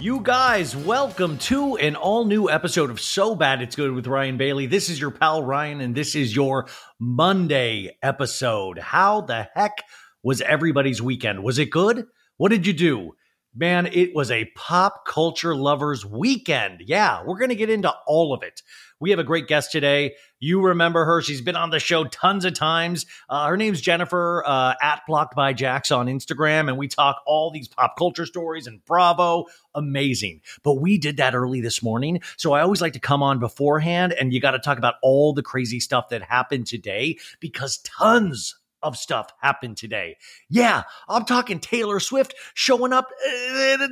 You guys, welcome to an all new episode of So Bad It's Good with Ryan Bailey. This is your pal Ryan, and this is your Monday episode. How the heck was everybody's weekend? Was it good? What did you do? Man, it was a pop culture lovers weekend. Yeah, we're going to get into all of it. We have a great guest today. You remember her. She's been on the show tons of times. Uh, her name's Jennifer uh, at Blocked by Jax on Instagram, and we talk all these pop culture stories and Bravo. Amazing. But we did that early this morning. So I always like to come on beforehand, and you got to talk about all the crazy stuff that happened today because tons of stuff happened today. Yeah, I'm talking Taylor Swift showing up. Uh,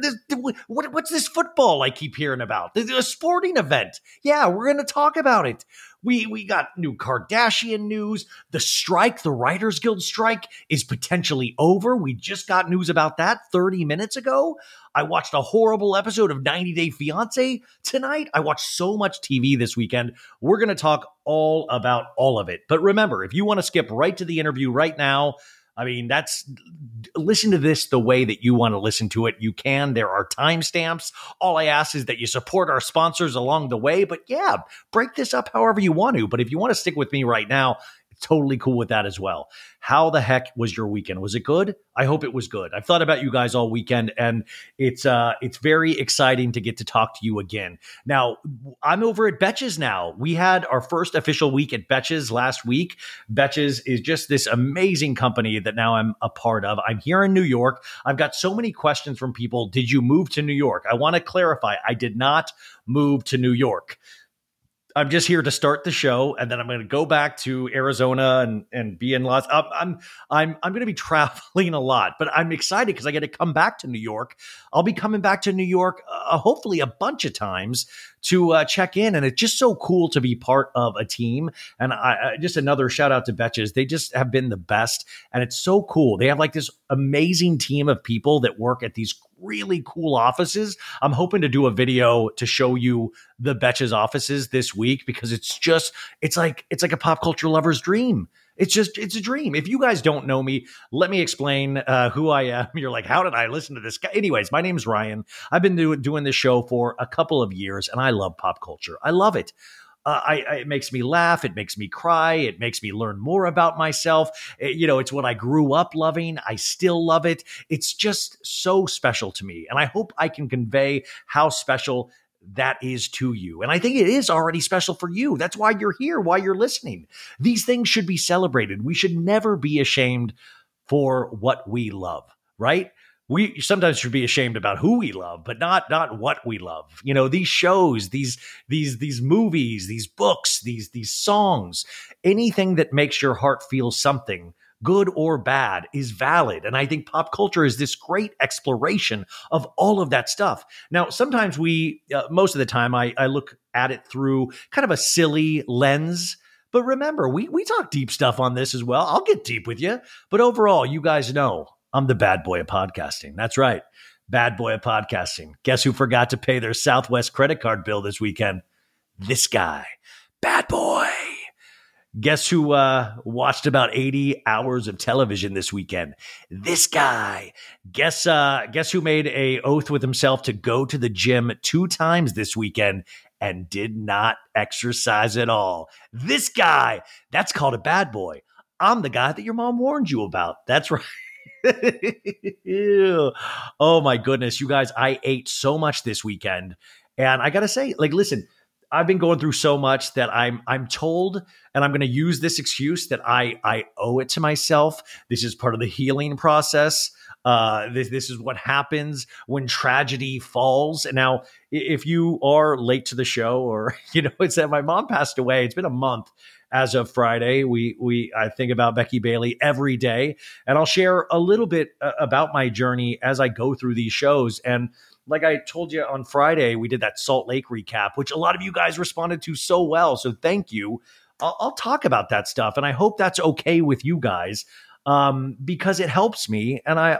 what's this football I keep hearing about? A sporting event. Yeah, we're going to talk about it. We we got new Kardashian news. The strike, the Writers Guild strike, is potentially over. We just got news about that 30 minutes ago. I watched a horrible episode of 90 Day Fiance tonight. I watched so much TV this weekend. We're going to talk all about all of it. But remember, if you want to skip right to the interview right now, I mean, that's listen to this the way that you want to listen to it. You can. There are timestamps. All I ask is that you support our sponsors along the way. But yeah, break this up however you want to. But if you want to stick with me right now, totally cool with that as well. How the heck was your weekend? Was it good? I hope it was good. I've thought about you guys all weekend and it's uh it's very exciting to get to talk to you again. Now, I'm over at Betches now. We had our first official week at Betches last week. Betches is just this amazing company that now I'm a part of. I'm here in New York. I've got so many questions from people. Did you move to New York? I want to clarify. I did not move to New York. I'm just here to start the show, and then I'm going to go back to Arizona and and be in Los. I'm I'm I'm, I'm going to be traveling a lot, but I'm excited because I get to come back to New York. I'll be coming back to New York, uh, hopefully a bunch of times to uh, check in, and it's just so cool to be part of a team. And I, I just another shout out to Betches. They just have been the best, and it's so cool. They have like this amazing team of people that work at these really cool offices. I'm hoping to do a video to show you the Betches offices this week because it's just it's like it's like a pop culture lover's dream. It's just it's a dream. If you guys don't know me, let me explain uh, who I am. You're like, how did I listen to this guy? Anyways, my name is Ryan. I've been do- doing this show for a couple of years, and I love pop culture. I love it. Uh, I, I, it makes me laugh. It makes me cry. It makes me learn more about myself. It, you know, it's what I grew up loving. I still love it. It's just so special to me. And I hope I can convey how special that is to you. And I think it is already special for you. That's why you're here, why you're listening. These things should be celebrated. We should never be ashamed for what we love, right? We sometimes should be ashamed about who we love, but not not what we love. You know, these shows, these these these movies, these books, these these songs, anything that makes your heart feel something good or bad, is valid. And I think pop culture is this great exploration of all of that stuff. Now, sometimes we, uh, most of the time, I, I look at it through kind of a silly lens. But remember, we, we talk deep stuff on this as well. I'll get deep with you. But overall, you guys know I'm the bad boy of podcasting. That's right. Bad boy of podcasting. Guess who forgot to pay their Southwest credit card bill this weekend? This guy. Bad boy. Guess who uh, watched about 80 hours of television this weekend? This guy. Guess uh, guess who made a oath with himself to go to the gym two times this weekend and did not exercise at all? This guy. That's called a bad boy. I'm the guy that your mom warned you about. That's right. oh my goodness, you guys, I ate so much this weekend. And I got to say, like, listen, I've been going through so much that I'm I'm told, and I'm going to use this excuse that I I owe it to myself. This is part of the healing process. Uh, this this is what happens when tragedy falls. And now, if you are late to the show, or you know, it's that my mom passed away. It's been a month as of Friday. We we I think about Becky Bailey every day, and I'll share a little bit uh, about my journey as I go through these shows and like I told you on Friday, we did that Salt Lake recap, which a lot of you guys responded to so well. So thank you. I'll, I'll talk about that stuff, and I hope that's okay with you guys um, because it helps me. And I,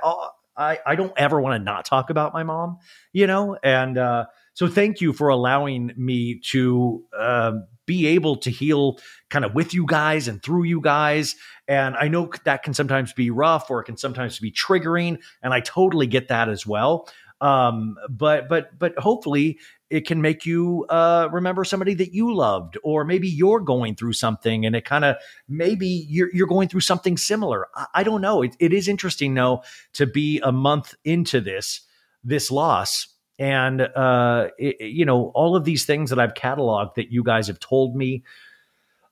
I, I don't ever want to not talk about my mom, you know. And uh, so thank you for allowing me to uh, be able to heal kind of with you guys and through you guys. And I know that can sometimes be rough or it can sometimes be triggering, and I totally get that as well. Um, but but but hopefully it can make you uh, remember somebody that you loved, or maybe you're going through something, and it kind of maybe you're you're going through something similar. I, I don't know. It, it is interesting though to be a month into this this loss and uh, it, you know all of these things that I've cataloged that you guys have told me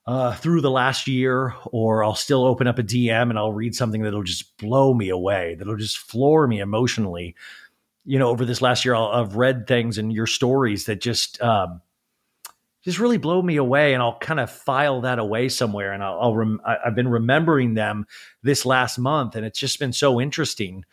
uh, through the last year, or I'll still open up a DM and I'll read something that'll just blow me away, that'll just floor me emotionally you know, over this last year, i have read things and your stories that just, um, just really blow me away. And I'll kind of file that away somewhere. And I'll, I'll rem- I've been remembering them this last month. And it's just been so interesting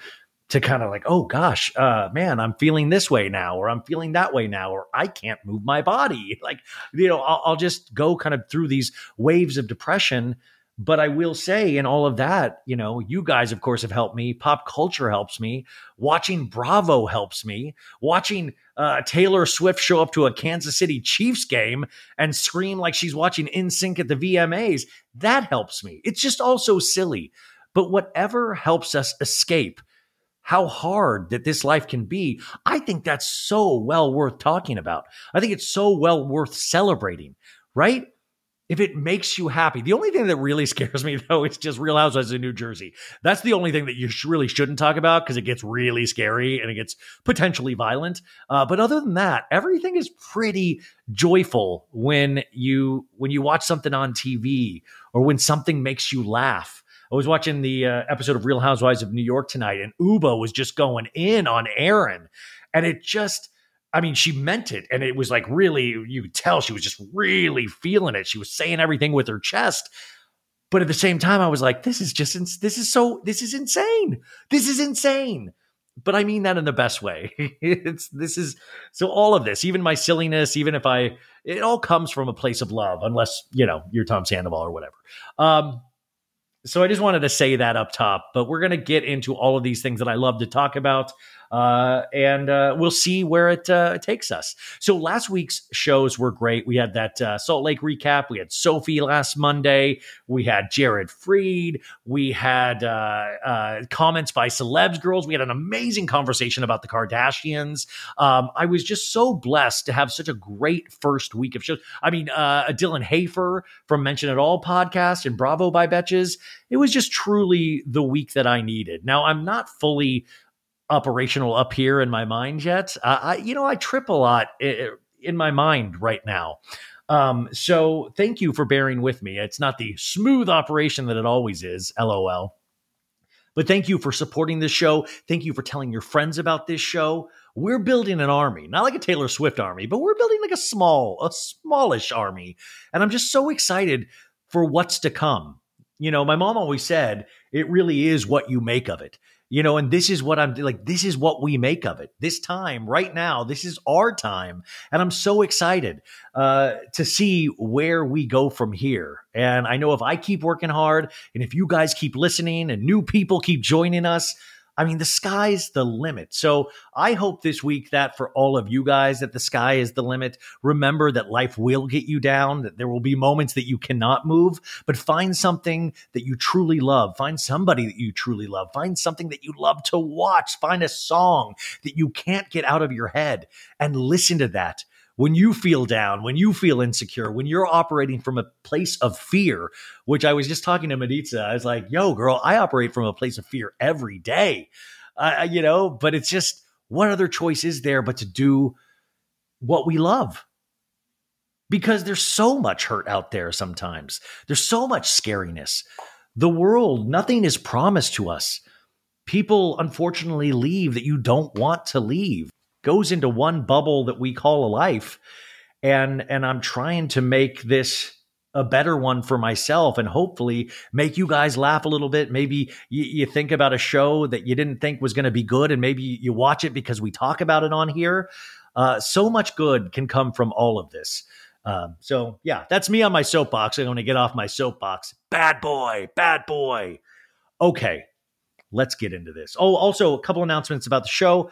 to kind of like, oh gosh, uh, man, I'm feeling this way now, or I'm feeling that way now, or I can't move my body. Like, you know, I'll, I'll just go kind of through these waves of depression but I will say, in all of that, you know, you guys, of course, have helped me. Pop culture helps me. Watching Bravo helps me. Watching uh, Taylor Swift show up to a Kansas City Chiefs game and scream like she's watching NSYNC at the VMAs, that helps me. It's just all so silly. But whatever helps us escape how hard that this life can be, I think that's so well worth talking about. I think it's so well worth celebrating, right? if it makes you happy. The only thing that really scares me though is just Real Housewives of New Jersey. That's the only thing that you sh- really shouldn't talk about because it gets really scary and it gets potentially violent. Uh, but other than that, everything is pretty joyful when you when you watch something on TV or when something makes you laugh. I was watching the uh, episode of Real Housewives of New York tonight, and Ubah was just going in on Erin, and it just I mean, she meant it. And it was like really, you could tell she was just really feeling it. She was saying everything with her chest. But at the same time, I was like, this is just, this is so, this is insane. This is insane. But I mean that in the best way. it's, this is, so all of this, even my silliness, even if I, it all comes from a place of love, unless, you know, you're Tom Sandoval or whatever. Um, so I just wanted to say that up top, but we're going to get into all of these things that I love to talk about. Uh, and uh, we'll see where it uh, takes us. So last week's shows were great. We had that uh, Salt Lake recap. We had Sophie last Monday. We had Jared Freid. We had uh, uh, comments by celebs girls. We had an amazing conversation about the Kardashians. Um, I was just so blessed to have such a great first week of shows. I mean, Dylan Hafer from Mention It All podcast and Bravo by Betches. It was just truly the week that I needed. Now I'm not fully operational up here in my mind yet. Uh, I, you know, I trip a lot in my mind right now. Um, so thank you for bearing with me. It's not the smooth operation that it always is. LOL. But thank you for supporting this show. Thank you for telling your friends about this show. We're building an army, not like a Taylor Swift army, but we're building like a small, a smallish army. And I'm just so excited for what's to come. You know, my mom always said, it really is what you make of it you know, and this is what I'm like, this is what we make of it. This time, right now, this is our time. And I'm so excited uh, to see where we go from here. And I know if I keep working hard and if you guys keep listening and new people keep joining us, I mean, the sky's the limit. So I hope this week that for all of you guys, that the sky is the limit. Remember that life will get you down, that there will be moments that you cannot move, but find something that you truly love. Find somebody that you truly love. Find something that you love to watch. Find a song that you can't get out of your head and listen to that when you feel down, when you feel insecure, when you're operating from a place of fear, which I was just talking to Maritza, I was like, yo, girl, I operate from a place of fear every day. Uh, you know, but it's just what other choice is there but to do what we love? because there's so much hurt out there sometimes. There's so much scariness. The world, nothing is promised to us. People unfortunately leave that you don't want to leave. Goes into one bubble that we call a life. And and I'm trying to make this a better one for myself and hopefully make you guys laugh a little bit. Maybe you, you think about a show that you didn't think was going to be good and maybe you watch it because we talk about it on here. Uh, so much good can come from all of this. Um, so yeah, that's me on my soapbox. I'm going to get off my soapbox. Bad boy, bad boy. Okay, let's get into this. Oh, also a couple announcements about the show.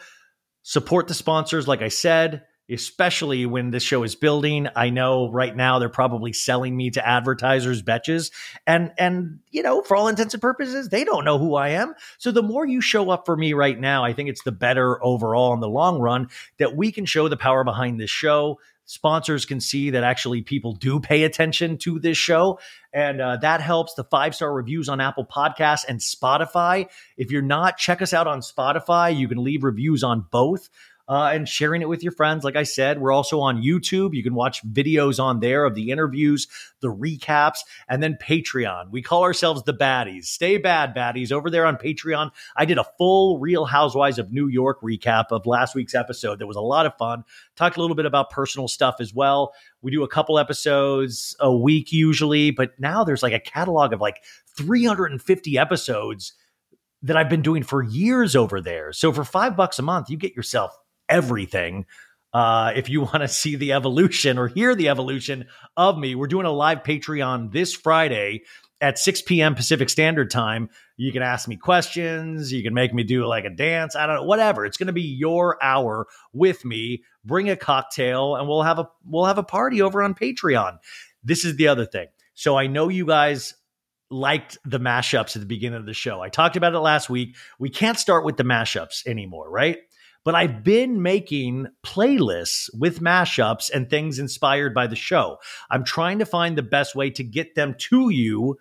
Support the sponsors, like I said, especially when this show is building. I know right now they're probably selling me to advertisers, betches, and and you know, for all intents and purposes, they don't know who I am. So the more you show up for me right now, I think it's the better overall in the long run that we can show the power behind this show sponsors can see that actually people do pay attention to this show. And uh, that helps the five star reviews on Apple Podcasts and Spotify. If you're not, check us out on Spotify. You can leave reviews on both uh, and sharing it with your friends. Like I said, we're also on YouTube. You can watch videos on there of the interviews, the recaps, and then Patreon. We call ourselves the baddies. Stay bad, baddies. Over there on Patreon, I did a full Real Housewives of New York recap of last week's episode. That was a lot of fun. Talked a little bit about personal stuff as well. We do a couple episodes a week usually, but now there's like a catalog of like 350 episodes that I've been doing for years over there. So for five bucks a month, you get yourself everything. Uh, if you want to see the evolution or hear the evolution of me, we're doing a live Patreon this Friday at 6 p.m. Pacific Standard Time. You can ask me questions. You can make me do like a dance. I don't know, whatever. It's going to be your hour with me. Bring a cocktail, and we'll have a we'll have a party over on Patreon. This is the other thing. So I know you guys liked the mashups at the beginning of the show. I talked about it last week. We can't start with the mashups anymore, right? But I've been making playlists with mashups and things inspired by the show. I'm trying to find the best way to get them to you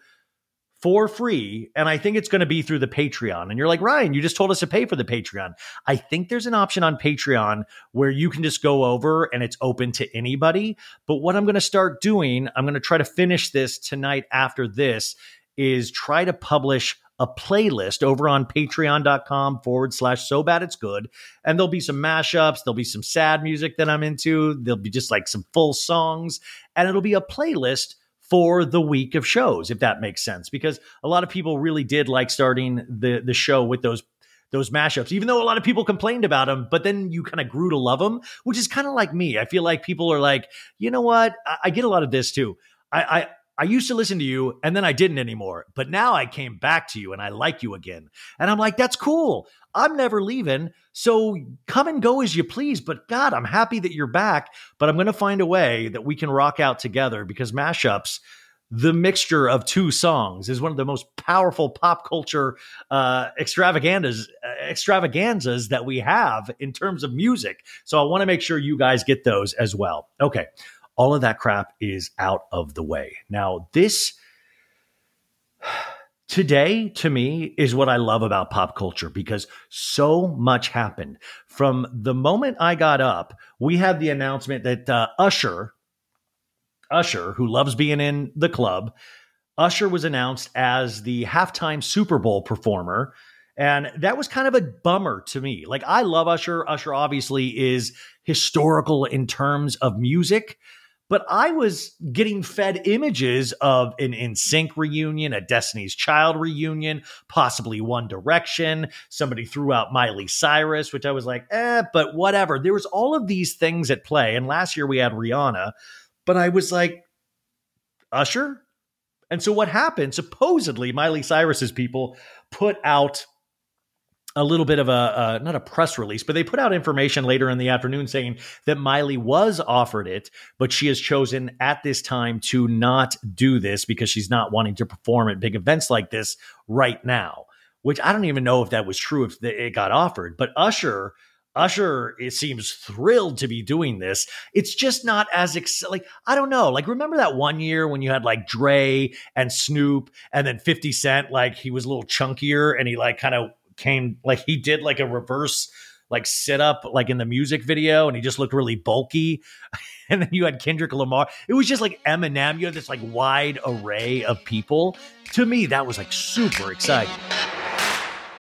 for free. And I think it's going to be through the Patreon. And you're like, Ryan, you just told us to pay for the Patreon. I think there's an option on Patreon where you can just go over and it's open to anybody. But what I'm going to start doing, I'm going to try to finish this tonight after this, is try to publish a playlist over on patreon.com forward slash so bad it's good. And there'll be some mashups, there'll be some sad music that I'm into, there'll be just like some full songs, and it'll be a playlist for the week of shows, if that makes sense. Because a lot of people really did like starting the the show with those those mashups, even though a lot of people complained about them, but then you kind of grew to love them, which is kind of like me. I feel like people are like, you know what? I, I get a lot of this too. I, I I used to listen to you and then I didn't anymore. But now I came back to you and I like you again. And I'm like, that's cool. I'm never leaving. So come and go as you please. But God, I'm happy that you're back. But I'm going to find a way that we can rock out together because mashups, the mixture of two songs, is one of the most powerful pop culture uh, extravaganzas, uh, extravaganzas that we have in terms of music. So I want to make sure you guys get those as well. Okay all of that crap is out of the way. Now, this today to me is what I love about pop culture because so much happened. From the moment I got up, we had the announcement that uh, Usher, Usher, who loves being in the club, Usher was announced as the halftime Super Bowl performer. And that was kind of a bummer to me. Like, I love Usher. Usher obviously is historical in terms of music but I was getting fed images of an NSYNC reunion, a Destiny's Child reunion, possibly One Direction. Somebody threw out Miley Cyrus, which I was like, eh, but whatever. There was all of these things at play. And last year we had Rihanna, but I was like, Usher? And so what happened? Supposedly, Miley Cyrus's people put out a little bit of a uh, not a press release, but they put out information later in the afternoon saying that Miley was offered it, but she has chosen at this time to not do this because she's not wanting to perform at big events like this right now. Which I don't even know if that was true if it got offered, but Usher. Usher it seems thrilled to be doing this. It's just not as ex- like I don't know. Like remember that one year when you had like Dre and Snoop and then 50 Cent like he was a little chunkier and he like kind of came like he did like a reverse like sit up like in the music video and he just looked really bulky. and then you had Kendrick Lamar. It was just like Eminem. You had this like wide array of people. To me, that was like super exciting.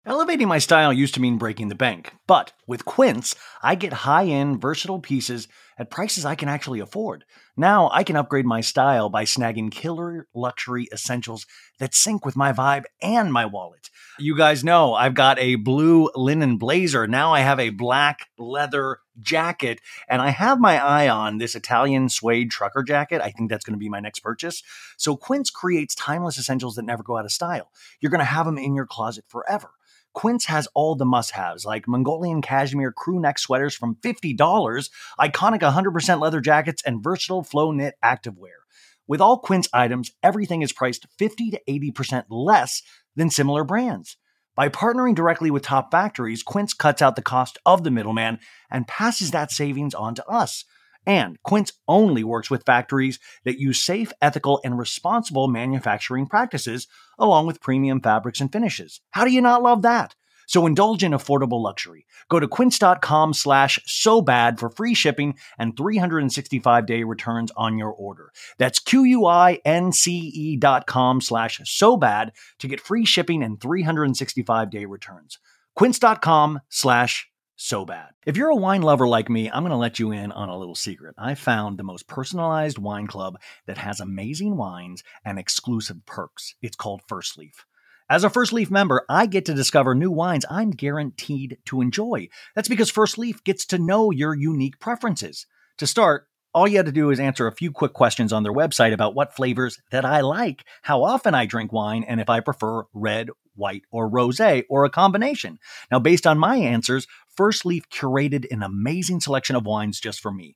Elevating my style used to mean breaking the bank, but with Quince, I get high end, versatile pieces at prices I can actually afford. Now I can upgrade my style by snagging killer luxury essentials that sync with my vibe and my wallet. You guys know I've got a blue linen blazer. Now I have a black leather jacket, and I have my eye on this Italian suede trucker jacket. I think that's going to be my next purchase. So Quince creates timeless essentials that never go out of style. You're going to have them in your closet forever. Quince has all the must haves like Mongolian cashmere crew neck sweaters from $50, iconic 100% leather jackets, and versatile flow knit activewear. With all Quince items, everything is priced 50 to 80% less than similar brands. By partnering directly with top factories, Quince cuts out the cost of the middleman and passes that savings on to us. And Quince only works with factories that use safe, ethical, and responsible manufacturing practices, along with premium fabrics and finishes. How do you not love that? So indulge in affordable luxury. Go to quince.com slash so bad for free shipping and 365 day returns on your order. That's Q-U-I-N-C-E dot com slash so bad to get free shipping and 365 day returns. Quince.com slash so bad. If you're a wine lover like me, I'm going to let you in on a little secret. I found the most personalized wine club that has amazing wines and exclusive perks. It's called First Leaf. As a First Leaf member, I get to discover new wines I'm guaranteed to enjoy. That's because First Leaf gets to know your unique preferences. To start, all you had to do is answer a few quick questions on their website about what flavors that I like, how often I drink wine, and if I prefer red, white, or rosé, or a combination. Now, based on my answers, First Leaf curated an amazing selection of wines just for me.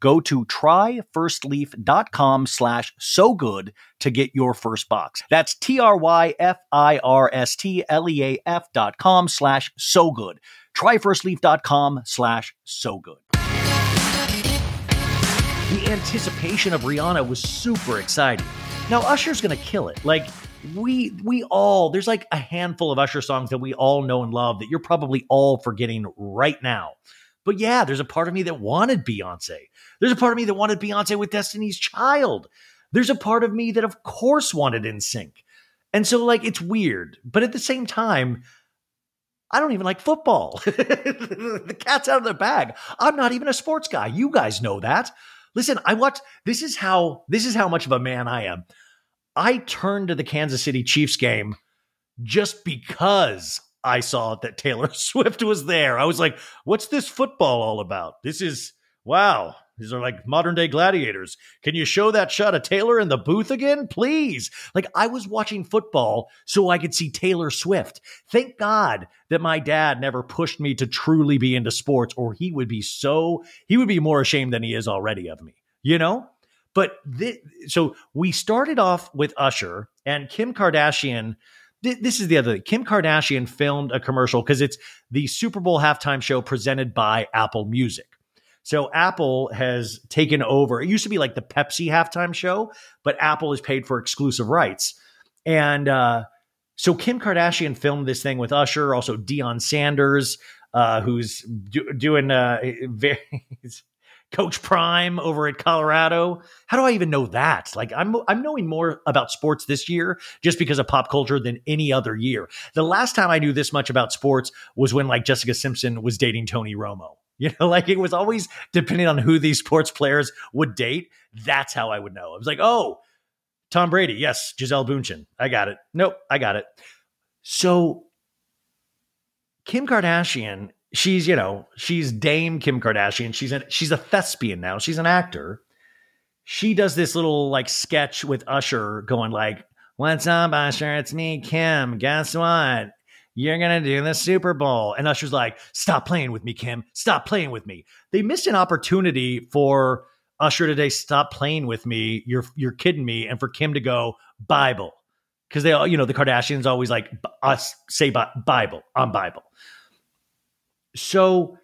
go to tryfirstleaf.com slash so good to get your first box. That's T-R-Y-F-I-R-S-T-L-E-A-F dot com slash so good. Tryfirstleaf.com slash so good. The anticipation of Rihanna was super exciting. Now Usher's gonna kill it. Like we we all there's like a handful of Usher songs that we all know and love that you're probably all forgetting right now. But yeah, there's a part of me that wanted Beyonce. There's a part of me that wanted Beyonce with Destiny's Child. There's a part of me that, of course, wanted NSYNC. And so, like, it's weird. But at the same time, I don't even like football. the cat's out of the bag. I'm not even a sports guy. You guys know that. Listen, I watch this is how this is how much of a man I am. I turned to the Kansas City Chiefs game just because I saw that Taylor Swift was there. I was like, what's this football all about? This is, wow, these are like modern day gladiators. Can you show that shot of Taylor in the booth again? Please. Like, I was watching football so I could see Taylor Swift. Thank God that my dad never pushed me to truly be into sports, or he would be so, he would be more ashamed than he is already of me, you know? But this, so we started off with Usher and Kim Kardashian this is the other thing. Kim Kardashian filmed a commercial because it's the Super Bowl halftime show presented by Apple Music. So Apple has taken over. It used to be like the Pepsi halftime show, but Apple has paid for exclusive rights. And uh, so Kim Kardashian filmed this thing with Usher, also Deion Sanders, uh, who's do, doing uh, very Coach Prime over at Colorado. How do I even know that? Like I'm I'm knowing more about sports this year just because of pop culture than any other year. The last time I knew this much about sports was when like Jessica Simpson was dating Tony Romo. You know, like it was always depending on who these sports players would date. That's how I would know. I was like, oh, Tom Brady. Yes, Gisele Bündchen. I got it. Nope, I got it. So Kim Kardashian she's you know she's Dame Kim Kardashian. She's a she's a thespian now. She's an actor. She does this little like sketch with Usher, going like, "What's up, Usher? It's me, Kim. Guess what? You're gonna do the Super Bowl." And Usher's like, "Stop playing with me, Kim. Stop playing with me." They missed an opportunity for Usher today. Stop playing with me. You're you're kidding me. And for Kim to go Bible because they all you know the Kardashians always like us say Bible on Bible. So,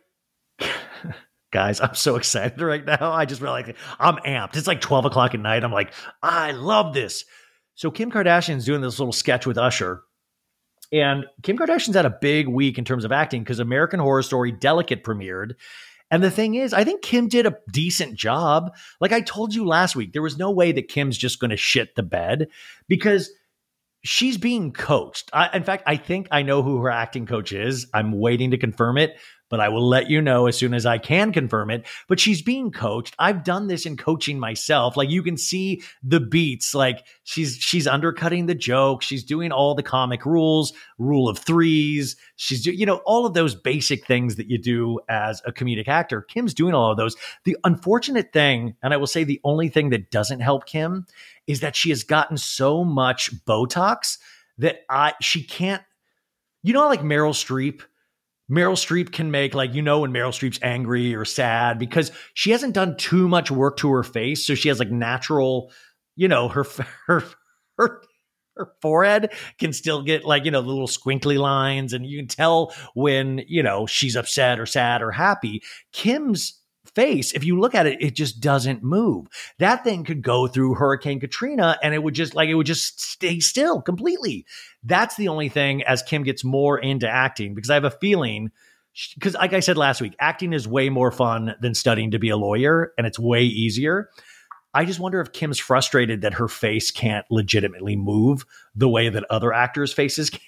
guys, I'm so excited right now. I just realized I'm amped. It's like 12 o'clock at night. I'm like, I love this. So, Kim Kardashian's doing this little sketch with Usher. And Kim Kardashian's had a big week in terms of acting because American Horror Story Delicate premiered. And the thing is, I think Kim did a decent job. Like I told you last week, there was no way that Kim's just going to shit the bed because she's being coached. I, in fact, I think I know who her acting coach is. I'm waiting to confirm it, but I will let you know as soon as I can confirm it. But she's being coached. I've done this in coaching myself. Like you can see the beats. Like she's she's undercutting the joke. She's doing all the comic rules, rule of threes. She's do, you know all of those basic things that you do as a comedic actor. Kim's doing all of those. The unfortunate thing, and I will say the only thing that doesn't help Kim is that she has gotten so much Botox that I she can't. You know, like Meryl Streep. Meryl Streep can make like you know when Meryl Streep's angry or sad because she hasn't done too much work to her face, so she has like natural, you know, her her her her forehead can still get like you know little squinkly lines and you can tell when you know she's upset or sad or happy. Kim's face, if you look at it, it just doesn't move. That thing could go through Hurricane Katrina and it would just like it would just stay still completely. That's the only thing as Kim gets more into acting because I have a feeling because like I said last week, acting is way more fun than studying to be a lawyer and it's way easier. I just wonder if Kim's frustrated that her face can't legitimately move the way that other actors' faces can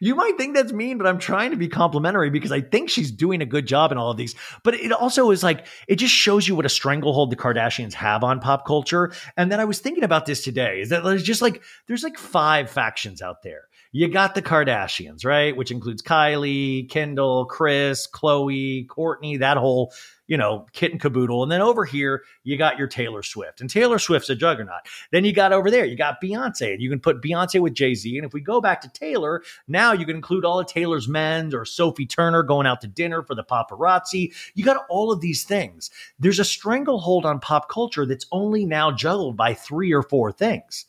you might think that's mean, but I'm trying to be complimentary because I think she's doing a good job in all of these. But it also is like, it just shows you what a stranglehold the Kardashians have on pop culture. And then I was thinking about this today is that there's just like, there's like five factions out there. You got the Kardashians, right? Which includes Kylie, Kendall, Kris, Chloe, Courtney, that whole you know, kit and caboodle. And then over here, you got your Taylor Swift. And Taylor Swift's a juggernaut. Then you got over there, you got Beyonce. And you can put Beyonce with Jay Z. And if we go back to Taylor, now you can include all of Taylor's men's or Sophie Turner going out to dinner for the paparazzi. You got all of these things. There's a stranglehold on pop culture that's only now juggled by three or four things.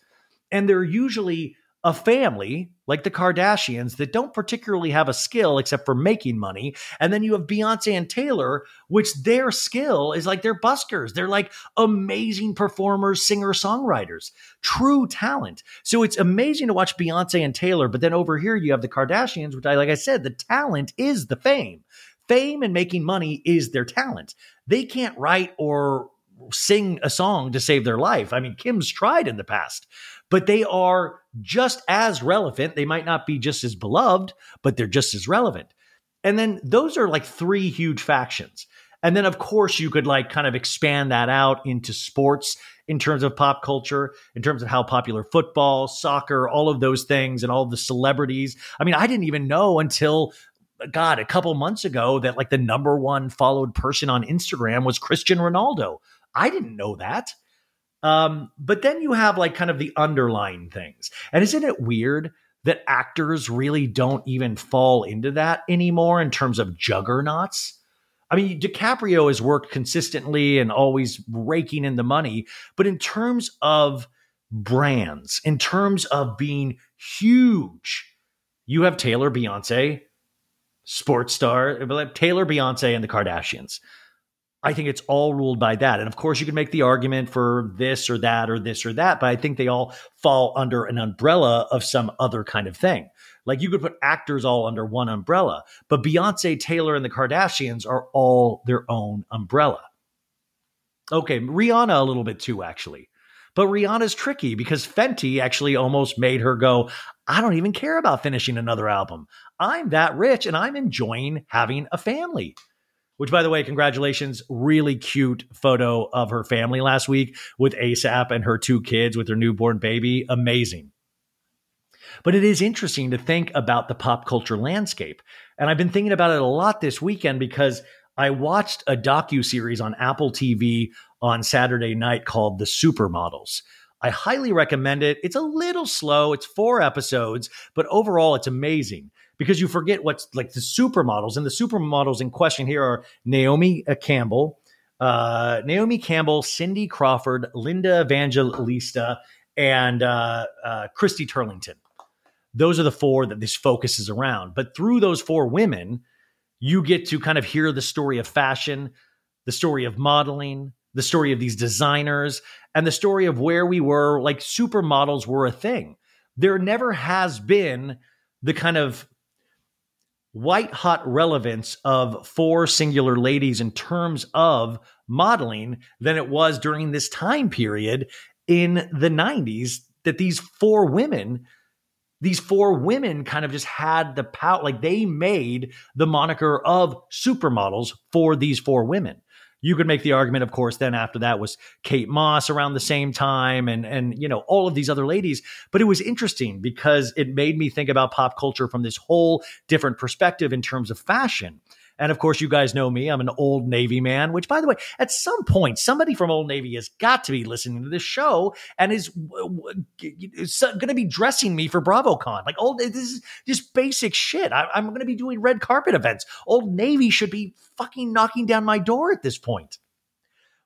And they're usually a family like the Kardashians that don't particularly have a skill except for making money. And then you have Beyonce and Taylor, which their skill is like they're buskers. They're like amazing performers, singer songwriters, true talent. So it's amazing to watch Beyonce and Taylor. But then over here, you have the Kardashians, which I, like I said, the talent is the fame. Fame and making money is their talent. They can't write or sing a song to save their life. I mean, Kim's tried in the past, but they are just as relevant. They might not be just as beloved, but they're just as relevant. And then those are like three huge factions. And then, of course, you could like kind of expand that out into sports in terms of pop culture, in terms of how popular football, soccer, all of those things, and all the celebrities. I mean, I didn't even know until God, a couple months ago that like the number one followed person on Instagram was Cristiano Ronaldo. I didn't know that. Um, but then you have like kind of the underlying things. And isn't it weird that actors really don't even fall into that anymore in terms of juggernauts? I mean, DiCaprio has worked consistently and always raking in the money, but in terms of brands, in terms of being huge, you have Taylor, Beyonce, sports star, Taylor, Beyonce, and the Kardashians. I think it's all ruled by that. And of course, you can make the argument for this or that or this or that, but I think they all fall under an umbrella of some other kind of thing. Like you could put actors all under one umbrella, but Beyonce, Taylor, and the Kardashians are all their own umbrella. Okay, Rihanna a little bit too, actually. But Rihanna's tricky because Fenty actually almost made her go, I don't even care about finishing another album. I'm that rich and I'm enjoying having a family which by the way, congratulations. Really cute photo of her family last week with ASAP and her two kids with their newborn baby. Amazing. But it is interesting to think about the pop culture landscape. And I've been thinking about it a lot this weekend because I watched a docu series on Apple TV on Saturday night called The Supermodels. I highly recommend it. It's a little slow. It's four episodes, but overall it's amazing because you forget what's like the supermodels and the supermodels in question here are Naomi uh, Campbell, uh, Naomi Campbell, Cindy Crawford, Linda Evangelista, and uh, uh, Christy Turlington. Those are the four that this focuses around. But through those four women, you get to kind of hear the story of fashion, the story of modeling, the story of these designers, and the story of where we were like supermodels were a thing. There never has been the kind of white hot relevance of four singular ladies in terms of modeling than it was during this time period in the 90s that these four women these four women kind of just had the power like they made the moniker of supermodels for these four women you could make the argument, of course, then after that was Kate Moss around the same time and and you know, all of these other ladies. But it was interesting because it made me think about pop culture from this whole different perspective in terms of fashion. And of course, you guys know me. I'm an old Navy man, which, by the way, at some point, somebody from Old Navy has got to be listening to this show and is, is uh, going to be dressing me for BravoCon. Like, old, this is just basic shit. I, I'm going to be doing red carpet events. Old Navy should be fucking knocking down my door at this point.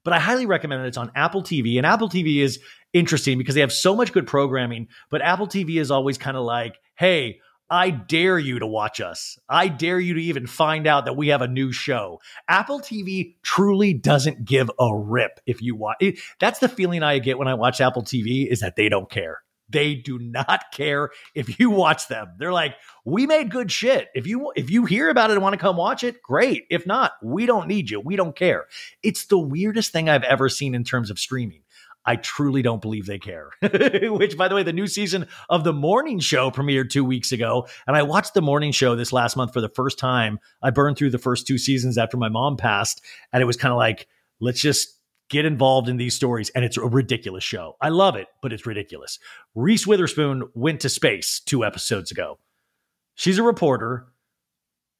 But I highly recommend it. It's on Apple TV, and Apple TV is interesting because they have so much good programming. But Apple TV is always kind of like, hey, I dare you to watch us. I dare you to even find out that we have a new show. Apple TV truly doesn't give a rip if you watch. It, that's the feeling I get when I watch Apple TV is that they don't care. They do not care if you watch them. They're like, "We made good shit. If you if you hear about it and want to come watch it, great. If not, we don't need you. We don't care." It's the weirdest thing I've ever seen in terms of streaming. I truly don't believe they care. Which, by the way, the new season of The Morning Show premiered two weeks ago. And I watched The Morning Show this last month for the first time. I burned through the first two seasons after my mom passed. And it was kind of like, let's just get involved in these stories. And it's a ridiculous show. I love it, but it's ridiculous. Reese Witherspoon went to space two episodes ago. She's a reporter,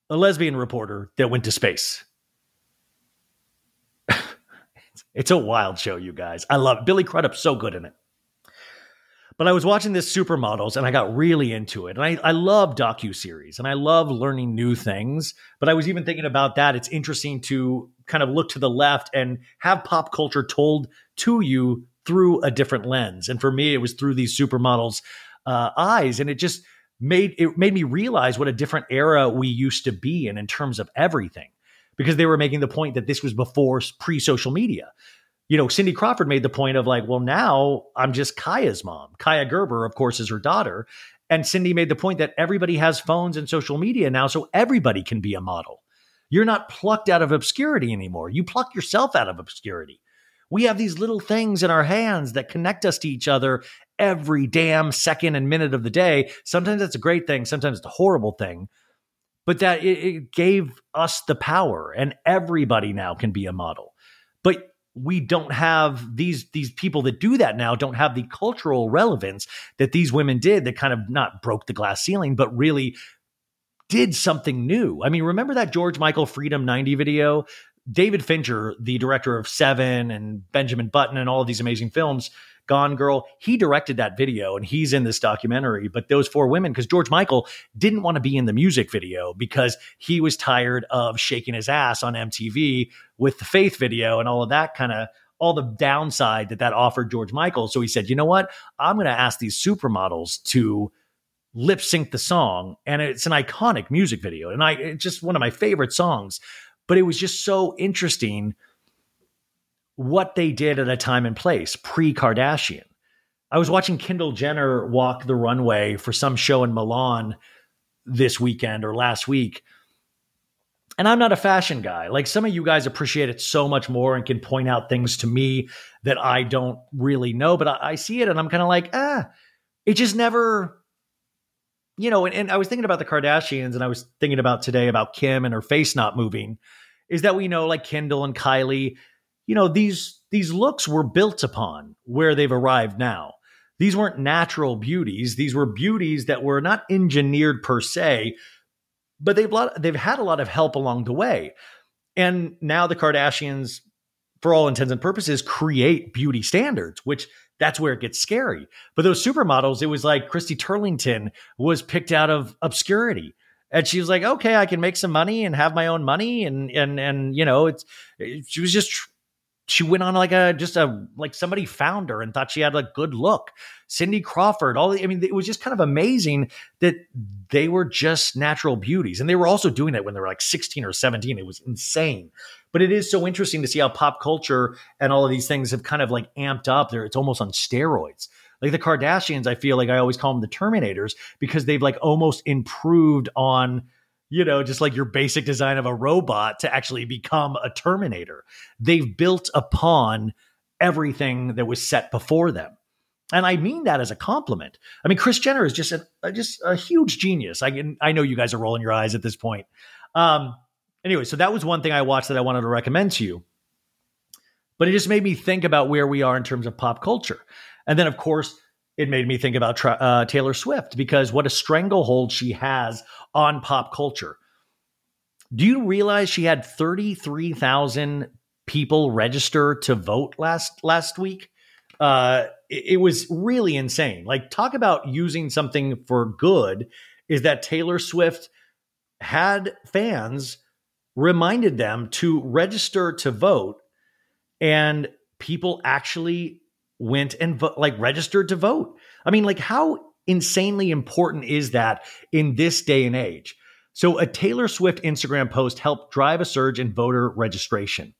a lesbian reporter that went to space. It's a wild show, you guys. I love it. Billy Crudup's so good in it. But I was watching this Supermodels and I got really into it. And I, I love docu-series and I love learning new things. But I was even thinking about that. It's interesting to kind of look to the left and have pop culture told to you through a different lens. And for me, it was through these supermodels' uh, eyes. And it just made it made me realize what a different era we used to be in in terms of everything because they were making the point that this was before pre social media. You know, Cindy Crawford made the point of like, well, now I'm just Kaia's mom. Kaia Gerber, of course, is her daughter. And Cindy made the point that everybody has phones and social media now, so everybody can be a model. You're not plucked out of obscurity anymore. You pluck yourself out of obscurity. We have these little things in our hands that connect us to each other every damn second and minute of the day. Sometimes it's a great thing, sometimes it's a horrible thing but that it, it gave us the power and everybody now can be a model. But we don't have these these people that do that now don't have the cultural relevance that these women did that kind of not broke the glass ceiling but really did something new. I mean, remember that George Michael Freedom 90 video? David Fincher, the director of Seven and Benjamin Button and all of these amazing films, Gone Girl. He directed that video and he's in this documentary. But those four women, because George Michael didn't want to be in the music video because he was tired of shaking his ass on MTV with the Faith video and all of that kind of all the downside that that offered George Michael. So he said, you know what? I'm going to ask these supermodels to lip sync the song. And it's an iconic music video. And I, it's just one of my favorite songs. But it was just so interesting what they did at a time and place pre Kardashian. I was watching Kendall Jenner walk the runway for some show in Milan this weekend or last week. And I'm not a fashion guy. Like some of you guys appreciate it so much more and can point out things to me that I don't really know, but I, I see it and I'm kind of like, ah, it just never, you know. And, and I was thinking about the Kardashians and I was thinking about today about Kim and her face not moving. Is that we know like Kendall and Kylie, you know these these looks were built upon where they've arrived now these weren't natural beauties. These were beauties that were not engineered per se, but they've lot, they've had a lot of help along the way. And now the Kardashians, for all intents and purposes, create beauty standards, which that's where it gets scary. But those supermodels, it was like Christy Turlington was picked out of obscurity. And she was like, okay, I can make some money and have my own money. And, and, and, you know, it's, she was just she went on like a just a like somebody found her and thought she had a good look. Cindy Crawford, all the, I mean, it was just kind of amazing that they were just natural beauties, and they were also doing that when they were like sixteen or seventeen. It was insane, but it is so interesting to see how pop culture and all of these things have kind of like amped up. There, it's almost on steroids. Like the Kardashians, I feel like I always call them the Terminators because they've like almost improved on you know, just like your basic design of a robot to actually become a Terminator. They've built upon everything that was set before them. And I mean that as a compliment. I mean, Kris Jenner is just a, just a huge genius. I can, I know you guys are rolling your eyes at this point. Um, anyway, so that was one thing I watched that I wanted to recommend to you. But it just made me think about where we are in terms of pop culture. And then, of course, it made me think about uh, Taylor Swift because what a stranglehold she has on pop culture. Do you realize she had 33,000 people register to vote last last week? Uh, it, it was really insane. Like, talk about using something for good. Is that Taylor Swift had fans reminded them to register to vote, and people actually went and vo- like registered to vote. I mean, like how insanely important is that in this day and age? So, a Taylor Swift Instagram post helped drive a surge in voter registration.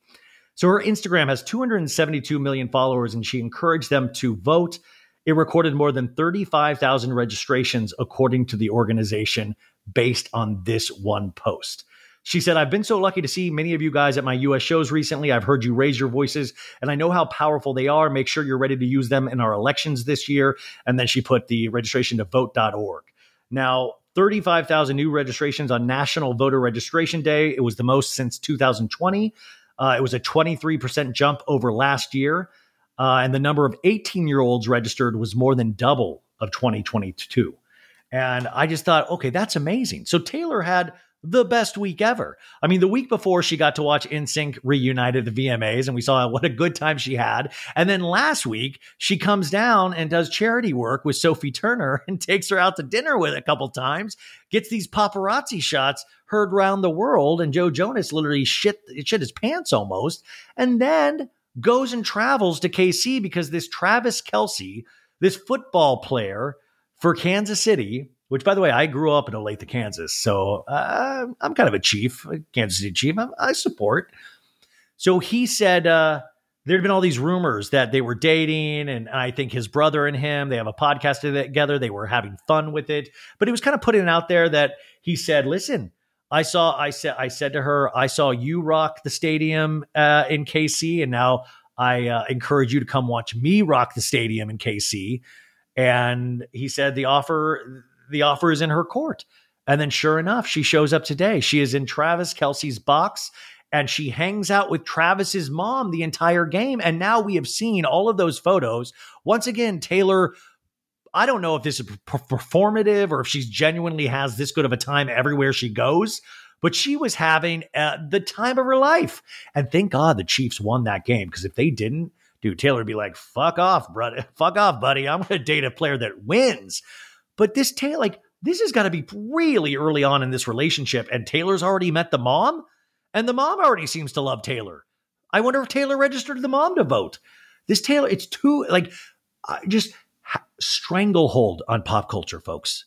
So, her Instagram has 272 million followers, and she encouraged them to vote. It recorded more than 35,000 registrations, according to the organization, based on this one post. She said, I've been so lucky to see many of you guys at my US shows recently. I've heard you raise your voices and I know how powerful they are. Make sure you're ready to use them in our elections this year. And then she put the registration to vote.org. Now, 35,000 new registrations on National Voter Registration Day. It was the most since 2020. Uh, it was a 23% jump over last year. Uh, and the number of 18 year olds registered was more than double of 2022. And I just thought, okay, that's amazing. So Taylor had the best week ever. I mean, the week before she got to watch NSYNC reunited the VMAs and we saw what a good time she had. And then last week she comes down and does charity work with Sophie Turner and takes her out to dinner with a couple times, gets these paparazzi shots heard around the world. And Joe Jonas literally shit, shit his pants almost. And then goes and travels to KC because this Travis Kelce, this football player for Kansas City, which by the way, I grew up in Olathe, Kansas. So uh, I'm kind of a chief, a Kansas City chief. I, I support. So he said uh, there had been all these rumors that they were dating. And I think his brother and him, they have a podcast together. They were having fun with it. But he was kind of putting it out there that he said, listen, I saw, I said, I said to her, I saw you rock the stadium uh, in KC. And now I uh, encourage you to come watch me rock the stadium in KC. And he said the offer the offer is in her court. And then sure enough, she shows up today. She is in Travis Kelce's box and she hangs out with Travis's mom the entire game. And now we have seen all of those photos. Once again, Taylor, I don't know if this is performative or if she genuinely has this good of a time everywhere she goes, but she was having uh, the time of her life. And thank God the Chiefs won that game because if they didn't, dude, Taylor would be like, fuck off, brother. Fuck off, buddy. I'm going to date a player that wins. But this Taylor, like, this has got to be really early on in this relationship. And Taylor's already met the mom, and the mom already seems to love Taylor. I wonder if Taylor registered the mom to vote. This Taylor, it's too, like, just stranglehold on pop culture, folks.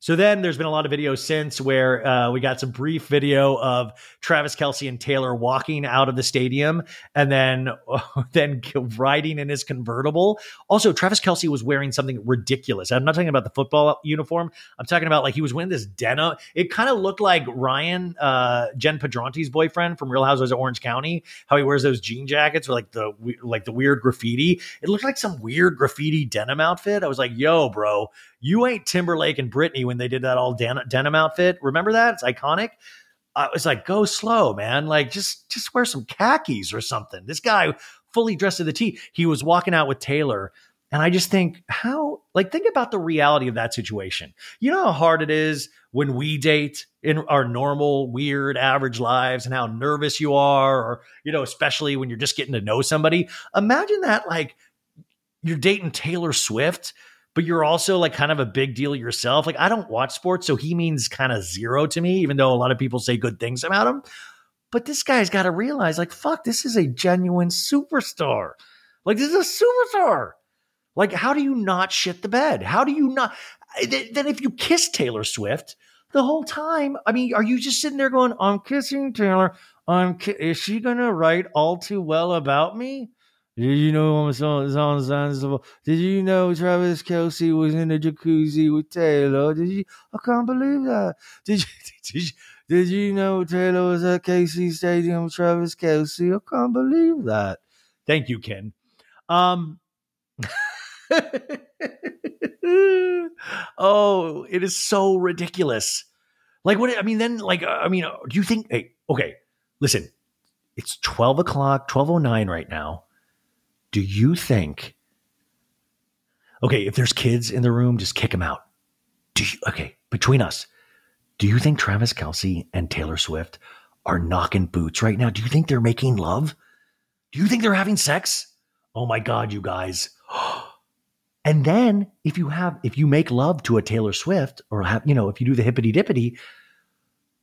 So then there's been a lot of videos since where uh, we got some brief video of Travis Kelce and Taylor walking out of the stadium and then then riding in his convertible. Also, Travis Kelce was wearing something ridiculous. I'm not talking about the football uniform. I'm talking about like he was wearing this denim. It kind of looked like Ryan, uh, Jen Pedranti's boyfriend from Real Housewives of Orange County, how he wears those jean jackets or like the like the weird graffiti. It looked like some weird graffiti denim outfit. I was like, yo, bro, you ain't Timberlake and Britney when they did that all den- denim outfit. Remember that? It's iconic. I was like, go slow, man. Like just just wear some khakis or something. This guy fully dressed to the T. He was walking out with Taylor And I just think, how, like, think about the reality of that situation. You know how hard it is when we date in our normal, weird, average lives and how nervous you are, or, you know, especially when you're just getting to know somebody. Imagine that, like, you're dating Taylor Swift, but you're also like kind of a big deal yourself. Like, I don't watch sports, so he means kind of zero to me, even though a lot of people say good things about him. But this guy's got to realize, like, fuck, this is a genuine superstar. Like, this is a superstar. Like, how do you not shit the bed? How do you not? Eh, then, if you kiss Taylor Swift the whole time, I mean, are you just sitting there going, "I'm kissing Taylor. I'm ki- is she gonna write all too well about me?" Did you know I'm on Did you know Travis Kelce was in the jacuzzi with Taylor? Did you? I can't believe that. Did you? Did you? Did you know Taylor was at KC Stadium with Travis Kelce? I can't believe that. Thank you, Ken. Um, oh, it is so ridiculous. Like what? I mean, then like uh, I mean, uh, do you think? Hey, okay, listen. It's twelve o'clock, twelve oh nine right now. Do you think? Okay, if there's kids in the room, just kick them out. Do you? Okay, between us, do you think Travis Kelce and Taylor Swift are knocking boots right now? Do you think they're making love? Do you think they're having sex? Oh my God, you guys. And then if you have, if you make love to a Taylor Swift or have, you know, if you do the hippity dippity,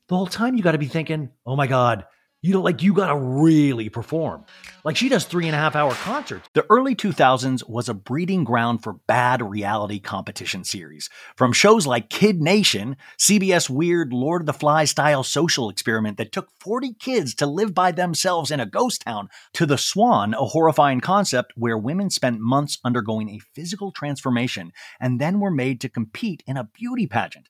the whole time you got to be thinking, oh my God, you know, like you got to really perform. Like she does three and a half hour concerts. The early 2000s was a breeding ground for bad reality competition series. From shows like Kid Nation, CBS weird Lord of the Flies style social experiment that took 40 kids to live by themselves in a ghost town, to The Swan, a horrifying concept where women spent months undergoing a physical transformation and then were made to compete in a beauty pageant.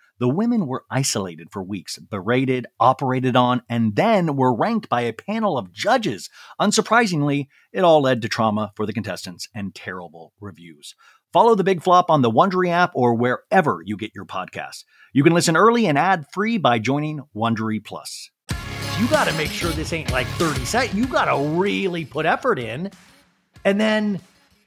The women were isolated for weeks, berated, operated on, and then were ranked by a panel of judges. Unsurprisingly, it all led to trauma for the contestants and terrible reviews. Follow the big flop on the Wondery app or wherever you get your podcasts. You can listen early and ad free by joining Wondery Plus. You got to make sure this ain't like 30 seconds. You got to really put effort in. And then,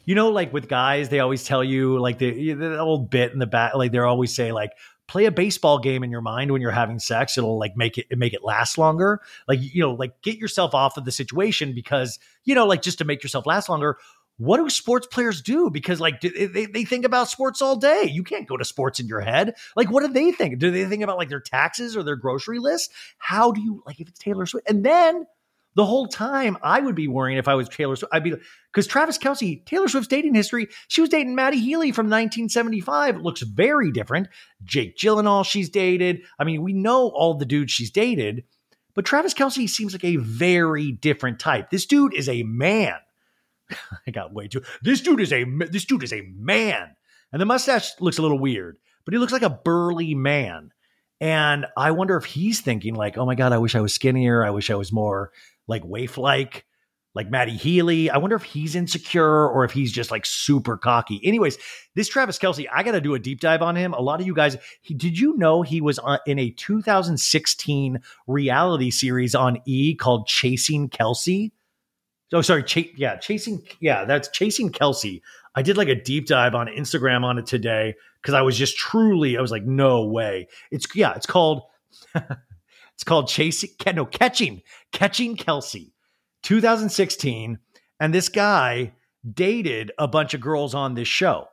you know, like with guys, they always tell you, like the, the old bit in the back, like they're always say, like, play a baseball game in your mind when you're having sex. It'll like make it make it last longer. Like you know like get yourself off of the situation because you know like just to make yourself last longer what do sports players do? Because like they, they think about sports all day. You can't go to sports in your head. Like what do they think? Do they think about like their taxes or their grocery list? How do you like if it's taylor swift and then the whole time I would be worrying if I was Taylor Swift. I'd be because Travis Kelce, Taylor Swift's dating history, she was dating Matty Healy from 1975. It looks very different. Jake Gyllenhaal, she's dated. I mean, we know all the dudes she's dated, but Travis Kelce seems like a very different type. This dude is a man. I got way too. This dude is a this dude is a man, and the mustache looks a little weird, but he looks like a burly man. And I wonder if he's thinking like, "Oh my god, I wish I was skinnier. I wish I was more like waif like, like Matty Healy. I wonder if he's insecure or if he's just like super cocky. Anyways, this Travis Kelce, I got to do a deep dive on him. A lot of you guys, he, did you know he was on, in a 2016 reality series on E called Chasing Kelce? Oh, sorry. Ch- yeah, Chasing. Yeah, that's Chasing Kelce. I did like a deep dive on Instagram on it today because I was just truly, I was like, no way. It's, yeah, it's called. It's called Chasing, no, Catching, Catching Kelce, 2016. And this guy dated a bunch of girls on this show.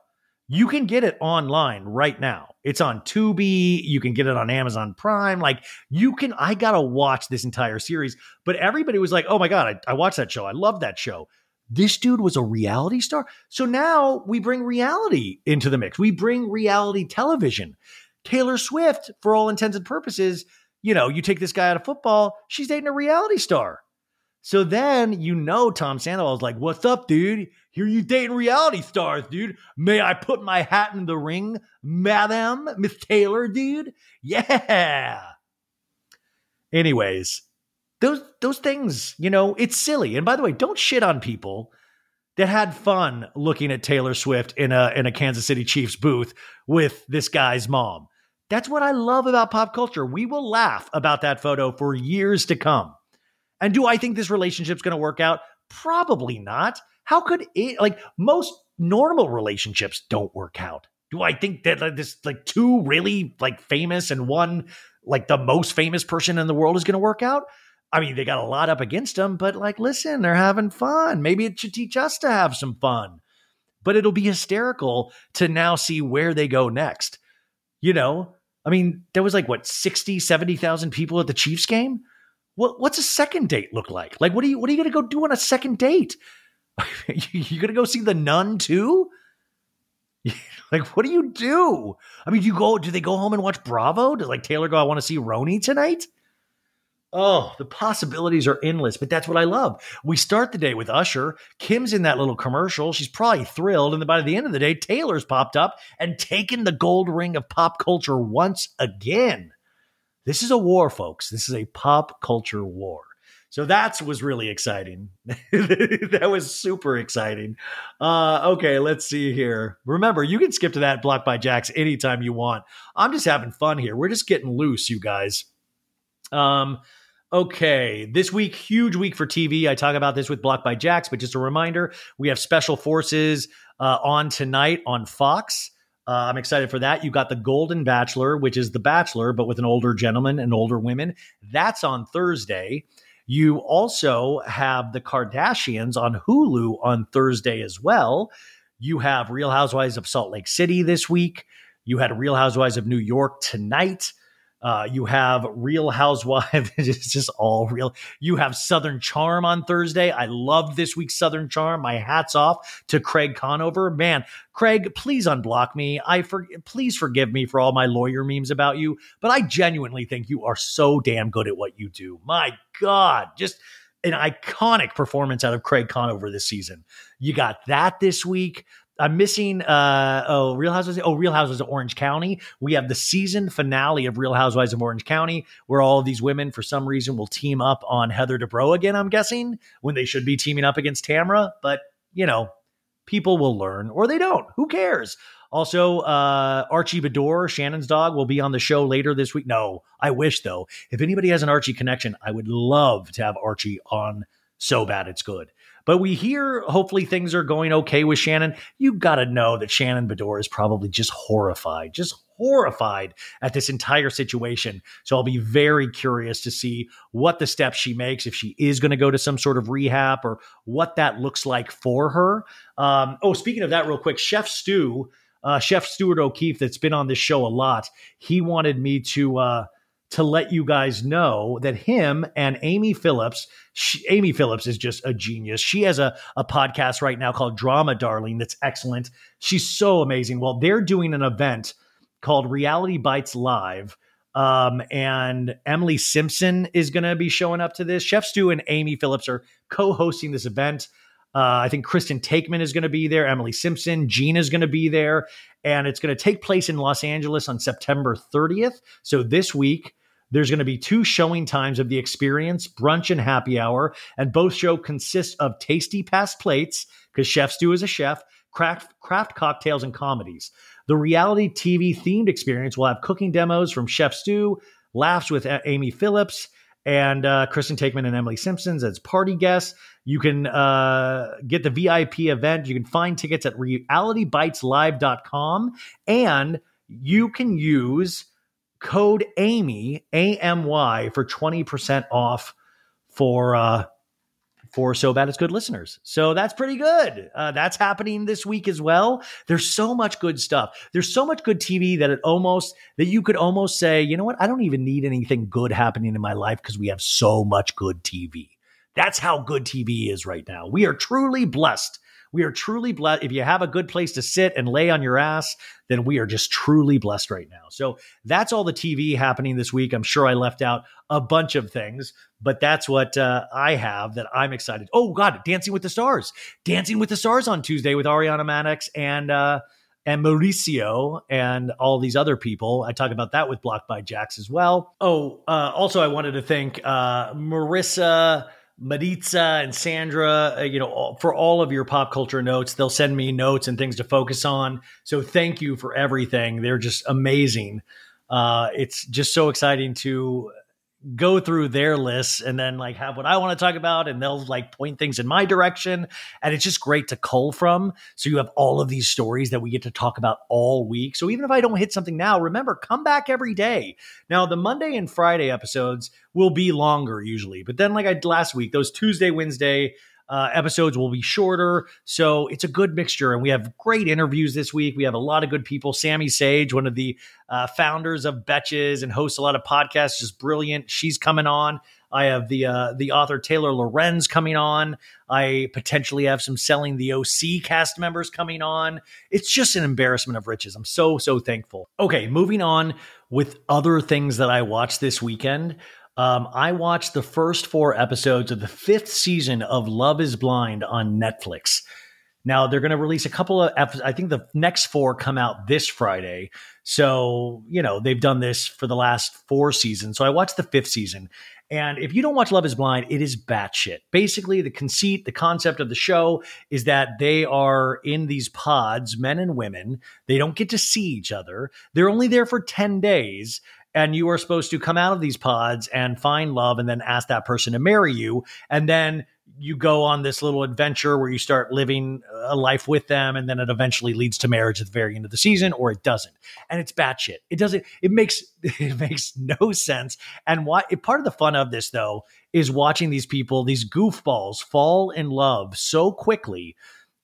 You can get it online right now. It's on Tubi. You can get it on Amazon Prime. Like you can, I got to watch this entire series. But everybody was like, oh my God, I, I watched that show. I love that show. This dude was a reality star. So now we bring reality into the mix. We bring reality television. Taylor Swift, for all intents and purposes, you know, you take this guy out of football, she's dating a reality star. So then you know Tom Sandoval is like, "What's up, dude? Here you dating reality stars, dude? May I put my hat in the ring, madam, Miss Taylor, dude? Yeah." Anyways, those those things, you know, it's silly. And by the way, don't shit on people that had fun looking at Taylor Swift in a in a Kansas City Chiefs booth with this guy's mom. That's what I love about pop culture. We will laugh about that photo for years to come. And do I think this relationship's going to work out? Probably not. How could it like most normal relationships don't work out? Do I think that like, this like two really like famous and one like the most famous person in the world is going to work out? I mean, they got a lot up against them, but like, listen, they're having fun. Maybe it should teach us to have some fun. But it'll be hysterical to now see where they go next. You know, I mean, there was like what 60, 70,000 people at the Chiefs game. What what's a second date look like? Like what are you what are you going to go do on a second date? you going to go see the nun too? like what do you do? I mean, do you go do they go home and watch Bravo? Does like Taylor go I want to see RHONY tonight? Oh, the possibilities are endless, but that's what I love. We start the day with Usher. Kim's in that little commercial. She's probably thrilled. And then by the end of the day, Taylor's popped up and taken the gold ring of pop culture once again. This is a war, folks. This is a pop culture war. So that was really exciting. that was super exciting. Uh, okay, let's see here. Remember, you can skip to that Blocked by Jax anytime you want. I'm just having fun here. We're just getting loose, you guys. Um, Okay, this week, huge week for TV. I talk about this with Blocked by Jax, but just a reminder we have Special Forces uh, on tonight on Fox. Uh, I'm excited for that. You got The Golden Bachelor, which is The Bachelor, but with an older gentleman and older women. That's on Thursday. You also have The Kardashians on Hulu on Thursday as well. You have Real Housewives of Salt Lake City this week. You had Real Housewives of New York tonight. Uh, you have Real Housewives. it's just all real. You have Southern Charm on Thursday. I loved this week's Southern Charm. My hats off to Craig Conover. Man, Craig, please unblock me. I for, please forgive me for all my lawyer memes about you, but I genuinely think you are so damn good at what you do. My God, just an iconic performance out of Craig Conover this season. You got that this week. I'm missing uh oh Real Housewives oh Real Housewives of Orange County. We have the season finale of Real Housewives of Orange County where all of these women for some reason will team up on Heather Dubrow again. I'm guessing when they should be teaming up against Tamra, but you know people will learn or they don't. Who cares? Also, uh, Archie Beador, Shannon's dog, will be on the show later this week. No, I wish though. If anybody has an Archie connection, I would love to have Archie on. So bad it's good. But we hear hopefully things are going okay with Shannon. You got to know that Shannon Beador is probably just horrified, just horrified at this entire situation. So I'll be very curious to see what the steps she makes, if she is going to go to some sort of rehab or what that looks like for her. Um, oh, speaking of that, real quick, Chef Stu, uh, Chef Stuart O'Keefe, that's been on this show a lot, he wanted me to. Uh, to let you guys know that him and Amy Phillips, she, Amy Phillips is just a genius. She has a, a podcast right now called Drama Darling that's excellent. She's so amazing. Well, they're doing an event called Reality Bites Live. Um, and Emily Simpson is going to be showing up to this. Chef Stu and Amy Phillips are co hosting this event. Uh, I think Kristen Taekman is going to be there. Emily Simpson, Gina is going to be there. And it's going to take place in Los Angeles on September 30th. So this week, there's going to be two showing times of the experience, brunch and happy hour, and both show consist of tasty past plates because Chef Stu is a chef, craft craft cocktails and comedies. The reality TV themed experience will have cooking demos from Chef Stu, laughs with Amy Phillips, and uh, Kristen Taekman and Emily Simpsons as party guests. You can uh, get the VIP event. You can find tickets at realitybiteslive.com and you can use code Amy A M Y for twenty percent off for uh, for so bad it's good listeners. So that's pretty good. Uh, that's happening this week as well. There's so much good stuff. There's so much good TV that it almost that you could almost say, you know what? I don't even need anything good happening in my life because we have so much good TV. That's how good TV is right now. We are truly blessed we are truly blessed. If you have a good place to sit and lay on your ass, then we are just truly blessed right now. So that's all the TV happening this week. I'm sure I left out a bunch of things, but that's what uh, I have that I'm excited. Oh God, Dancing with the Stars, Dancing with the Stars on Tuesday with Ariana Madix and uh, and Mauricio and all these other people. I talk about that with Blocked by Jax as well. Oh, uh, also, I wanted to thank uh, Marissa. Maritza and Sandra, uh, you know, for all of your pop culture notes, they'll send me notes and things to focus on. So thank you for everything. They're just amazing. Uh, it's just so exciting to go through their lists and then like have what I want to talk about and they'll like point things in my direction and it's just great to cull from so you have all of these stories that we get to talk about all week. So even if I don't hit something now, remember come back every day. Now the Monday and Friday episodes will be longer usually. But then like I last week, those Tuesday, Wednesday uh, episodes will be shorter. So it's a good mixture. And we have great interviews this week. We have a lot of good people. Sami Sage, one of the uh, founders of Betches and hosts a lot of podcasts, just brilliant. She's coming on. I have the uh, the author Taylor Lorenz coming on. I potentially have some selling the OC cast members coming on. It's just an embarrassment of riches. I'm so so thankful. Okay, moving on with other things that I watched this weekend. Um, I watched the first four episodes of the fifth season of Love is Blind on Netflix. Now they're going to release a couple of episodes. I think the next four come out this Friday. So, you know, they've done this for the last four seasons. So I watched the fifth season. And if you don't watch Love is Blind, it is batshit. Basically, the conceit, the concept of the show is that they are in these pods, men and women. They don't get to see each other. They're only there for 10 days and you are supposed to come out of these pods and find love and then ask that person to marry you. And then you go on this little adventure where you start living a life with them and then it eventually leads to marriage at the very end of the season or it doesn't. And it's batshit it doesn't it makes it makes no sense. And why part of the fun of this though is watching these people these goofballs fall in love so quickly.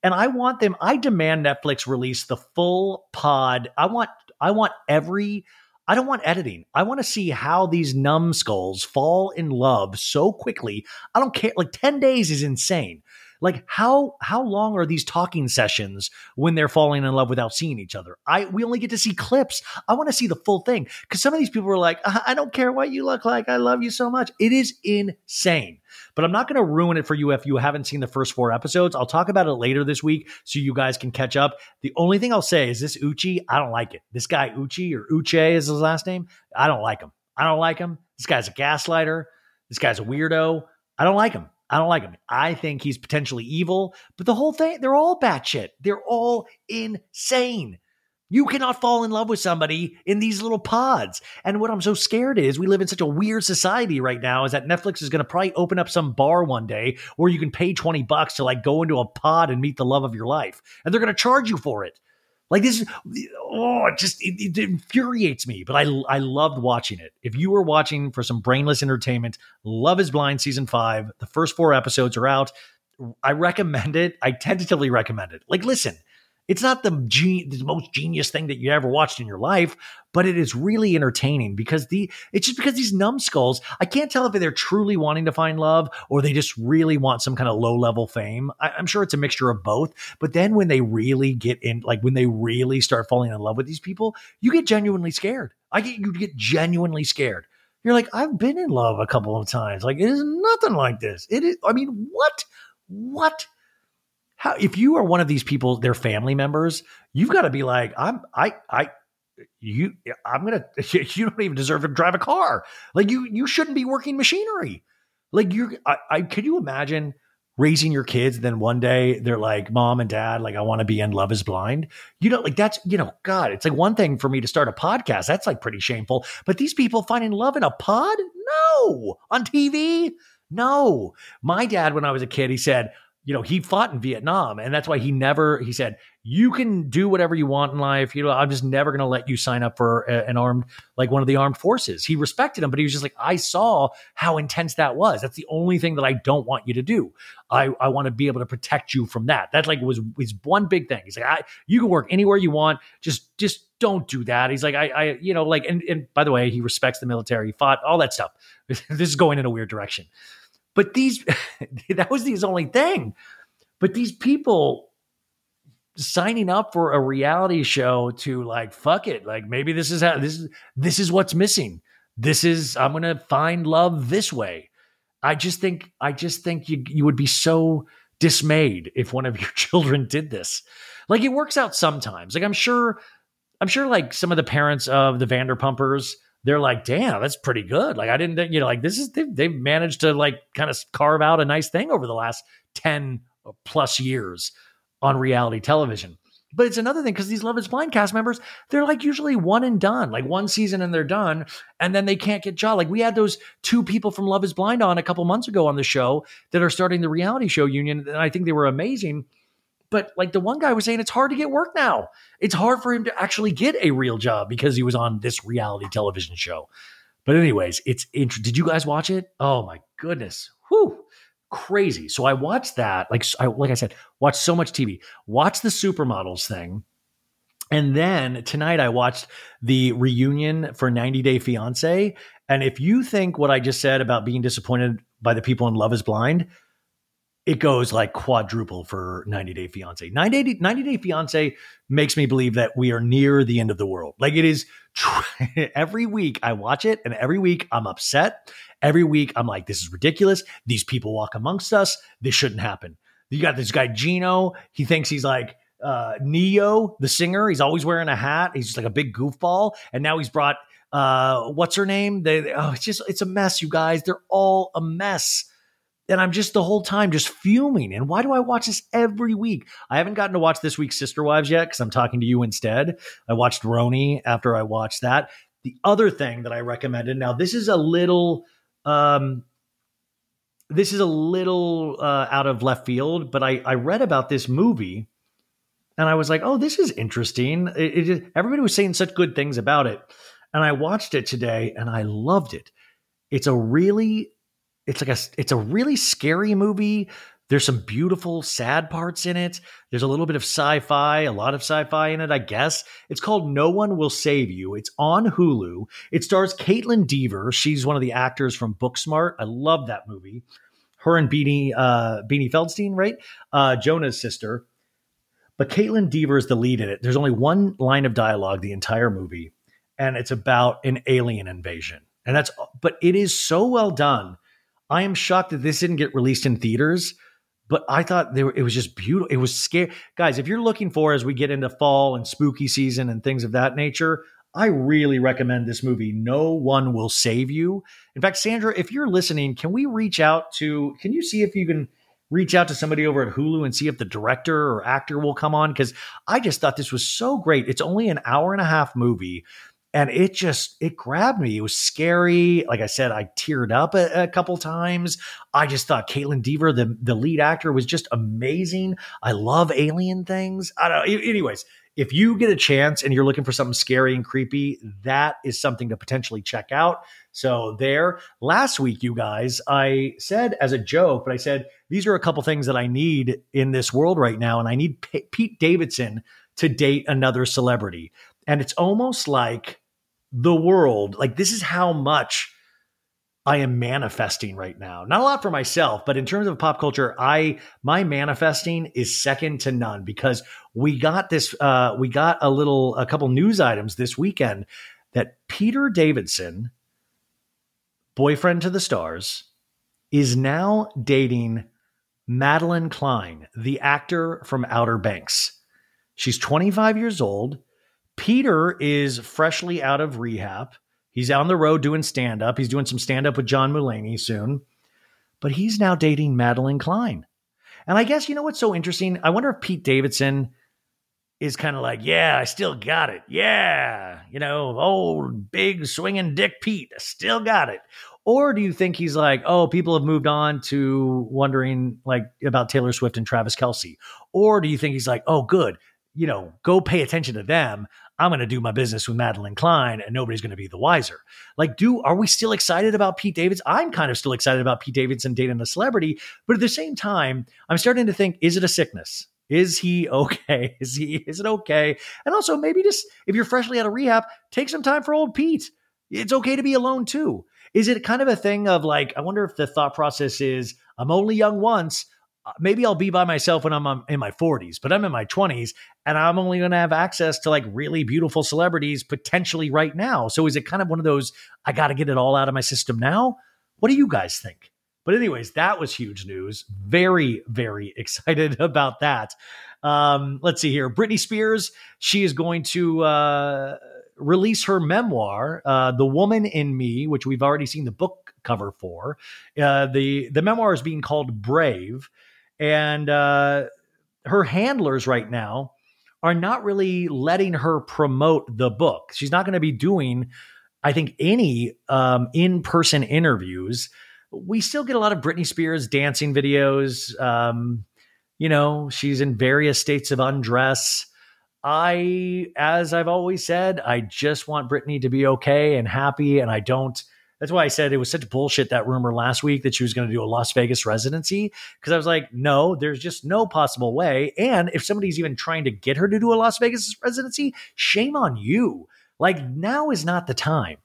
And i want them i demand netflix release the full pod. I want i want every I don't want editing. I want to see how these numbskulls fall in love so quickly. I don't care. Like 10 days is insane. Like how how long are these talking sessions when they're falling in love without seeing each other? I we only get to see clips. I want to see the full thing because some of these people are like, uh, I don't care what you look like. I love you so much. It is insane. But I'm not going to ruin it for you if you haven't seen the first four episodes. I'll talk about it later this week so you guys can catch up. The only thing I'll say is this Uchi, I don't like it. This guy Uchi or Uche is his last name. I don't like him. I don't like him. This guy's a gaslighter. This guy's a weirdo. I don't like him. I don't like him. I think he's potentially evil, but the whole thing, they're all batshit. They're all insane. You cannot fall in love with somebody in these little pods. And what I'm so scared is we live in such a weird society right now is that Netflix is going to probably open up some bar one day where you can pay 20 bucks to like go into a pod and meet the love of your life. And they're going to charge you for it. Like this, oh, it just it, it, infuriates me. But I I loved watching it. If you were watching for some brainless entertainment, Love Is Blind season five, the first four episodes are out. I recommend it. I tentatively recommend it. Like, listen, it's not the, ge- the most genius thing that you ever watched in your life, but it is really entertaining because the it's just because these numbskulls, I can't tell if they're truly wanting to find love or they just really want some kind of low level fame. I, I'm sure it's a mixture of both. But then when they really get in, like when they really start falling in love with these people, you get genuinely scared. I get you get genuinely scared. You're like, I've been in love a couple of times. Like it is nothing like this. It is. I mean, what? What? How if you are one of these people, their family members, you've got to be like, I'm I I you I'm gonna you don't even deserve to drive a car. Like you you shouldn't be working machinery. Like you're I, I could you imagine raising your kids then one day they're like mom and dad like i want to be in love is blind. You know like that's you know god it's like one thing for me to start a podcast that's like pretty shameful. But these people finding love in a pod? No. On tv no. My dad when i was a kid he said you know, he fought in Vietnam, and that's why he never. He said, "You can do whatever you want in life. You know, I'm just never going to let you sign up for a, an armed, like one of the armed forces." He respected him, but he was just like, "I saw how intense that was. That's the only thing that I don't want you to do. I, I want to be able to protect you from that. That like was his one big thing. He's like, I, you can work anywhere you want. Just, just don't do that. He's like, I, I, you know, like, and, and by the way, he respects the military. He fought all that stuff. this is going in a weird direction." But these, that was his only thing. But these people signing up for a reality show to like, fuck it. Like maybe this is how, this is, this is what's missing. This is, I'm going to find love this way. I just think, I just think you, you would be so dismayed if one of your children did this. Like it works out sometimes. Like I'm sure, I'm sure like some of the parents of the Vanderpumpers, they're like, damn, that's pretty good. Like I didn't, you know, like this is, they've, they've managed to like kind of carve out a nice thing over the last 10 uh, plus years on reality television. But it's another thing because these Love is Blind cast members, they're like usually one and done, like one season and they're done. And then they can't get job. Like we had those two people from Love is Blind on a couple months ago on the show that are starting the reality show union. And I think they were amazing. But like the one guy was saying, it's hard to get work now. It's hard for him to actually get a real job because he was on this reality television show. But, anyways, it's int- did you guys watch it? Oh my goodness. Whew crazy. So I watched that. Like I, like I said, watched so much TV. Watched the supermodels thing. And then tonight I watched the reunion for 90 Day Fiance. And if you think what I just said about being disappointed by the people in Love is Blind, it goes like quadruple for 90 Day Fiance. 90 Day, 90 Day Fiance makes me believe that we are near the end of the world. Like it is every week I watch it and every week I'm upset Every week, I'm like, this is ridiculous. These people walk amongst us. This shouldn't happen. You got this guy, Gino. He thinks he's like uh, Ne-Yo, the singer. He's always wearing a hat. He's just like a big goofball. And now he's brought, uh, what's her name? They, they, oh, it's just, it's a mess, you guys. They're all a mess. And I'm just the whole time just fuming. And why do I watch this every week? I haven't gotten to watch this week's Sister Wives yet because I'm talking to you instead. I watched RHONY after I watched that. The other thing that I recommended, now this is a little um, this is a little uh, out of left field, but I, I read about this movie and I was like, oh, this is interesting. It, it, everybody was saying such good things about it. And I watched it today and I loved it. It's a really, it's like a, it's a really scary movie there's some beautiful, sad parts in it. There's a little bit of sci fi, a lot of sci fi in it, I guess. It's called No One Will Save You. It's on Hulu. It stars Kaitlyn Dever. She's one of the actors from Booksmart. I love that movie. Her and Beanie, uh, Beanie Feldstein, right? Uh, Jonah's sister. But Kaitlyn Dever is the lead in it. There's only one line of dialogue the entire movie, and it's about an alien invasion. And that's, but it is so well done. I am shocked that this didn't get released in theaters but I thought there it was just beautiful. It was scary, guys. If you're looking for as we get into fall and spooky season and things of that nature, I really recommend this movie. No one will save you. In fact, Sandra, if you're listening, can we reach out to? Can you see if you can reach out to somebody over at Hulu and see if the director or actor will come on? Because I just thought this was so great. It's only an hour and a half movie and it just it grabbed me. It was scary. Like I said, I teared up a, a couple times. I just thought Kaitlyn Dever, the the lead actor, was just amazing. I love alien things. I don't. Anyways, if you get a chance and you're looking for something scary and creepy, that is something to potentially check out. So there. Last week, you guys, I said as a joke, but I said these are a couple things that I need in this world right now, and I need P- Pete Davidson to date another celebrity. And it's almost like the world, like this is how much I am manifesting right now. Not a lot for myself, but in terms of pop culture, I my manifesting is second to none because we got this uh we got a little a couple news items this weekend that Peter Davidson, boyfriend to the stars, is now dating Madelyn Cline, the actor from Outer Banks. She's 25 years old. Peter is freshly out of rehab. He's on the road doing stand up. He's doing some stand up with John Mulaney soon, but he's now dating Madelyn Cline. And I guess you know what's so interesting? I wonder if Pete Davidson is kind of like, yeah, I still got it. Yeah, you know, old big swinging Dick Pete, I still got it. Or do you think he's like, oh, people have moved on to wondering like about Taylor Swift and Travis Kelsey? Or do you think he's like, oh, good, you know, go pay attention to them. I'm going to do my business with Madelyn Cline and nobody's going to be the wiser. Like, do are we still excited about Pete Davidson? I'm kind of still excited about Pete Davidson dating a celebrity, but at the same time, I'm starting to think, is it a sickness? Is he okay? Is he is it okay? And also maybe just if you're freshly out of rehab, take some time for old Pete. It's okay to be alone too. Is it kind of a thing of like, I wonder if the thought process is I'm only young once maybe I'll be by myself when I'm in my 40s, but I'm in my 20s and I'm only going to have access to like really beautiful celebrities potentially right now. So is it kind of one of those, I got to get it all out of my system now? What do you guys think? But, anyways, that was huge news. Very, very excited about that. Um, let's see here. Britney Spears, she is going to uh, release her memoir, uh, "The Woman in Me," which we've already seen the book cover for. Uh, the the memoir is being called Brave, and uh, her handlers right now are not really letting her promote the book. She's not going to be doing, I think, any um, in person interviews. We still get a lot of Britney Spears dancing videos. Um, you know, she's in various states of undress. I, as I've always said, I just want Britney to be okay and happy. And I don't, that's why I said it was such bullshit that rumor last week that she was going to do a Las Vegas residency. Cause I was like, no, there's just no possible way. And if somebody's even trying to get her to do a Las Vegas residency, shame on you. Like now is not the time.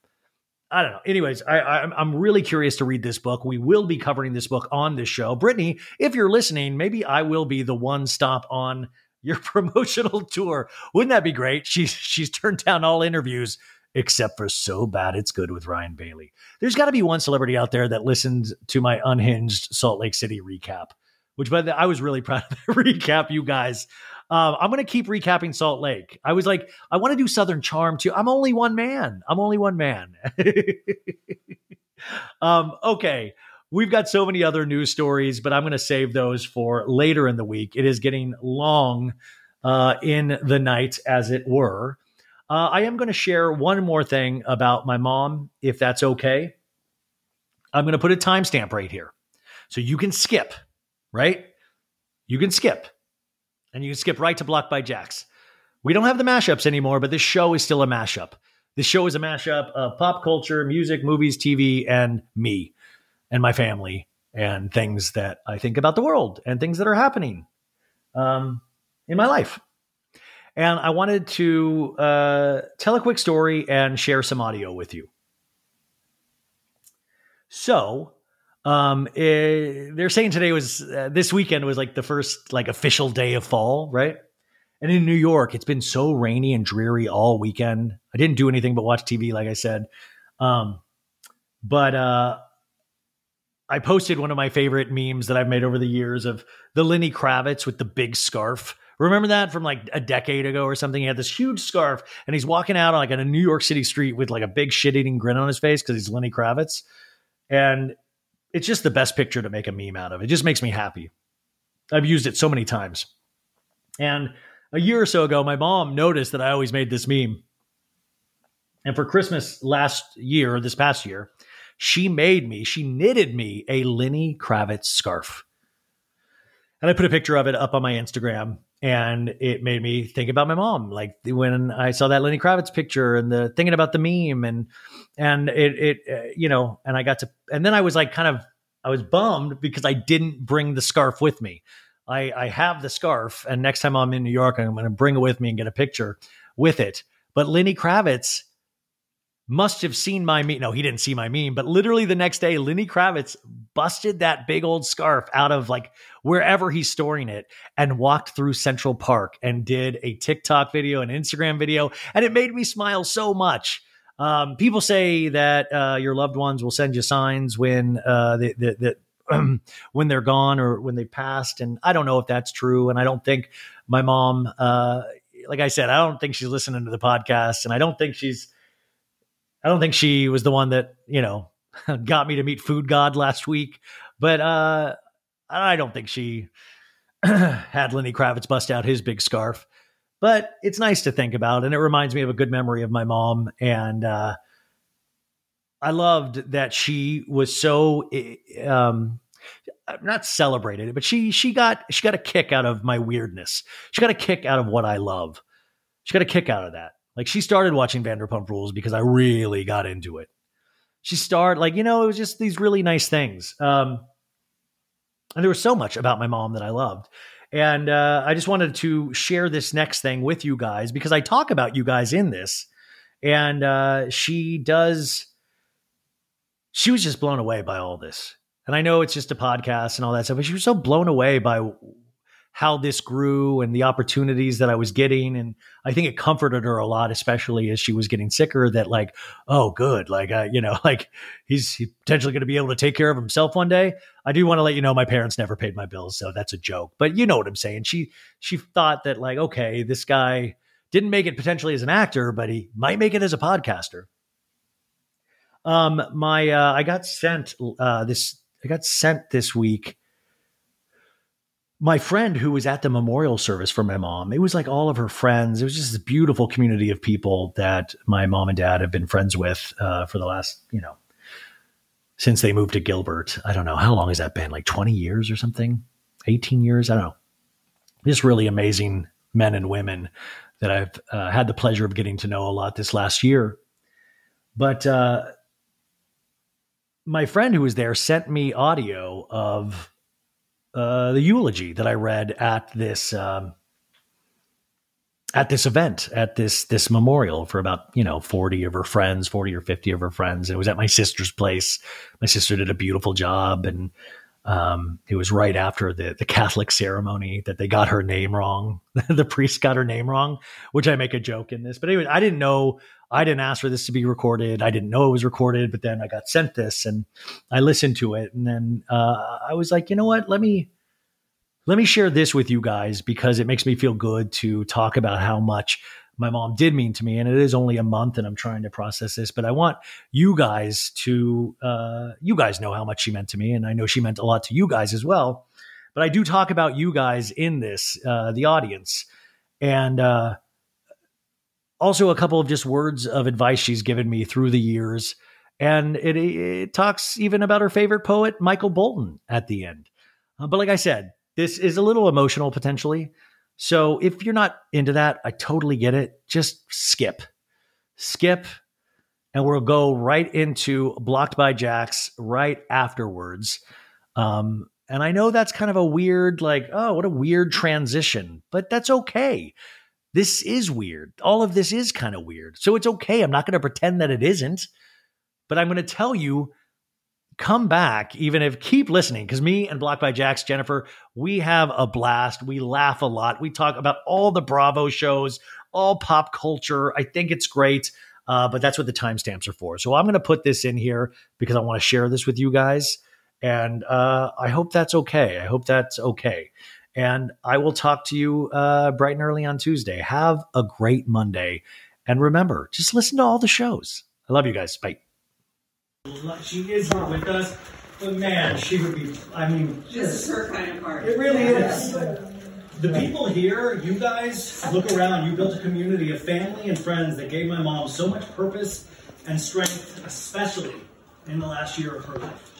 I don't know. Anyways, I, I, am really curious to read this book. We will be covering this book on this show. Britney, if you're listening, maybe I will be the one stop on your promotional tour. Wouldn't that be great? She's she's turned down all interviews except for so bad it's good with Ryan Bailey. There's got to be one celebrity out there that listens to my unhinged Salt Lake City recap, which by the I was really proud of the recap, you guys. Um, I'm going to keep recapping Salt Lake. I was like, I want to do Southern Charm too. I'm only one man. I'm only one man. um, okay. We've got so many other news stories, but I'm going to save those for later in the week. It is getting long uh, in the night, as it were. Uh, I am going to share one more thing about my mom, if that's okay. I'm going to put a timestamp right here. So you can skip, right? You can skip and you can skip right to Blocked by Jax. We don't have the mashups anymore, but this show is still a mashup. This show is a mashup of pop culture, music, movies, TV, and me and my family and things that I think about the world and things that are happening um, in my life. And I wanted to uh, tell a quick story and share some audio with you. So, um, it, eh, they're saying today was uh, this weekend was like the first like official day of fall, right? And in New York, it's been so rainy and dreary all weekend. I didn't do anything but watch TV, like I said. Um, but uh, I posted one of my favorite memes that I've made over the years of the Lenny Kravitz with the big scarf. Remember that from like a decade ago or something? He had this huge scarf and he's walking out on like a New York City street with like a big shit eating grin on his face because he's Lenny Kravitz. And it's just the best picture to make a meme out of. It just makes me happy. I've used it so many times. And a year or so ago, my mom noticed that I always made this meme. And for Christmas last year, or this past year, she made me, she knitted me a Lenny Kravitz scarf. And I put a picture of it up on my Instagram and it made me think about my mom. Like when I saw that Lenny Kravitz picture and the thinking about the meme and and it it uh, you know and I got to and then I was like kind of I was bummed because I didn't bring the scarf with me. I I have the scarf and next time I'm in New York I'm going to bring it with me and get a picture with it. But Lenny Kravitz must have seen my meme. No, he didn't see my meme, but literally the next day, Lenny Kravitz busted that big old scarf out of like wherever he's storing it and walked through Central Park and did a TikTok video, an Instagram video, and it made me smile so much. Um, people say that uh, your loved ones will send you signs when uh, that when they're gone or when they passed, and I don't know if that's true. And I don't think my mom, uh, like I said, I don't think she's listening to the podcast, and I don't think she's I don't think she was the one that, you know, got me to meet Food God last week, but uh, I don't think she had Lenny Kravitz bust out his big scarf. But it's nice to think about, and it reminds me of a good memory of my mom. And uh, I loved that she was so um, not celebrated, but she she got she got a kick out of my weirdness. She got a kick out of what I love. She got a kick out of that. Like she started watching Vanderpump Rules because I really got into it. She started like you know it was just these really nice things. Um, and there was so much about my mom that I loved. And uh, I just wanted to share this next thing with you guys because I talk about you guys in this. And uh, she does, she was just blown away by all this. And I know it's just a podcast and all that stuff, but she was so blown away by how this grew and the opportunities that I was getting. And I think it comforted her a lot, especially as she was getting sicker, that like, oh, good. Like, uh, you know, like he's potentially going to be able to take care of himself one day. I do want to let you know my parents never paid my bills. So that's a joke, but you know what I'm saying? She, she thought that like, okay, this guy didn't make it potentially as an actor, but he might make it as a podcaster. Um, my, uh, I got sent, uh, this, I got sent this week my friend who was at the memorial service for my mom, it was like all of her friends. It was just this beautiful community of people that my mom and dad have been friends with uh, for the last, you know, since they moved to Gilbert. I don't know. How long has that been? Like 20 years or something? 18 years? I don't know. Just really amazing men and women that I've uh, had the pleasure of getting to know a lot this last year. But uh, my friend who was there sent me audio of uh, the eulogy that I read at this um, at this event at this this memorial for about you know 40 of her friends 40 or 50 of her friends. It was at my sister's place. My sister did a beautiful job and um, it was right after the the catholic ceremony that they got her name wrong. The priest got her name wrong which i make a joke in this but anyway i didn't know i didn't ask for this to be recorded i didn't know it was recorded but then i got sent this and i listened to it and then uh, i was like you know what let me let me share this with you guys because it makes me feel good to talk about how much my mom did mean to me. And it is only a month and I'm trying to process this, but I want you guys to, uh, you guys know how much she meant to me. And I know she meant a lot to you guys as well. But I do talk about you guys in this, uh, the audience. And, uh, also a couple of just words of advice she's given me through the years. And it, it talks even about her favorite poet, Michael Bolton, at the end. Uh, but like I said, this is a little emotional potentially. So if you're not into that, I totally get it. Just skip, skip, and we'll go right into Blocked by Jax right afterwards. Um, and I know that's kind of a weird, like, oh, what a weird transition, but that's okay. This is weird. All of this is kind of weird. So it's okay. I'm not going to pretend that it isn't, but I'm going to tell you come back, even if keep listening, because me and Blocked by Jax, Jennifer, we have a blast. We laugh a lot. We talk about all the Bravo shows, all pop culture. I think it's great. Uh, but that's what the timestamps are for. So I'm going to put this in here because I want to share this with you guys. And uh, I hope that's okay. I hope that's okay. And I will talk to you uh, bright and early on Tuesday. Have a great Monday. And remember, just listen to all the shows. I love you guys. Bye. She is not with us, but man, she would be. I mean, this is her kind of party. It really is. The people here, you guys, look around. You built a community of family and friends that gave my mom so much purpose and strength, especially in the last year of her life.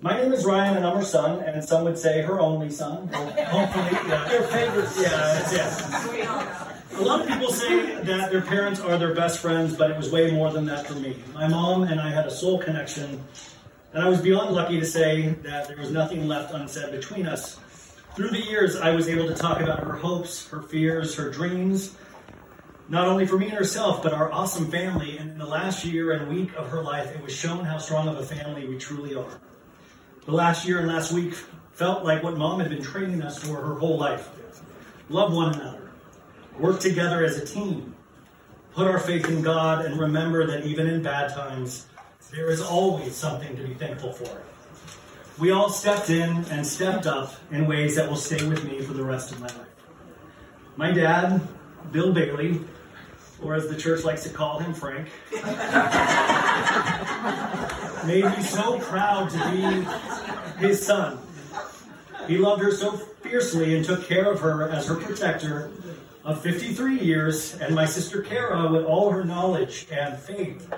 My name is Ryan, and I'm her son, and some would say her only son. Hopefully, yeah, their favorite. Yeah, yeah. A lot of people say that their parents are their best friends, but it was way more than that for me. My mom and I had a soul connection, and I was beyond lucky to say that there was nothing left unsaid between us. Through the years, I was able to talk about her hopes, her fears, her dreams, not only for me and herself, but our awesome family. And in the last year and week of her life, it was shown how strong of a family we truly are. The last year and last week felt like what mom had been training us for her whole life love one another work together as a team, put our faith in God, and remember that even in bad times, there is always something to be thankful for. We all stepped in and stepped up in ways that will stay with me for the rest of my life. My dad, Bill Bailey, or as the church likes to call him, Frank, made me so proud to be his son. He loved her so fiercely and took care of her as her protector of 53 years, and my sister Kara, with all her knowledge and faith,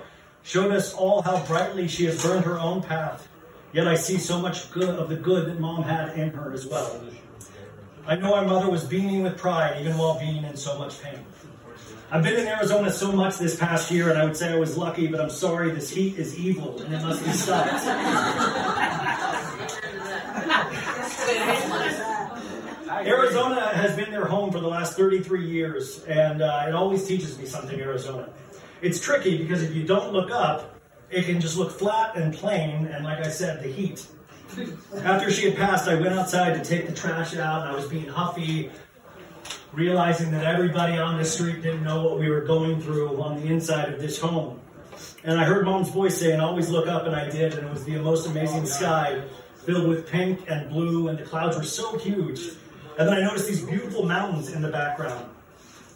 showed us all how brightly she has burned her own path. Yet I see so much good of the good that mom had in her as well. I know our mother was beaming with pride, even while being in so much pain. I've been in Arizona so much this past year, and I would say I was lucky, but I'm sorry, this heat is evil, and it must be stopped. Arizona has been their home for the last 33 years, and uh, it always teaches me something, Arizona. It's tricky because if you don't look up, it can just look flat and plain, and like I said, the heat. After she had passed, I went outside to take the trash out, and I was being huffy, realizing that everybody on the street didn't know what we were going through on the inside of this home. And I heard mom's voice saying, Always look up, and I did, and it was the most amazing sky filled with pink and blue, and the clouds were so huge. And then I noticed these beautiful mountains in the background.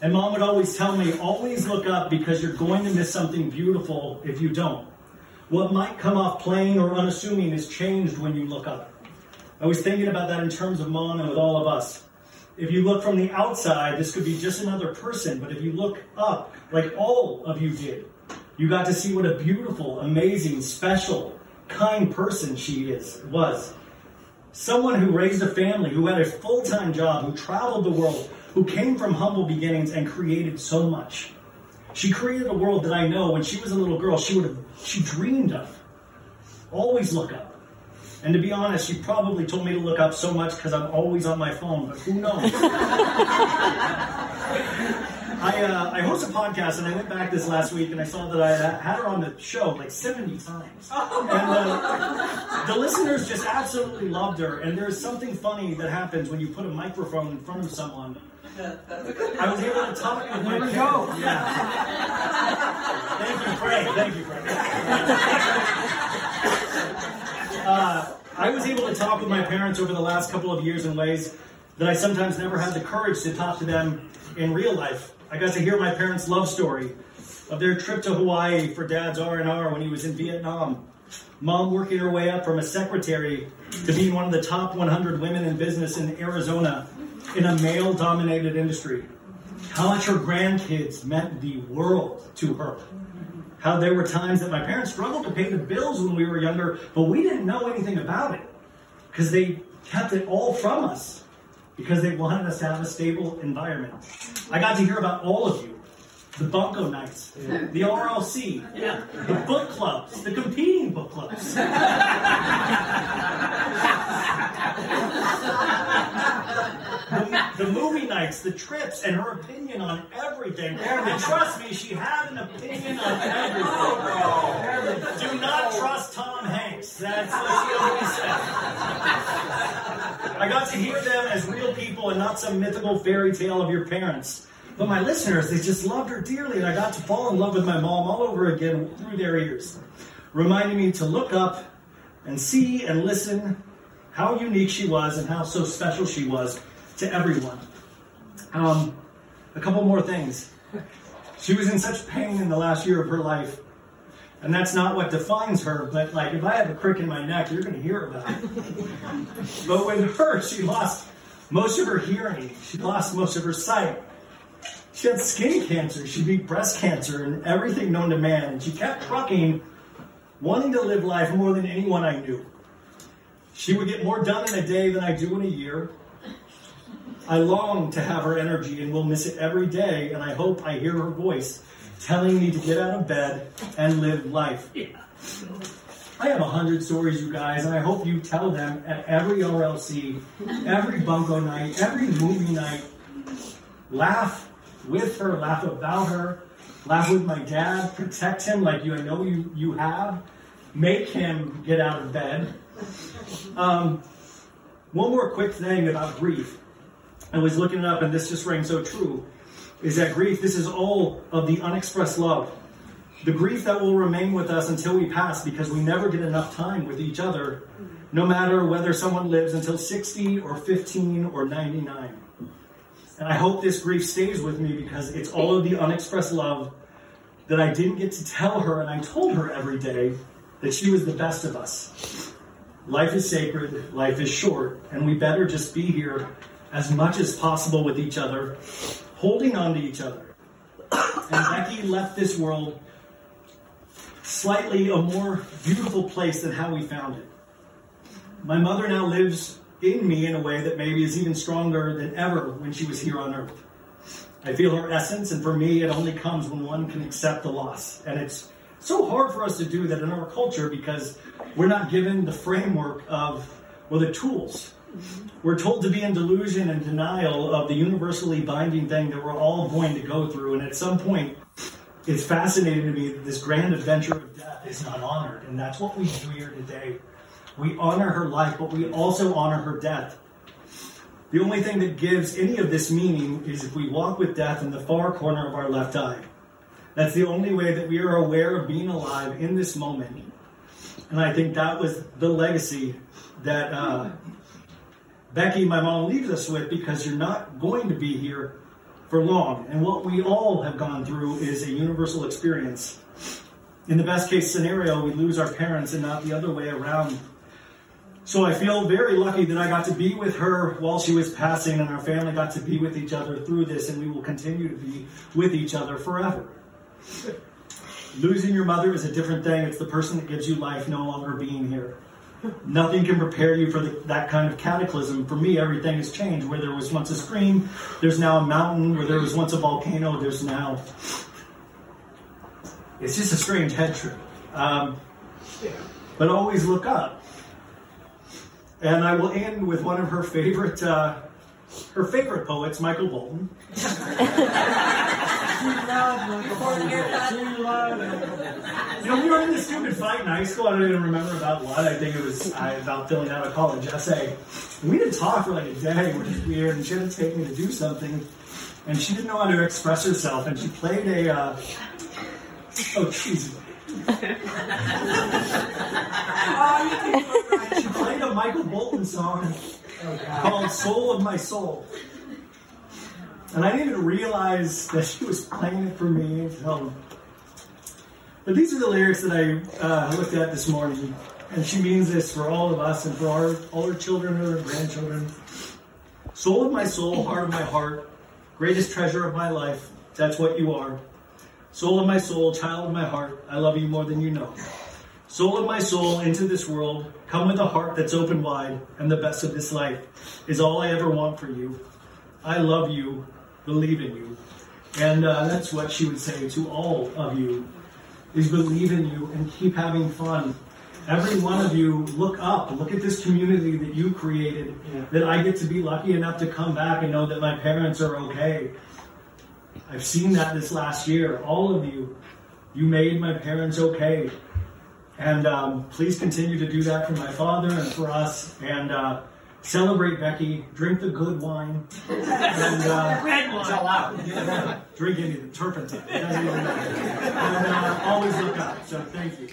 And mom would always tell me, Always look up because you're going to miss something beautiful if you don't. What might come off plain or unassuming is changed when you look up. I was thinking about that in terms of mom and with all of us. If you look from the outside, this could be just another person, but if you look up, like all of you did, you got to see what a beautiful, amazing, special, kind person she is was. Someone who raised a family, who had a full-time job, who traveled the world, who came from humble beginnings and created so much. She created a world that I know when she was a little girl, she would have she dreamed of. Always look up. And to be honest, she probably told me to look up so much because I'm always on my phone, but who knows? I, uh, I host a podcast and I went back this last week and I saw that I had her on the show like 70 times. And uh, the listeners just absolutely loved her. And there's something funny that happens when you put a microphone in front of someone. I was able to talk with my parents. Yeah. Thank you, Frank. Thank you, Frank. Uh, I was able to talk with my parents over the last couple of years in ways that I sometimes never had the courage to talk to them in real life. I got to hear my parents' love story of their trip to Hawaii for Dad's R&R when he was in Vietnam. Mom working her way up from a secretary to being one of the top 100 women in business in Arizona in a male-dominated industry. How much her grandkids meant the world to her. How there were times that my parents struggled to pay the bills when we were younger, but we didn't know anything about it because they kept it all from us because they wanted us to have a stable environment. I got to hear about all of you. The Bunko Nights, the RLC, the book clubs, the competing book clubs. the, the movie nights, the trips, and her opinion on everything. And trust me, she had an opinion on everything. Oh, Do not trust Tom Hanks. That's what she always said. I got to hear them as real people and not some mythical fairy tale of your parents. But my listeners, they just loved her dearly, and I got to fall in love with my mom all over again through their ears, reminding me to look up and see and listen how unique she was and how so special she was to everyone. Um, a couple more things. She was in such pain in the last year of her life. And that's not what defines her, but like if I have a crick in my neck, you're going to hear about it. but with her, she lost most of her hearing, she lost most of her sight. She had skin cancer, she beat breast cancer, and everything known to man. And she kept trucking, wanting to live life more than anyone I knew. She would get more done in a day than I do in a year. I long to have her energy and will miss it every day, and I hope I hear her voice telling me to get out of bed and live life. I have a hundred stories, you guys, and I hope you tell them at every RLC, every bunko night, every movie night. Laugh with her, laugh about her, laugh with my dad, protect him like you I know you, you have, make him get out of bed. Um, one more quick thing about grief. I was looking it up, and this just rang so true. Is that grief? This is all of the unexpressed love. The grief that will remain with us until we pass because we never get enough time with each other, no matter whether someone lives until 60 or 15 or 99. And I hope this grief stays with me because it's all of the unexpressed love that I didn't get to tell her, and I told her every day that she was the best of us. Life is sacred, life is short, and we better just be here as much as possible with each other, holding on to each other. And Becky left this world slightly a more beautiful place than how we found it. My mother now lives in me in a way that maybe is even stronger than ever when she was here on earth. I feel her essence, and for me, it only comes when one can accept the loss. And it's so hard for us to do that in our culture because we're not given the framework of, well, the tools. We're told to be in delusion and denial of the universally binding thing that we're all going to go through. And at some point, it's fascinating to me that this grand adventure of death is not honored. And that's what we do here today. We honor her life, but we also honor her death. The only thing that gives any of this meaning is if we walk with death in the far corner of our left eye. That's the only way that we are aware of being alive in this moment. And I think that was the legacy that uh, Becky, my mom, leaves us with because you're not going to be here for long. And what we all have gone through is a universal experience. In the best case scenario, we lose our parents and not the other way around. So I feel very lucky that I got to be with her while she was passing, and our family got to be with each other through this, and we will continue to be with each other forever. Losing your mother is a different thing. It's the person that gives you life no longer being here. Nothing can prepare you for the, that kind of cataclysm. For me, everything has changed. Where there was once a stream, there's now a mountain. Where there was once a volcano, there's now. It's just a strange head trip. Um, but always look up. And I will end with one of her favorite, uh, her favorite poets, Michael Bolton. You know, we were in this stupid fight in high school. I don't even remember about what. I think it was uh, about filling out a college essay. And we didn't talk for like a day, which is weird. And she had to take me to do something. And she didn't know how to express herself. And she played a. Uh, oh, jeez. she played a Michael Bolton song called Soul of My Soul. And I didn't even realize that she was playing it for me. But these are the lyrics that I uh, looked at this morning. And she means this for all of us and for our, all our children and our grandchildren. Soul of my soul, heart of my heart, greatest treasure of my life, that's what you are. Soul of my soul, child of my heart, I love you more than you know. Soul of my soul, into this world, come with a heart that's open wide, and the best of this life is all I ever want for you. I love you, believe in you. And uh, that's what she would say to all of you, is believe in you and keep having fun. Every one of you, look up. Look at this community that you created, that I get to be lucky enough to come back and know that my parents are okay. I've seen that this last year. All of you, you made my parents okay. And um, please continue to do that for my father and for us. And uh, celebrate Becky. Drink the good wine. And, uh, Red wine. It's allowed. Yeah, drink any of the turpentine. It doesn't even matter. And uh, always look up. So thank you.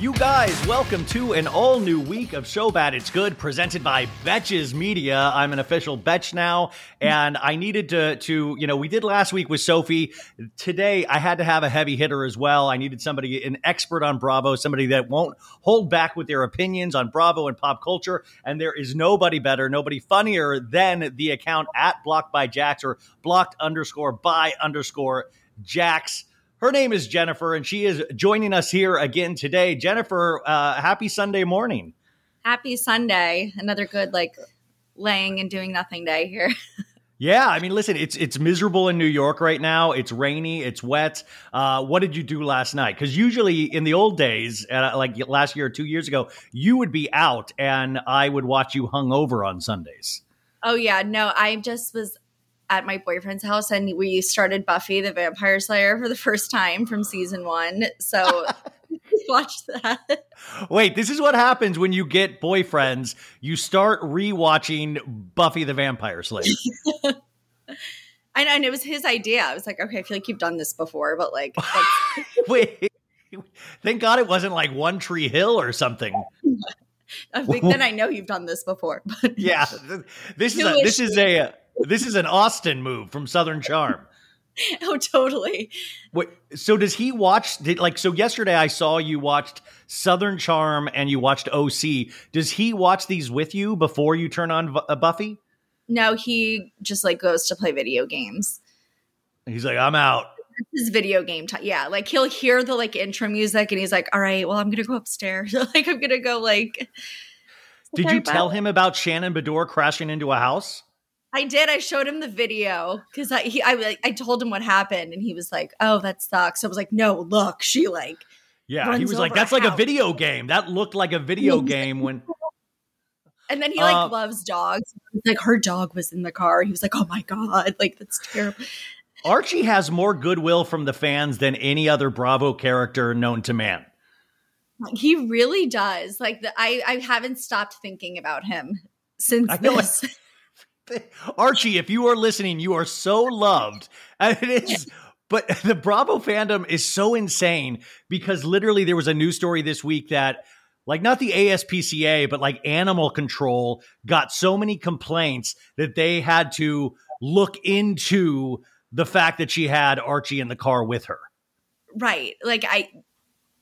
You guys, welcome to an all new week of So Bad It's Good presented by Betches Media. I'm an official Betch now, and I needed to, to, you know, we did last week with Sophie. Today, I had to have a heavy hitter as well. I needed somebody, an expert on Bravo, somebody that won't hold back with their opinions on Bravo and pop culture. And there is nobody better, nobody funnier than the account at Blocked by Jax or blocked underscore by underscore Jax. Her name is Jennifer, and she is joining us here again today. Jennifer, uh, happy Sunday morning. Happy Sunday. Another good like laying and doing nothing day here. Yeah, I mean, listen, it's it's miserable in New York right now. It's rainy, it's wet. Uh, what did you do last night? Because usually in the old days, uh, like last year or two years ago, you would be out, and I would watch you hung over on Sundays. oh yeah, no, I just was at my boyfriend's house and we started Buffy the Vampire Slayer for the first time from season one. So watch that. Wait, this is what happens when you get boyfriends. You start rewatching Buffy the Vampire Slayer. I know, and it was his idea. I was like, okay, I feel like you've done this before, but like, Wait, thank God it wasn't like One Tree Hill or something. I think then I know you've done this before. But Yeah, this is a, this is a this is an Austin move from Southern Charm. oh, totally. Wait, so does he watch? Did like so? Yesterday I saw you watched Southern Charm and you watched OC. Does he watch these with you before you turn on uh, Buffy? No, he just like goes to play video games. He's like, I'm out. his video game time. Yeah, like he'll hear the like intro music and he's like, "All right, well, I'm gonna go upstairs. like I'm gonna go like." Did you tell him about Shannon Beador crashing into a house? I did. I showed him the video because I he I I told him what happened and he was like, "Oh, that sucks." I was like, "No, look, she like." Yeah, he was like, "That's like a video game. That looked like a video game when." And then he like Uh, loves dogs. Like her dog was in the car. He was like, "Oh my god, like that's terrible." Archie has more goodwill from the fans than any other Bravo character known to man. He really does. Like the, I, I haven't stopped thinking about him since I this. Archie, if you are listening, you are so loved. And it is but the Bravo fandom is so insane because literally there was a news story this week that like not the ASPCA, but like animal control got so many complaints that they had to look into the fact that she had Archie in the car with her. Right. Like I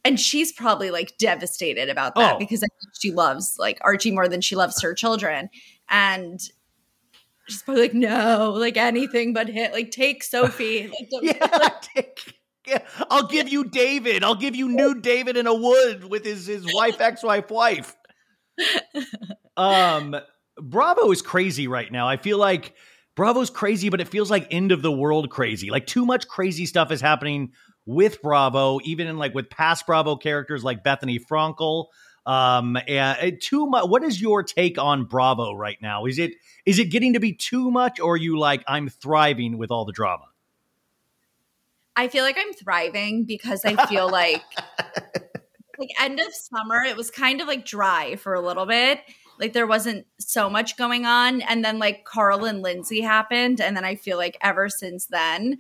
and she's probably like devastated about that Oh. because she loves like Archie more than she loves her children. And she's probably like, no, like anything but hit, like take Sophie. Like, don't- Yeah, take- yeah, I'll give you David. I'll give you new David in a wood with his his wife, ex-wife, wife. Um, Bravo is crazy right now. I feel like Bravo's crazy, but it feels like end of the world crazy. Like too much crazy stuff is happening with Bravo, even in like with past Bravo characters like Bethenny Frankel. Um, and and too much. What is your take on Bravo right now? Is it is it getting to be too much, or are you like I'm thriving with all the drama? I feel like I'm thriving because I feel like like end of summer, it was kind of like dry for a little bit. Like there wasn't so much going on. And then like Carl and Lindsay happened. And then I feel like ever since then,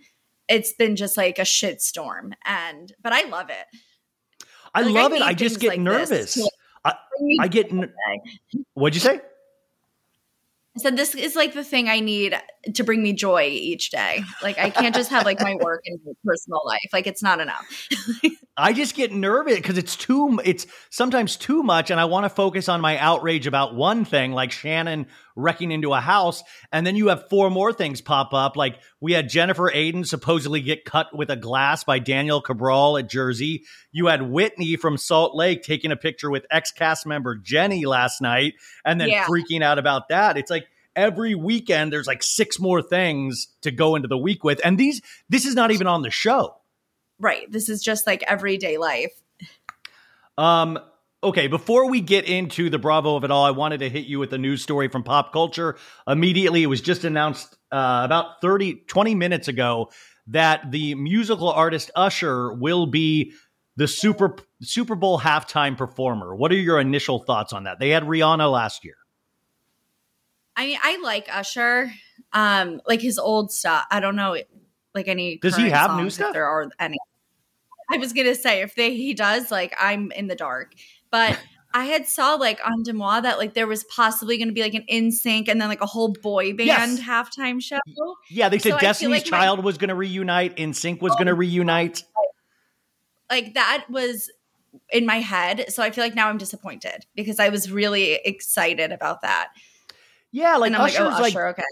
it's been just like a shit storm. And but I love it. I Like, love I it. I just get like nervous. to- I, I get. What'd you say? I said this is like the thing I need to bring me joy each day. Like I can't just have like my work and my personal life. Like it's not enough. I just get nervous because it's too. It's sometimes too much, and I want to focus on my outrage about one thing, like Shannon wrecking into a house, and then you have four more things pop up. Like we had Jennifer Aydin supposedly get cut with a glass by Danielle Cabral at Jersey. You had Whitney from Salt Lake taking a picture with ex cast member Jenny last night, and then Yeah. freaking out about that. It's like every weekend there's like six more things to go into the week with, and these this is not even on the show. Right. This is just like everyday life. Um, okay, before we get into the Bravo of it all, I wanted to hit you with a news story from pop culture. Immediately, it was just announced uh, about 30, 20 minutes ago that the musical artist Usher will be the Super Super Bowl halftime performer. What are your initial thoughts on that? They had Rihanna last year. I mean, I like Usher. Um, like his old stuff. I don't know, like any. Does he have new stuff? There are any. I was gonna say if they he does, like I'm in the dark. But I had saw like on Deuxmoi that like there was possibly gonna be like an NSYNC and then like a whole boy band Yes. halftime show. Yeah, they said So Destiny's like my- Child was going to reunite, NSYNC was going to oh, reunite. Like that was in my head. So I feel like now I'm disappointed because I was really excited about that. Yeah, like I'm oh, Usher's like, oh, like okay.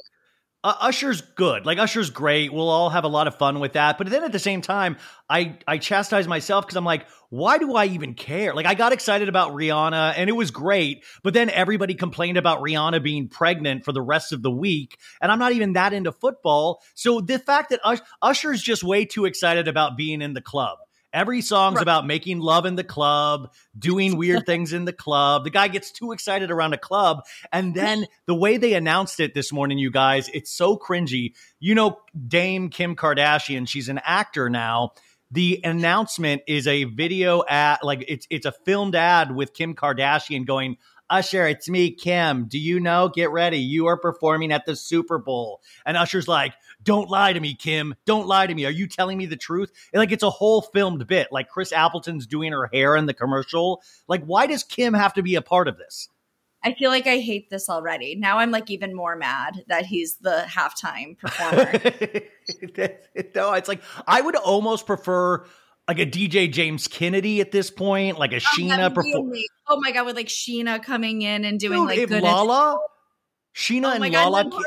Uh, Usher's good. Like Usher's great. We'll all have a lot of fun with that. But then at the same time, I I chastise myself because I'm like, why do I even care? Like I got excited about Rihanna and it was great, but then everybody complained about Rihanna being pregnant for the rest of the week, and I'm not even that into football. So the fact that Ush- Usher's just way too excited about being in the club. Every song's Right. about making love in the club, doing weird things in the club. The guy gets too excited around a club. And then the way they announced it this morning, you guys, it's so cringy. You know, Dame Kim Kardashian, she's an actor now. The announcement is a video ad, like it's it's a filmed ad with Kim Kardashian going, Usher, it's me, Kim. Do you know? Get ready. You are performing at the Super Bowl. And Usher's like, Don't lie to me, Kim. Don't lie to me. Are you telling me the truth? And, like it's a whole filmed bit. Like Chris Appleton's doing her hair in the commercial. Like, why does Kim have to be a part of this? I feel like I hate this already. Now I'm like even more mad that he's the halftime performer. no, it's like I would almost prefer like a DJ James Kennedy at this point, like a Scheana That would be perform. Oh my god, with like Scheana coming in and doing Dude, like if good. Lala, Scheana oh and god, Lala.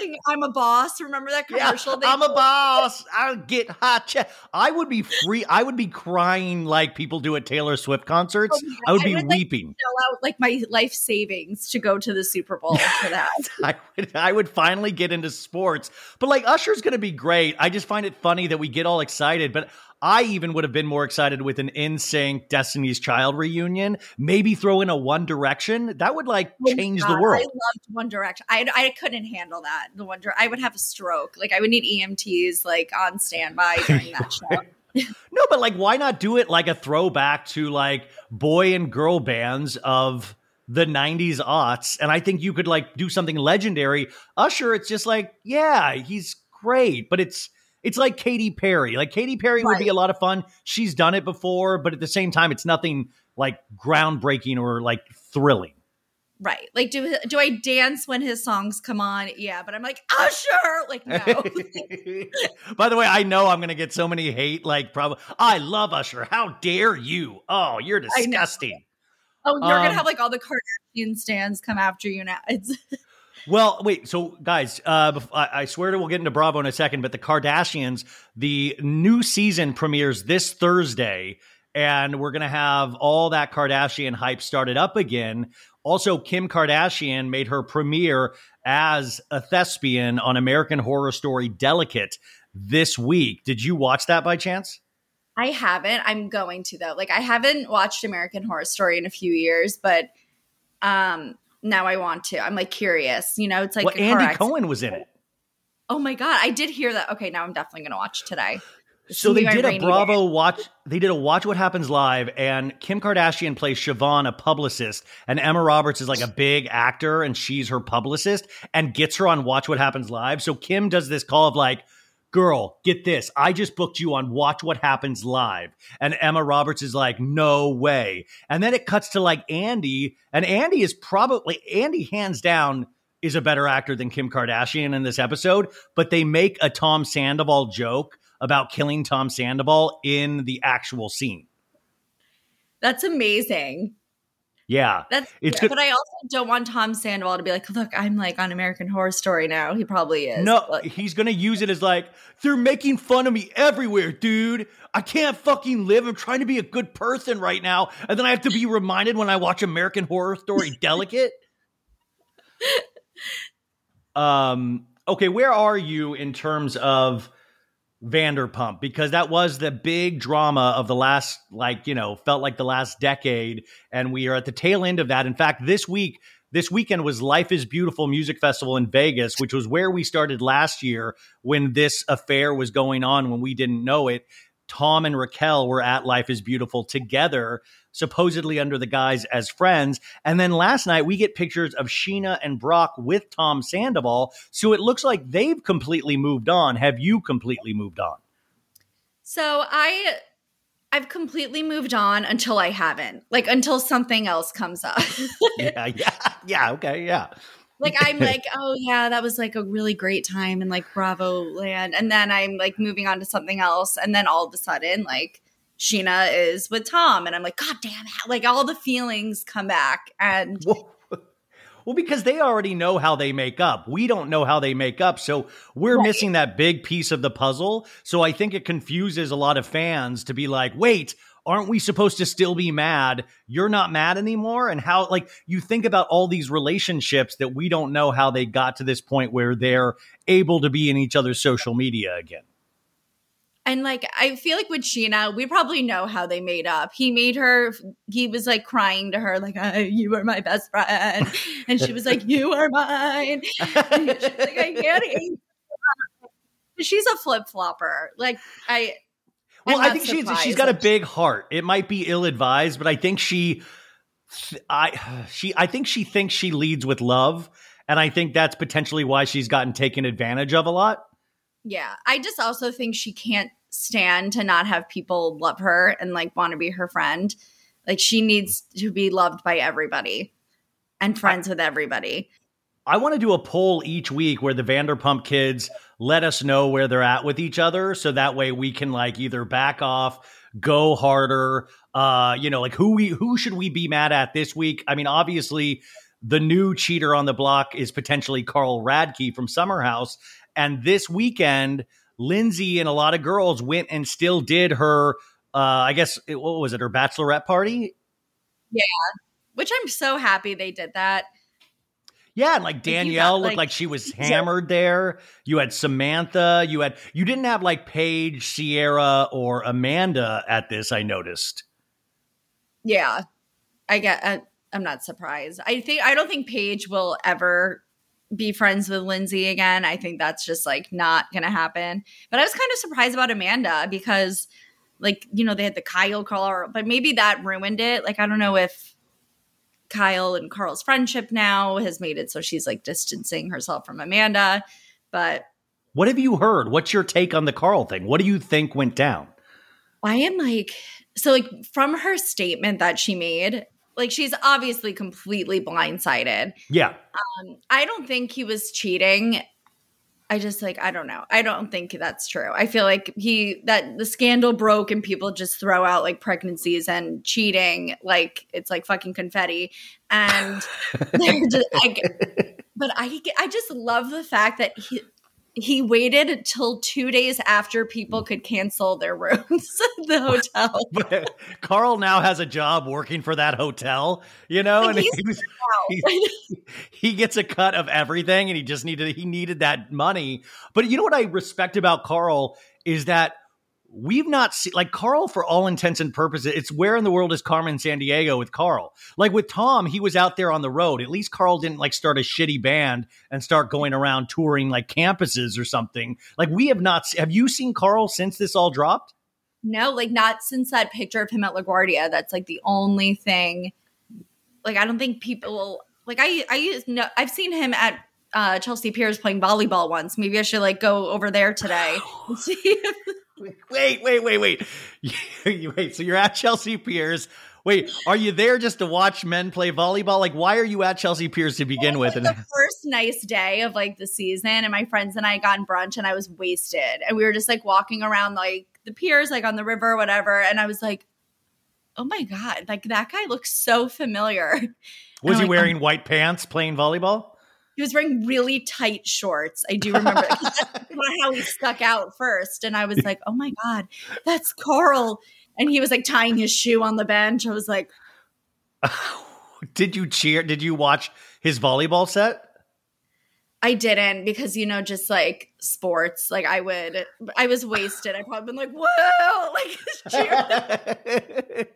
Thing, I'm a boss. Remember that commercial? they I'm a boss. I'll get hot. Che- I would be free. I would be crying like people do at Taylor Swift concerts. Oh God, I would I be would, like, weeping. Sell out like my life savings to go to the Super Bowl for that. I would, I would finally get into sports. But like Usher's going to be great. I just find it funny that we get all excited. But I even would have been more excited with an NSYNC Destiny's Child reunion. Maybe throw in a One Direction. That would like Oh change God, the world. I loved One Direction. I I couldn't handle that. The One Dir- I would have a stroke. Like I would need EMTs like on standby during that show. No, but like, why not do it like a throwback to like boy and girl bands of the 90s aughts? And I think you could like do something legendary. Usher, it's just like, yeah, he's great, but it's it's like Katy Perry. Like Katy Perry would be a lot of fun. She's done it before, but at the same time, it's nothing like groundbreaking or like thrilling. Right. Like do do I dance when his songs come on? Yeah, but I'm like, Usher! Like no. By the way, I know I'm going to get so many hate. Like, probably, I love Usher. How dare you? Oh, you're disgusting. oh, you're Um, gonna have like all the Kardashian stands come after you now. It's Well, wait. So, guys, uh, I, swear to we'll get into Bravo in a second, but the Kardashians, the new season premieres this Thursday, and we're gonna have all that Kardashian hype started up again. Also, Kim Kardashian made her premiere as a thespian on American Horror Story Delicate this week. Did you watch that by chance? I haven't. I'm going to though. Like I haven't watched American Horror Story in a few years, but um now I want to. I'm like curious. You know, it's like well, Andy accident. Cohen was in it. Oh my god, I did hear that. Okay, now I'm definitely gonna watch today. This So they did a Bravo watch. They did a Watch What Happens live, and Kim Kardashian plays Siobhan, a publicist, and Emma Roberts is like a big actor, and she's her publicist, and gets her on Watch What Happens live. So Kim does this call of like, "Girl, get this! I just booked you on Watch What Happens live," and Emma Roberts is like, "No way!" And then it cuts to like Andy, and Andy is probably Andy hands down is a better actor than Kim Kardashian in this episode, but they make a Tom Sandoval joke about killing Tom Sandoval in the actual scene. That's amazing. Yeah. That's It's yeah, but I also don't want Tom Sandoval to be like, look, I'm like on American Horror Story now. He probably is. No, but- he's going to use it as like, they're making fun of me everywhere, dude. I can't fucking live. I'm trying to be a good person right now. And then I have to be reminded when I watch American Horror Story Delicate. um, okay, where are you in terms of Vanderpump? Because that was the big drama of the last, like, you know, felt like the last decade. And we are at the tail end of that. In fact, this week, this weekend was Life is Beautiful Music Festival in Vegas, which was where we started last year when this affair was going on when we didn't know it. Tom and Raquel were at Life is Beautiful together, supposedly under the guise as friends. And then last night we get pictures of Scheana and Brock with Tom Sandoval. So it looks like they've completely moved on. Have you completely moved on? So I I've completely moved on until I haven't. Like until something else comes up. yeah, yeah, yeah. Okay, yeah. like I'm like, oh yeah, that was like a really great time in like Bravo land. And then I'm like moving on to something else. And then all of a sudden, like Scheana is with Tom. And I'm like, God damn it. Like all the feelings come back. And Well, well, because they already know how they make up. We don't know how they make up. So we're Right. missing that big piece of the puzzle. So I think it confuses a lot of fans to be like, wait, aren't we supposed to still be mad? You're not mad anymore. And how, like, you think about all these relationships that we don't know how they got to this point where they're able to be in each other's social media again. And like I feel like with Scheana, we probably know how they made up. He made her he was like crying to her, like, oh, you were my best friend. And she was like, You are mine. She's like, I can't. She's a flip flopper. Like I Well, I think she's she's got a big heart. It might be ill advised, but I think she, I she I think she thinks she leads with love, and I think that's potentially why she's gotten taken advantage of a lot. Yeah. I just also think she can't stand to not have people love her and like want to be her friend. Like she needs to be loved by everybody and friends with everybody. I want to do a poll each week where the Vanderpump kids let us know where they're at with each other, so that way we can like either back off, go harder. Uh, you know, like who we who should we be mad at this week? I mean, obviously, the new cheater on the block is potentially Carl Radke from Summer House, and this weekend, Lindsay and a lot of girls went and still did her. Uh, I guess what was it? Her bachelorette party. Yeah, which I'm so happy they did that. Yeah, and like Danielle got, looked like- like she was hammered there. You had Samantha. You had you didn't have like Paige, Ciara, or Amanda at this. I noticed. Yeah, I get. I, I'm not surprised. I think I don't think Paige will ever be friends with Lindsay again. I think that's just like not going to happen. But I was kind of surprised about Amanda because, like, you know, they had the Kyle Carl, but maybe that ruined it. Like, I don't know if Kyle and Carl's friendship now has made it so she's like distancing herself from Amanda. But What have you heard? What's your take on the Carl thing? What do you think went down? I am like, so like from her statement that she made, like she's obviously completely blindsided. Yeah, Um, I don't think he was cheating. I just like I don't know. I don't think that's true. I feel like he that the scandal broke and people just throw out like pregnancies and cheating like it's like fucking confetti. And just like, but I I just love the fact that he he waited until two days after people could cancel their rooms at the hotel. but Carl now has a job working for that hotel. You know, and he's he was he, he gets a cut of everything and he just needed he needed that money but you know what i respect about carl is that we've not seen like carl for all intents and purposes it's where in the world is carmen san diego with carl like with tom he was out there on the road at least carl didn't like start a shitty band and start going around touring like campuses or something like we have not have you seen carl since this all dropped No, like not since that picture of him at LaGuardia. That's like the only thing. Like I don't think people like I I used no I've seen him at uh, Chelsea Piers playing volleyball once. Maybe I should like go over there today and see. If, wait wait wait wait You- wait so you're at chelsea piers wait are you there just to watch men play volleyball like why are you at chelsea piers to begin with and the first nice day of like the season, and my friends and I got in brunch, and I was wasted, and we were just like walking around like the piers, like on the river, whatever, and I was like. Oh my god! Like that guy looks so familiar. Was he like, wearing um white pants playing volleyball? He was wearing really tight shorts. I do remember how he stuck out first. And I was like, oh my God, that's Carl. And he was like tying his shoe on the bench. I was like, Did you cheer? Did you watch his volleyball set? I didn't because, you know, just like sports, like I would, I was wasted. I probably been like, whoa, like cheer.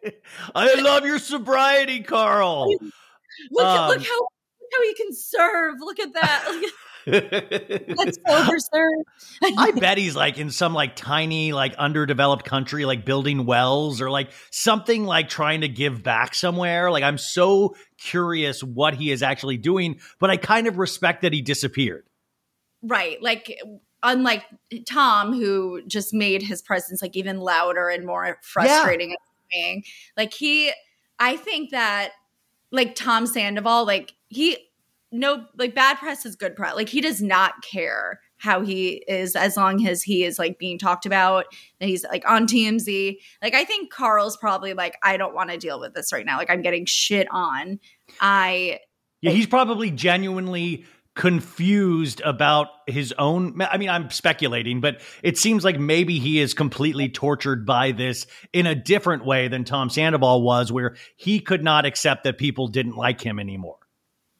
I love your sobriety, Carl. Look, Um, look how, how he can serve. Look at that. That's sir. I bet he's like in some like tiny, like underdeveloped country, like building wells or like something like trying to give back somewhere. Like I'm so curious what he is actually doing, but I kind of respect that he disappeared. Right. Like unlike Tom, who just made his presence like even louder and more frustrating and annoying. Like he I think that like Tom Sandoval, like he no like bad press is good press. Like he does not care how he is as long as he is like being talked about and he's like on TMZ. Like I think Carl's probably like, I don't want to deal with this right now. Like I'm getting shit on. I Yeah, he's probably genuinely confused about his own. I mean, I'm speculating, but it seems like maybe he is completely tortured by this in a different way than Tom Sandoval was, where he could not accept that people didn't like him anymore.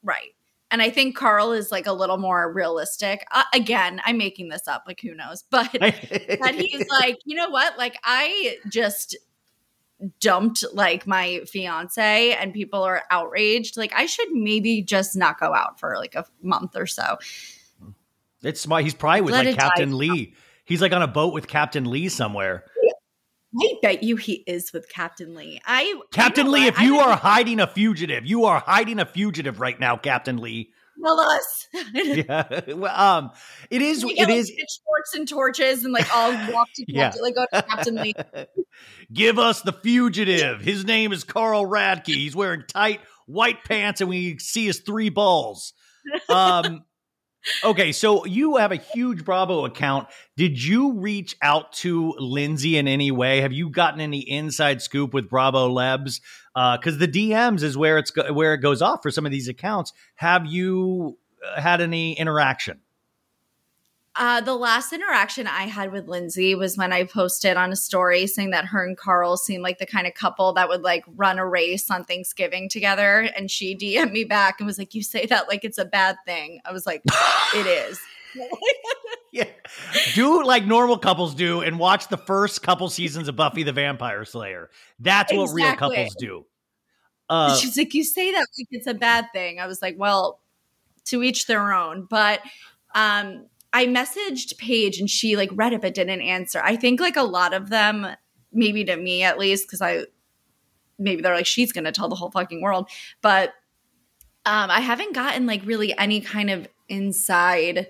Right. And I think Carl is like a little more realistic. Uh, again, I'm making this up, like who knows, but that he's like, you know what? Like I just dumped like my fiance and people are outraged. Like I should maybe just not go out for like a month or so. It's smart. He's probably with Let like. Captain Lee. He's like on a boat with Captain Lee somewhere. I bet you he is with Captain Lee. I Captain Lee, what? if you are hiding a fugitive, you are hiding a fugitive right now, Captain Lee. Tell us. Yeah. well, um, it is. It get, like, pitchforks and torches and like all walk to Yeah. Captain, like go to Captain Lee. Give us the fugitive. His name is Carl Radke. He's wearing tight white pants, and we see his three balls. Um, okay, so you have a huge Bravo account. Did you reach out to Lindsay in any way? Have you gotten any inside scoop with Bravo Lebs? Because the DMs is where it's go- where it goes off for some of these accounts. Have you uh, had any interaction? Uh, the last interaction I had with Lindsay was when I posted on a story saying that her and Carl seemed like the kind of couple that would like run a race on Thanksgiving together. And she DM'd me back and was like, You say that like it's a bad thing. I was like, It is. yeah. Do like normal couples do and watch the first couple seasons of Buffy the Vampire Slayer. That's what real couples do. Uh, She's like, You say that like it's a bad thing. I was like, Well, to each their own. But um, I messaged Paige and she like read it but didn't answer. I think like a lot of them, maybe to me at least, because I maybe they're like, she's gonna tell the whole fucking world. But um, I haven't gotten like really any kind of inside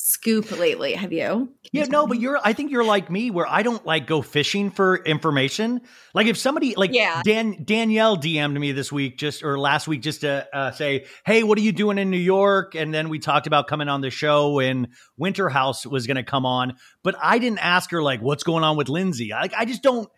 scoop lately. Have you? Yeah, no, but you're I think you're like me where I don't like go fishing for information. Like if somebody like Yeah. Dan Danielle DM'd me this week just or last week just to uh, say, "Hey, what are you doing in New York?" and then we talked about coming on the show and Winterhouse was going to come on, but I didn't ask her like what's going on with Lindsay. Like I just don't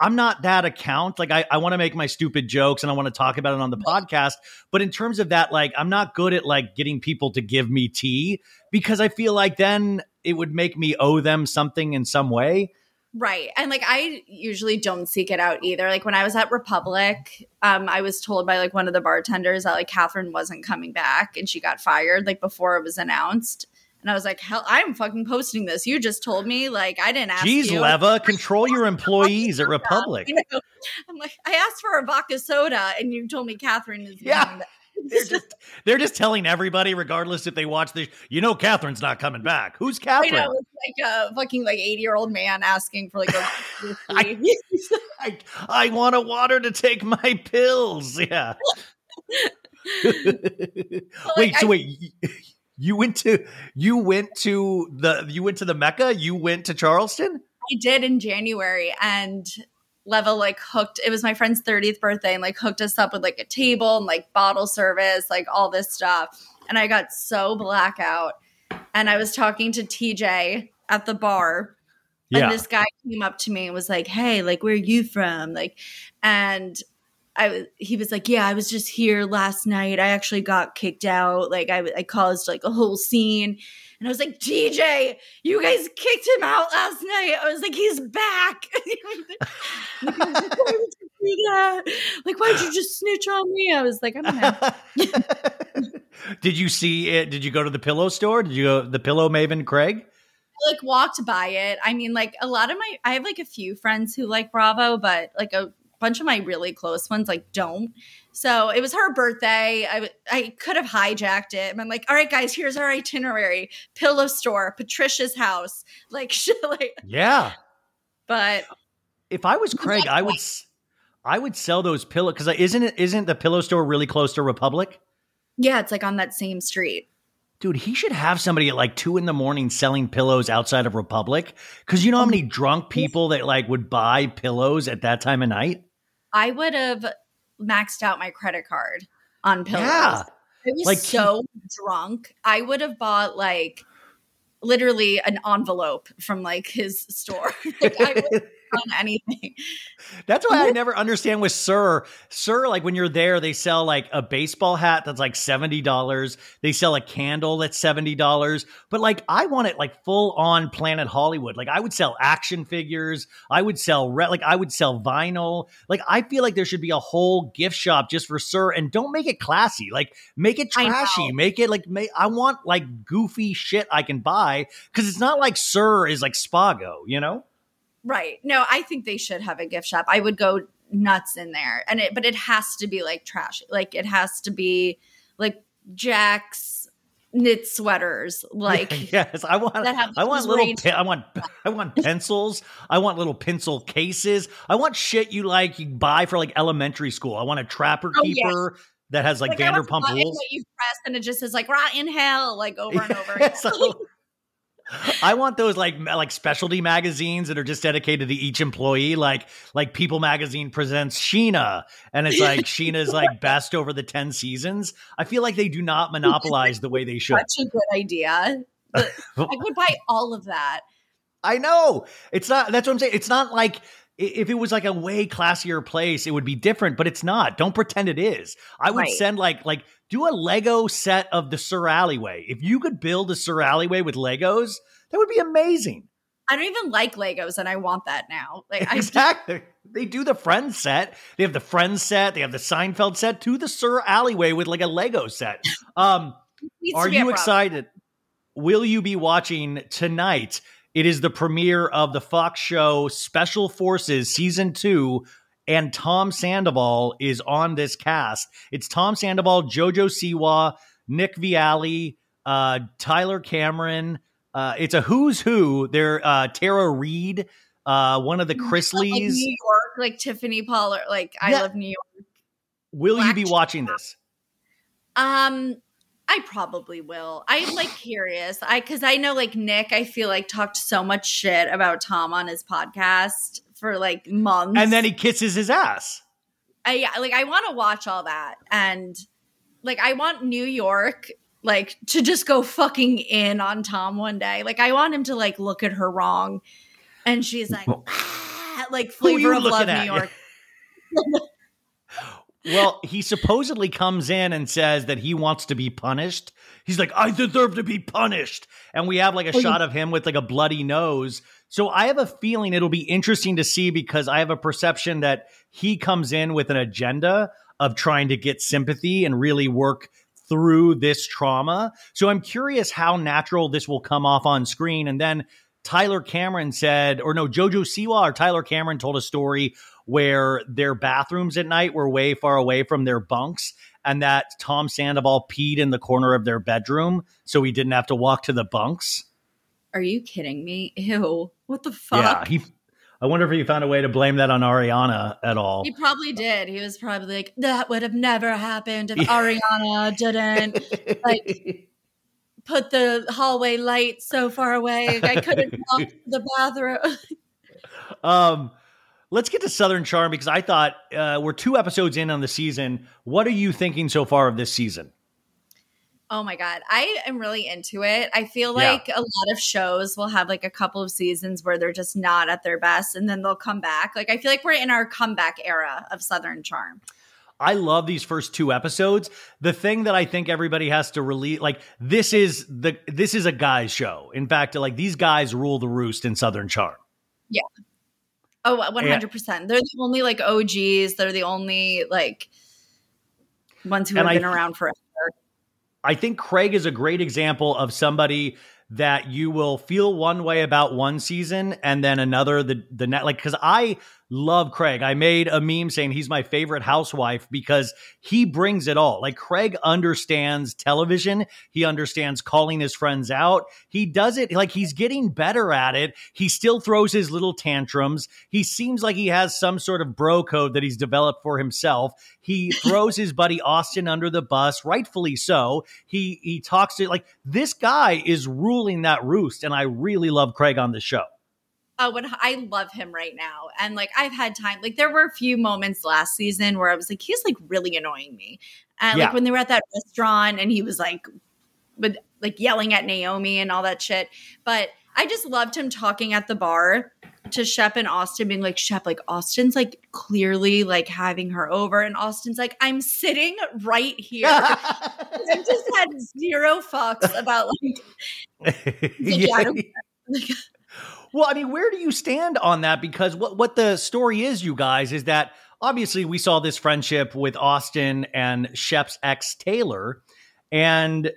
I'm not that account. Like I, I want to make my stupid jokes and I want to talk about it on the podcast. But in terms of that, like I'm not good at like getting people to give me tea because I feel like then it would make me owe them something in some way. Right. And like I usually don't seek it out either. Like when I was at Republic, um, I was told by like one of the bartenders that like Catherine wasn't coming back and she got fired like before it was announced. And I was like, hell, I'm fucking posting this. You just told me. Like I didn't ask Jeez, you. Leva, control your employees at Republic. You know? I'm like, I asked for a vodka soda and you told me Kathryn is Yeah. They're just they're just telling everybody, regardless if they watch this, you know Kathryn's not coming back. Who's I Kathryn? know it's like a fucking like 80 year old man asking for like a I- I, I want a water to take my pills. Yeah. wait, so I- wait, you went to you went to the you went to the Mecca? You went to Charleston? I did in January and Leva like hooked it was my friend's 30th birthday and like hooked us up with like a table and like bottle service, like all this stuff. And I got so blackout. And I was talking to TJ at the bar and this guy came up to me and was like, "Hey, like where are you from?" Like and I he was like, "Yeah, I was just here last night. I actually got kicked out. Like I I caused like a whole scene." And I was like, DJ, you guys kicked him out last night." I was like, "He's back." Like, like, Why would you do that? Like, why'd you just snitch on me? I was like, "I don't know." did you see it? Did you go to the pillow store? Did you go the pillow maven Craig? like walked by it. I mean, like a lot of my, I have like a few friends who like Bravo, but like a bunch of my really close ones like don't. So it was her birthday. I I could have hijacked it. And I'm like, all right, guys, here's our itinerary: pillow store, Patricia's house, like shit, like. Yeah. But If I was Craig, I would I would sell those pillow because uh, isn't it isn't the pillow store really close to Republic? yeah, it's like on that same street. Dude, he should have somebody at like two in the morning selling pillows outside of Republic. Cause you know how um, many drunk people that like would buy pillows at that time of night? I would have maxed out my credit card on pillows. Yeah. I was Like, so drunk. I would have bought like literally an envelope from like his store. like I would done anything. That's why I never understand with SUR. SUR, like when you're there, they sell like a baseball hat that's like $70. They sell a candle that's $70. But like I want it like full on Planet Hollywood. Like I would sell action figures. I would sell re- like I would sell vinyl. Like I feel like there should be a whole gift shop just for SUR and don't make it classy. Like make it trashy. Make it like make, I want like goofy shit I can buy cuz it's not like SUR is like Spago, you know? Right. No, I think they should have a gift shop. I would go nuts in there. And it but it has to be like trash. Like it has to be like Jack's knit sweaters. Like yes, I want. I want little. Pe- I want. I want pencils. I want little pencil cases. I want shit you like. You buy for like elementary school. I want a trapper Oh, keeper that has like, want Vanderpump Rules. you press and it just says like "rot inhale" like over and over. Yes, I- I want those like like specialty magazines that are just dedicated to each employee. Like like People Magazine presents Scheana, and it's like Scheana's like best over the ten seasons. I feel like they do not monopolize the way they should. Such a good idea. I would buy all of that. I know. It's not that's what I'm saying. It's not like if it was like a way classier place, it would be different, but it's not. Don't pretend it is. I would Right. send like like do a Lego set of the SUR Alleyway. If you could build a SUR Alleyway with Legos, that would be amazing. I don't even like Legos, and I want that now. Like I Exactly. They do the Friends set. They have the Friends set. They have the Seinfeld set to the SUR Alleyway with like a Lego set. Um, are you excited? Will you be watching tonight? It is the premiere of the Fox show Special Forces season two, and Tom Sandoval is on this cast. It's Tom Sandoval, Jojo Siwa, Nick Viall, uh, Tyler Cameron. Uh, it's a who's who. They're uh, Tara Reid, uh, one of the like Chrisleys. New York, like Tiffany Pollard, like I Yeah. love New York. Will you be watching this? Um, I probably will. I'm like curious. I because I know like Nick, I feel like talked so much shit about Tom on his podcast for like months, And then he kisses his ass. I yeah, like I want to watch all that and like I want New York like to just go fucking in on Tom one day. Like I want him to like look at her wrong, and she's like, "Ah," like flavor of love, at? New York. Well, he supposedly comes in and says that he wants to be punished. He's like, I deserve to be punished. And we have like a Oh, shot of him with like a bloody nose. So I have a feeling it'll be interesting to see because I have a perception that he comes in with an agenda of trying to get sympathy and really work through this trauma. So I'm curious how natural this will come off on screen. And then Tyler Cameron said, or no, Jojo Siwa or Tyler Cameron told a story where their bathrooms at night were way far away from their bunks and that Tom Sandoval peed in the corner of their bedroom so he didn't have to walk to the bunks. Are you kidding me? Ew! What the fuck? Yeah, he I wonder if he found a way to blame that on Ariana at all. He probably did. He was probably like, that would have never happened if Ariana didn't like put the hallway light so far away. I couldn't walk to the bathroom. Um, let's get to Southern Charm because I thought uh, we're two episodes in on the season. What are you thinking so far of this season? Oh my God. I am really into it. I feel Yeah. like a lot of shows will have like a couple of seasons where they're just not at their best and then they'll come back. Like, I feel like we're in our comeback era of Southern Charm. I love these first two episodes. The thing that I think everybody has to release, like this is the this is a guy's show. In fact, like these guys rule the roost in Southern Charm. Oh, 100%. They're the only like OGs. They're the only like ones who have I been around forever. I think Craig is a great example of somebody that you will feel one way about one season and then another the the net like because I love Craig. I made a meme saying he's my favorite housewife because he brings it all. Like Craig understands television, he understands calling his friends out. He does it like he's getting better at it. He still throws his little tantrums. He seems like he has some sort of bro code that he's developed for himself. He throws his buddy Austin under the bus, rightfully so. He he talks to like this guy is ruling that roost, and I really love Craig on the show. Oh, when I love him right now. And like I've had time, like there were a few moments last season where I was like, he's like really annoying me. And Yeah. like when they were at that restaurant and he was like with like yelling at Naomie and all that shit. But I just loved him talking at the bar to Shep and Austin, being like, Shep, like Austin's like clearly like having her over. And Austin's like, I'm sitting right here. I just had zero fucks about like Yeah. Well, I mean, where do you stand on that? Because what what the story is, you guys, is that obviously we saw this friendship with Austin and Shep's ex Taylor, and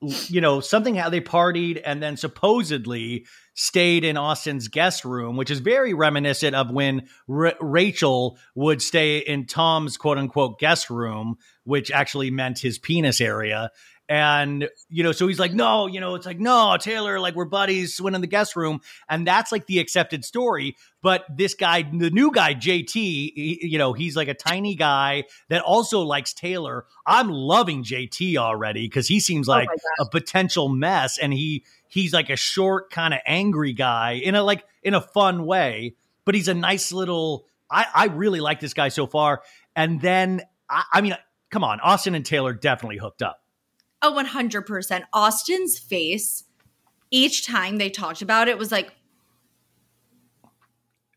you know something how they partied and then supposedly stayed in Austin's guest room, which is very reminiscent of when R- Rachel would stay in Tom's quote unquote guest room, which actually meant his penis area. And, you know, so he's like, no, you know, it's like, no, Taylor, like we're buddies, went in the guest room. And that's like the accepted story. But this guy, the new guy, JT, he- you know, he's like a tiny guy that also likes Taylor. I'm loving JT already because he seems oh like my a potential mess. And he, he's like a short, kind of angry guy in a like, in a fun way. But he's a nice little, I, I really like this guy so far. And then, I, I mean, come on, Austin and Taylor definitely hooked up. Oh, 100%. Austin's face, each time they talked about it, was like,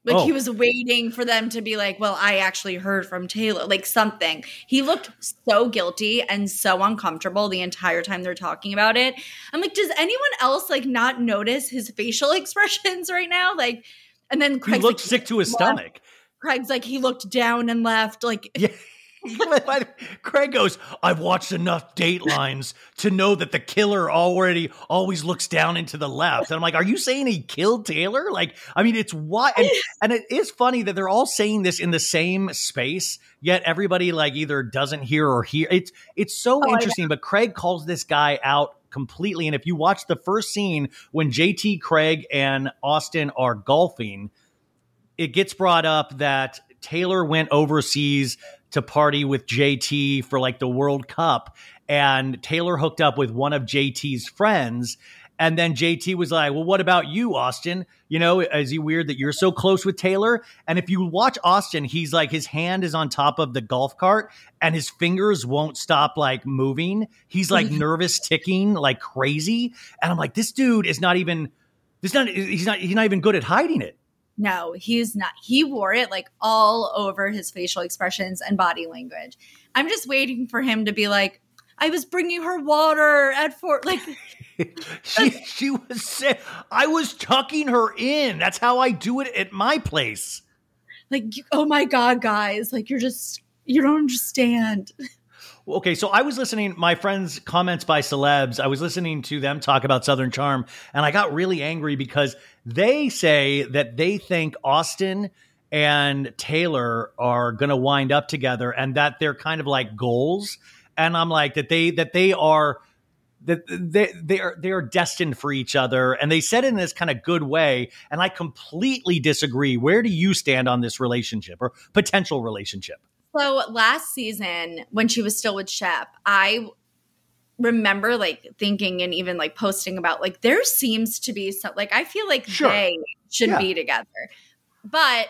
Like Oh. he was waiting for them to be like, well, I actually heard from Taylor, like something. He looked so guilty and so uncomfortable the entire time they're talking about it. I'm like, does anyone else like not notice his facial expressions right now? Like, and then He Craig's looked like, sick to his left. stomach. Craig's like, he looked down and left. Like, Yeah. Craig goes, I've watched enough Datelines to know that the killer already always looks down into the left. And I'm like, are you saying he killed Taylor? Like, I mean, it's why. And, and it is funny that they're all saying this in the same space, yet everybody like either doesn't hear or hear. It's, it's so Oh, interesting, but Craig calls this guy out completely. And if you watch the first scene when JT, Craig, and Austin are golfing, it gets brought up that Taylor went overseas to party with JT for like the World Cup, and Taylor hooked up with one of JT's friends. And then JT was like, Well, what about you, Austin? You know, is he weird that you're so close with Taylor? And if you watch Austin, he's like, his hand is on top of the golf cart and his fingers won't stop like moving. He's like nervous ticking like crazy. And I'm like, This dude is not even, this not, he's not, he's not even good at hiding it. No, he's not. He wore it like all over his facial expressions and body language. I'm just waiting for him to be like, I was bringing her water at Fort, like, she she was say, I was tucking her in. That's how I do it at my place. like, oh my God, guys, like, you're just, you don't understand. Okay, so I was listening my friends' comments by celebs. I was listening to them talk about Southern Charm, and I got really angry because they say that they think Austin and Taylor are going to wind up together, and that they're kind of like goals. And I'm like that they that they are that they they are they are destined for each other, and they said in this kind of good way. And I completely disagree. Where do you stand on this relationship or potential relationship? So last season, when she was still with Shep, I remember like thinking and even like posting about like there seems to be some like I feel like Sure. they should Yeah. be together. But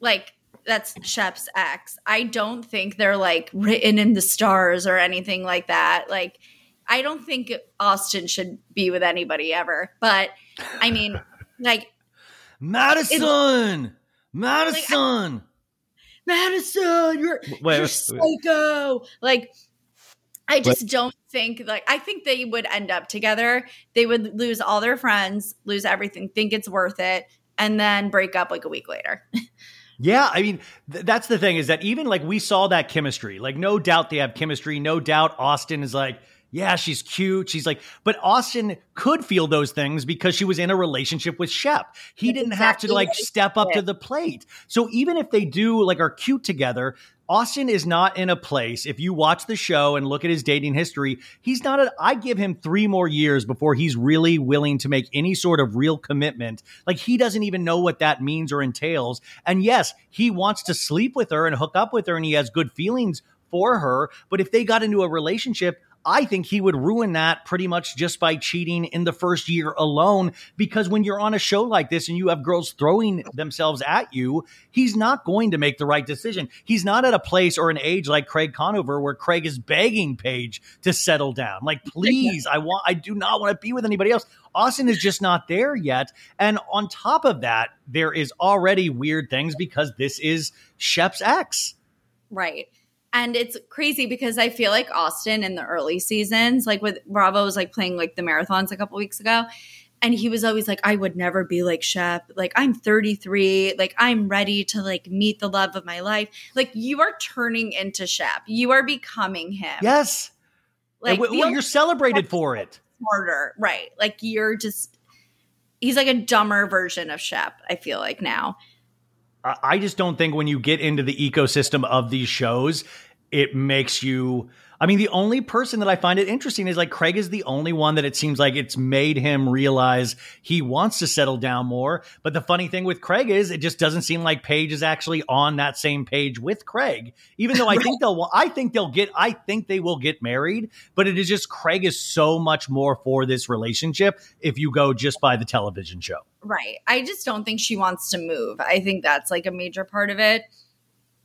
like that's Shep's ex. I don't think they're like written in the stars or anything like that. Like I don't think Austin should be with anybody ever. But I mean, like Madison, Madison. Madison, you're Wait, you're wait, psycho. Like, I just don't think like I think they would end up together. They would lose all their friends, lose everything, think it's worth it, and then break up like a week later. Yeah, I mean, th- that's the thing is that even like we saw that chemistry. Like, no doubt they have chemistry. No doubt Austin is like, yeah, she's cute. She's like, but Austin could feel those things because she was in a relationship with Shep. He That's didn't have to like step up to the plate. So even if they do like are cute together, Austin is not in a place. If you watch the show and look at his dating history, he's not. A, I give him three more years before he's really willing to make any sort of real commitment. Like he doesn't even know what that means or entails. And yes, he wants to sleep with her and hook up with her, and he has good feelings for her. But if they got into a relationship, I think he would ruin that pretty much just by cheating in the first year alone. Because when you're on a show like this and you have girls throwing themselves at you, he's not going to make the right decision. He's not at a place or an age like Craig Conover where Craig is begging Paige to settle down. Like, please, I want, I do not want to be with anybody else. Austin is just not there yet. And on top of that, there is already weird things because this is Shep's ex. right. And it's crazy because I feel like Austin in the early seasons, like with Bravo was like playing like the marathons a couple weeks ago. And he was always like, I would never be like Shep. Like, I'm 33. Like, I'm ready to like meet the love of my life. Like, you are turning into Shep. You are becoming him. Yes. Like, well, you're celebrated for it. smarter. Right. Like, you're just, he's like a dumber version of Shep, I feel like now. I just don't think when you get into the ecosystem of these shows, it makes you. I mean, the only person that I find it interesting is like Craig is the only one that it seems like it's made him realize he wants to settle down more. But the funny thing with Craig is it just doesn't seem like Paige is actually on that same page with Craig. Even though I think they'll, I think they'll get, I think they will get married. But it is just Craig is so much more for this relationship if you go just by the television show. Right. I just don't think she wants to move. I think that's like a major part of it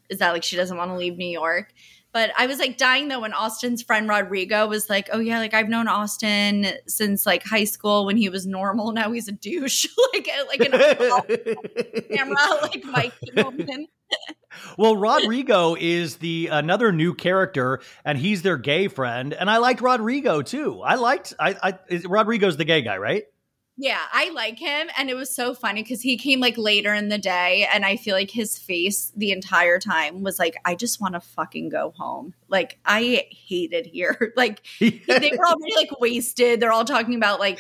is that like she doesn't want to leave New York. But I was like dying though when Austin's friend Rodrigo was like, "Oh yeah, like I've known Austin since like high school when he was normal. Now he's a douche, like uh, like an camera, like Mike well, Rodrigo is the another new character, and he's their gay friend, and I liked Rodrigo too. I liked I, I Rodrigo's the gay guy, right? Yeah, I like him. And it was so funny because he came like later in the day. And I feel like his face the entire time was like, I just want to fucking go home. Like, I hate it here. like, they were already like wasted. They're all talking about like,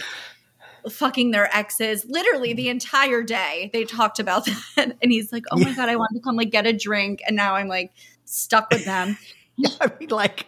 fucking their exes literally the entire day they talked about that and he's like oh my god i want to come like get a drink and now i'm like stuck with them I mean, like,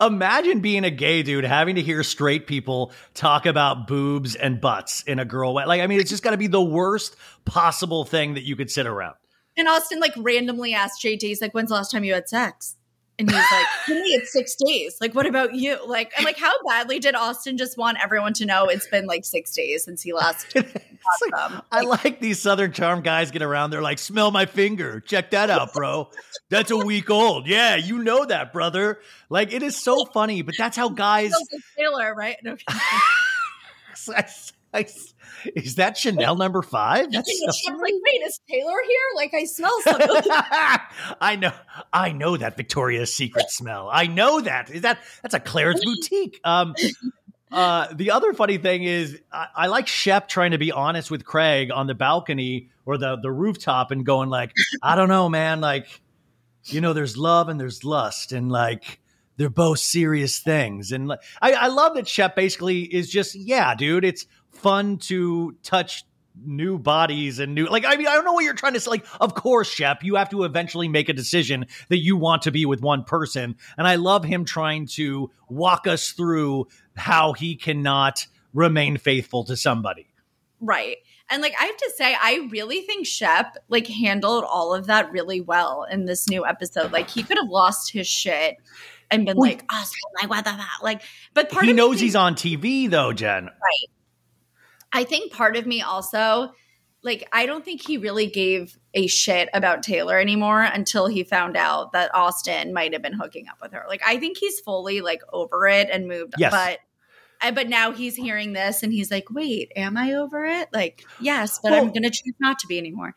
imagine being a gay dude having to hear straight people talk about boobs and butts in a girl way. Like, I mean, it's just got to be the worst possible thing that you could sit around. And Austin, like, randomly asked JT, he's like, when's the last time you had sex? And he's like, to me, it's six days. Like, what about you? Like, I'm like, how badly did Austin just want everyone to know it's been like six days since he last like, like, I like these Southern Charm guys get around. They're like, smell my finger. Check that out, bro. That's a week old. Yeah, you know that, brother. Like, it is so funny, but that's how guys. Taylor, right? No. I, is that Chanel number five? That's so I'm like, wait, is Taylor here? Like I smell something. I know, I know that Victoria's Secret smell. I know that. Is that that's a Claire's boutique? Um, uh, the other funny thing is, I, I, like Shep trying to be honest with Craig on the balcony or the the rooftop and going like, I don't know, man. Like, you know, there's love and there's lust, and like they're both serious things. And I, I love that Shep basically is just, yeah, dude, it's fun to touch new bodies and new like I mean I don't know what you're trying to say. Like of course Shep you have to eventually make a decision that you want to be with one person. And I love him trying to walk us through how he cannot remain faithful to somebody. Right. And like I have to say I really think Shep like handled all of that really well in this new episode. Like he could have lost his shit and been well, like oh like what the fuck like but part he knows he's on TV though Jen. Right I think part of me also, like, I don't think he really gave a shit about Taylor anymore until he found out that Austin might have been hooking up with her. Like, I think he's fully like over it and moved. Yes. But but now he's hearing this and he's like, wait, am I over it? Like, yes, but well, I'm going to choose not to be anymore.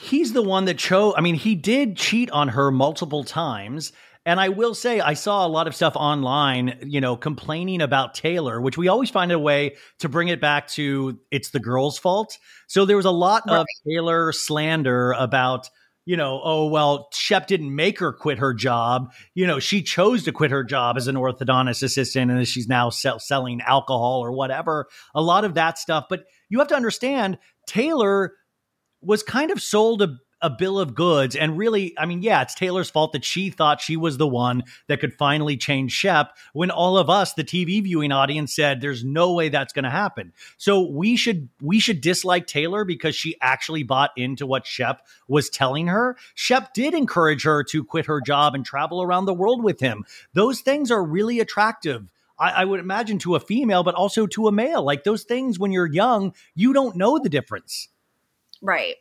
he's the one that chose. I mean, he did cheat on her multiple times. And I will say, I saw a lot of stuff online, you know, complaining about Taylor, which we always find a way to bring it back to it's the girl's fault. So there was a lot right. of Taylor slander about, you know, oh, well, Shep didn't make her quit her job. You know, she chose to quit her job as an orthodontist assistant and she's now sell- selling alcohol or whatever. A lot of that stuff. But you have to understand, Taylor was kind of sold a a bill of goods. And really, I mean, yeah, it's Taylor's fault that she thought she was the one that could finally change Shep when all of us, the TV viewing audience, said there's no way that's going to happen. So we should we should dislike Taylor because she actually bought into what Shep was telling her. Shep did encourage her to quit her job and travel around the world with him. Those things are really attractive. I, would imagine to a female, but also to a male. Like those things when you're young, you don't know the difference. Right.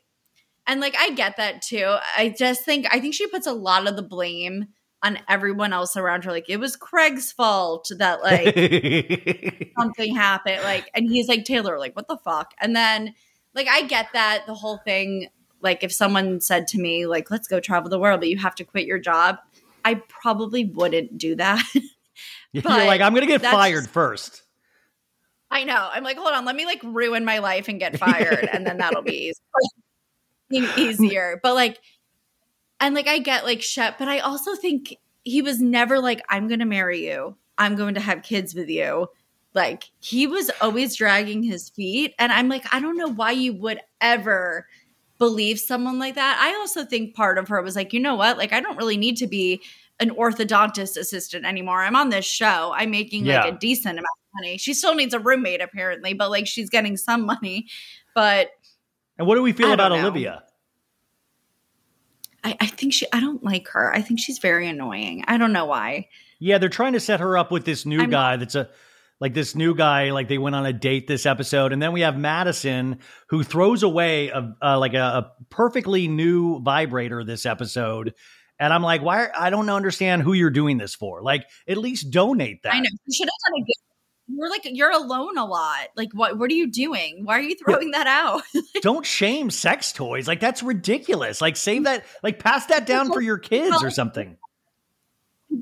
And like I get that too. I just think I think she puts a lot of the blame on everyone else around her. Like it was Craig's fault that like something happened. Like and he's like Taylor, like what the fuck? And then like I get that the whole thing. Like if someone said to me like let's go travel the world, but you have to quit your job, I probably wouldn't do that. You're like I'm gonna get fired just, first. I know. I'm like, hold on, let me like ruin my life and get fired, and then that'll be easy easier. But like, and like, I get like Shep, but I also think he was never like, I'm going to marry you. I'm going to have kids with you. Like, he was always dragging his feet. And I'm like, I don't know why you would ever believe someone like that. I also think part of her was like, you know what? Like, I don't really need to be an orthodontist assistant anymore. I'm on this show. I'm making yeah. like a decent amount of money. She still needs a roommate apparently, but like she's getting some money. But and what do we feel about Olivia? I, I think she. I don't like her. I think she's very annoying. I don't know why. Yeah, they're trying to set her up with this new I'm, guy. That's a like this new guy. Like they went on a date this episode, and then we have Madison who throws away a, like a, a perfectly new vibrator this episode And I'm like, why? I don't understand who you're doing this for. Like, at least donate that. I know you should have done a gift. You're like you're alone a lot. Like what? What are you doing? Why are you throwing that out? don't shame sex toys. Like that's ridiculous. Like save that. Like pass that down for your kids or something.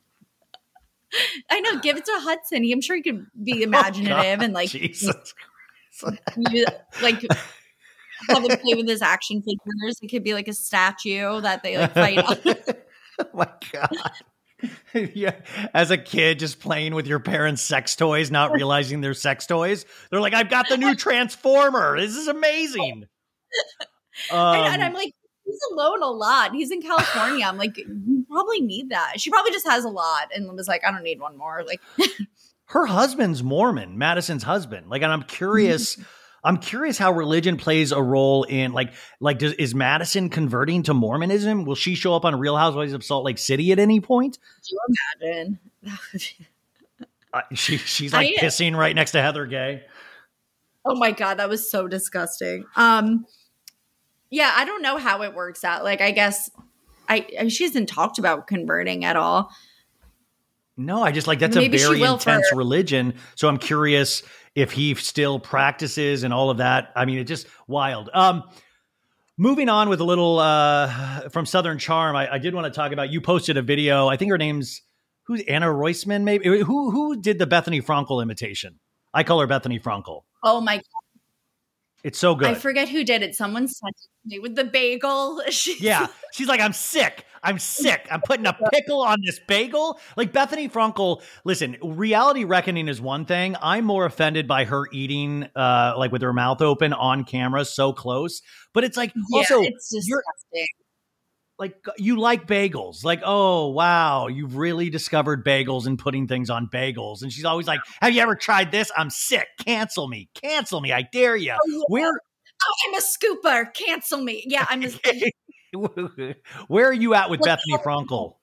I know. Give it to Hudson. I'm sure he could be oh, imaginative oh, and like, Jesus you, like have him play with his action figures. It could be like a statue that they like fight on. oh my god. yeah, as a kid, just playing with your parents' sex toys, not realizing they're sex toys. They're like, "I've got the new Transformer. This is amazing." Um, and, and I'm like, he's alone a lot. He's in California. I'm like, you probably need that. She probably just has a lot and was like, I don't need one more. Like, her husband's Mormon, Madison's husband. Like, and I'm curious. I'm curious how religion plays a role in like like does is Madison converting to Mormonism? Will she show up on Real Housewives of Salt Lake City at any point? Do you imagine? uh, she she's like I, pissing right next to Heather Gay. Oh my god, that was so disgusting. Um yeah, I don't know how it works out. Like I guess I, I she hasn't talked about converting at all. No, I just like that's Maybe a very intense religion. So I'm curious if he still practices and all of that. I mean, it's just wild. Um, moving on with a little uh, from Southern Charm, I, I did want to talk about. You posted a video. I think her name's who's Anna Roisman. Maybe who who did the Bethenny Frankel imitation? I call her Bethenny Frankel. Oh my God. it's so good. I forget who did it. Someone sent it me with the bagel. yeah. She's like, I'm sick. I'm sick. I'm putting a pickle on this bagel. Like Bethenny Frankel, listen, reality reckoning is one thing. I'm more offended by her eating uh like with her mouth open on camera so close. But it's like yeah, also it's disgusting like you like bagels like oh wow you've really discovered bagels and putting things on bagels and she's always like have you ever tried this i'm sick cancel me cancel me i dare you oh, yeah. where oh i'm a scooper cancel me yeah i'm a where are you at with Bethenny frankel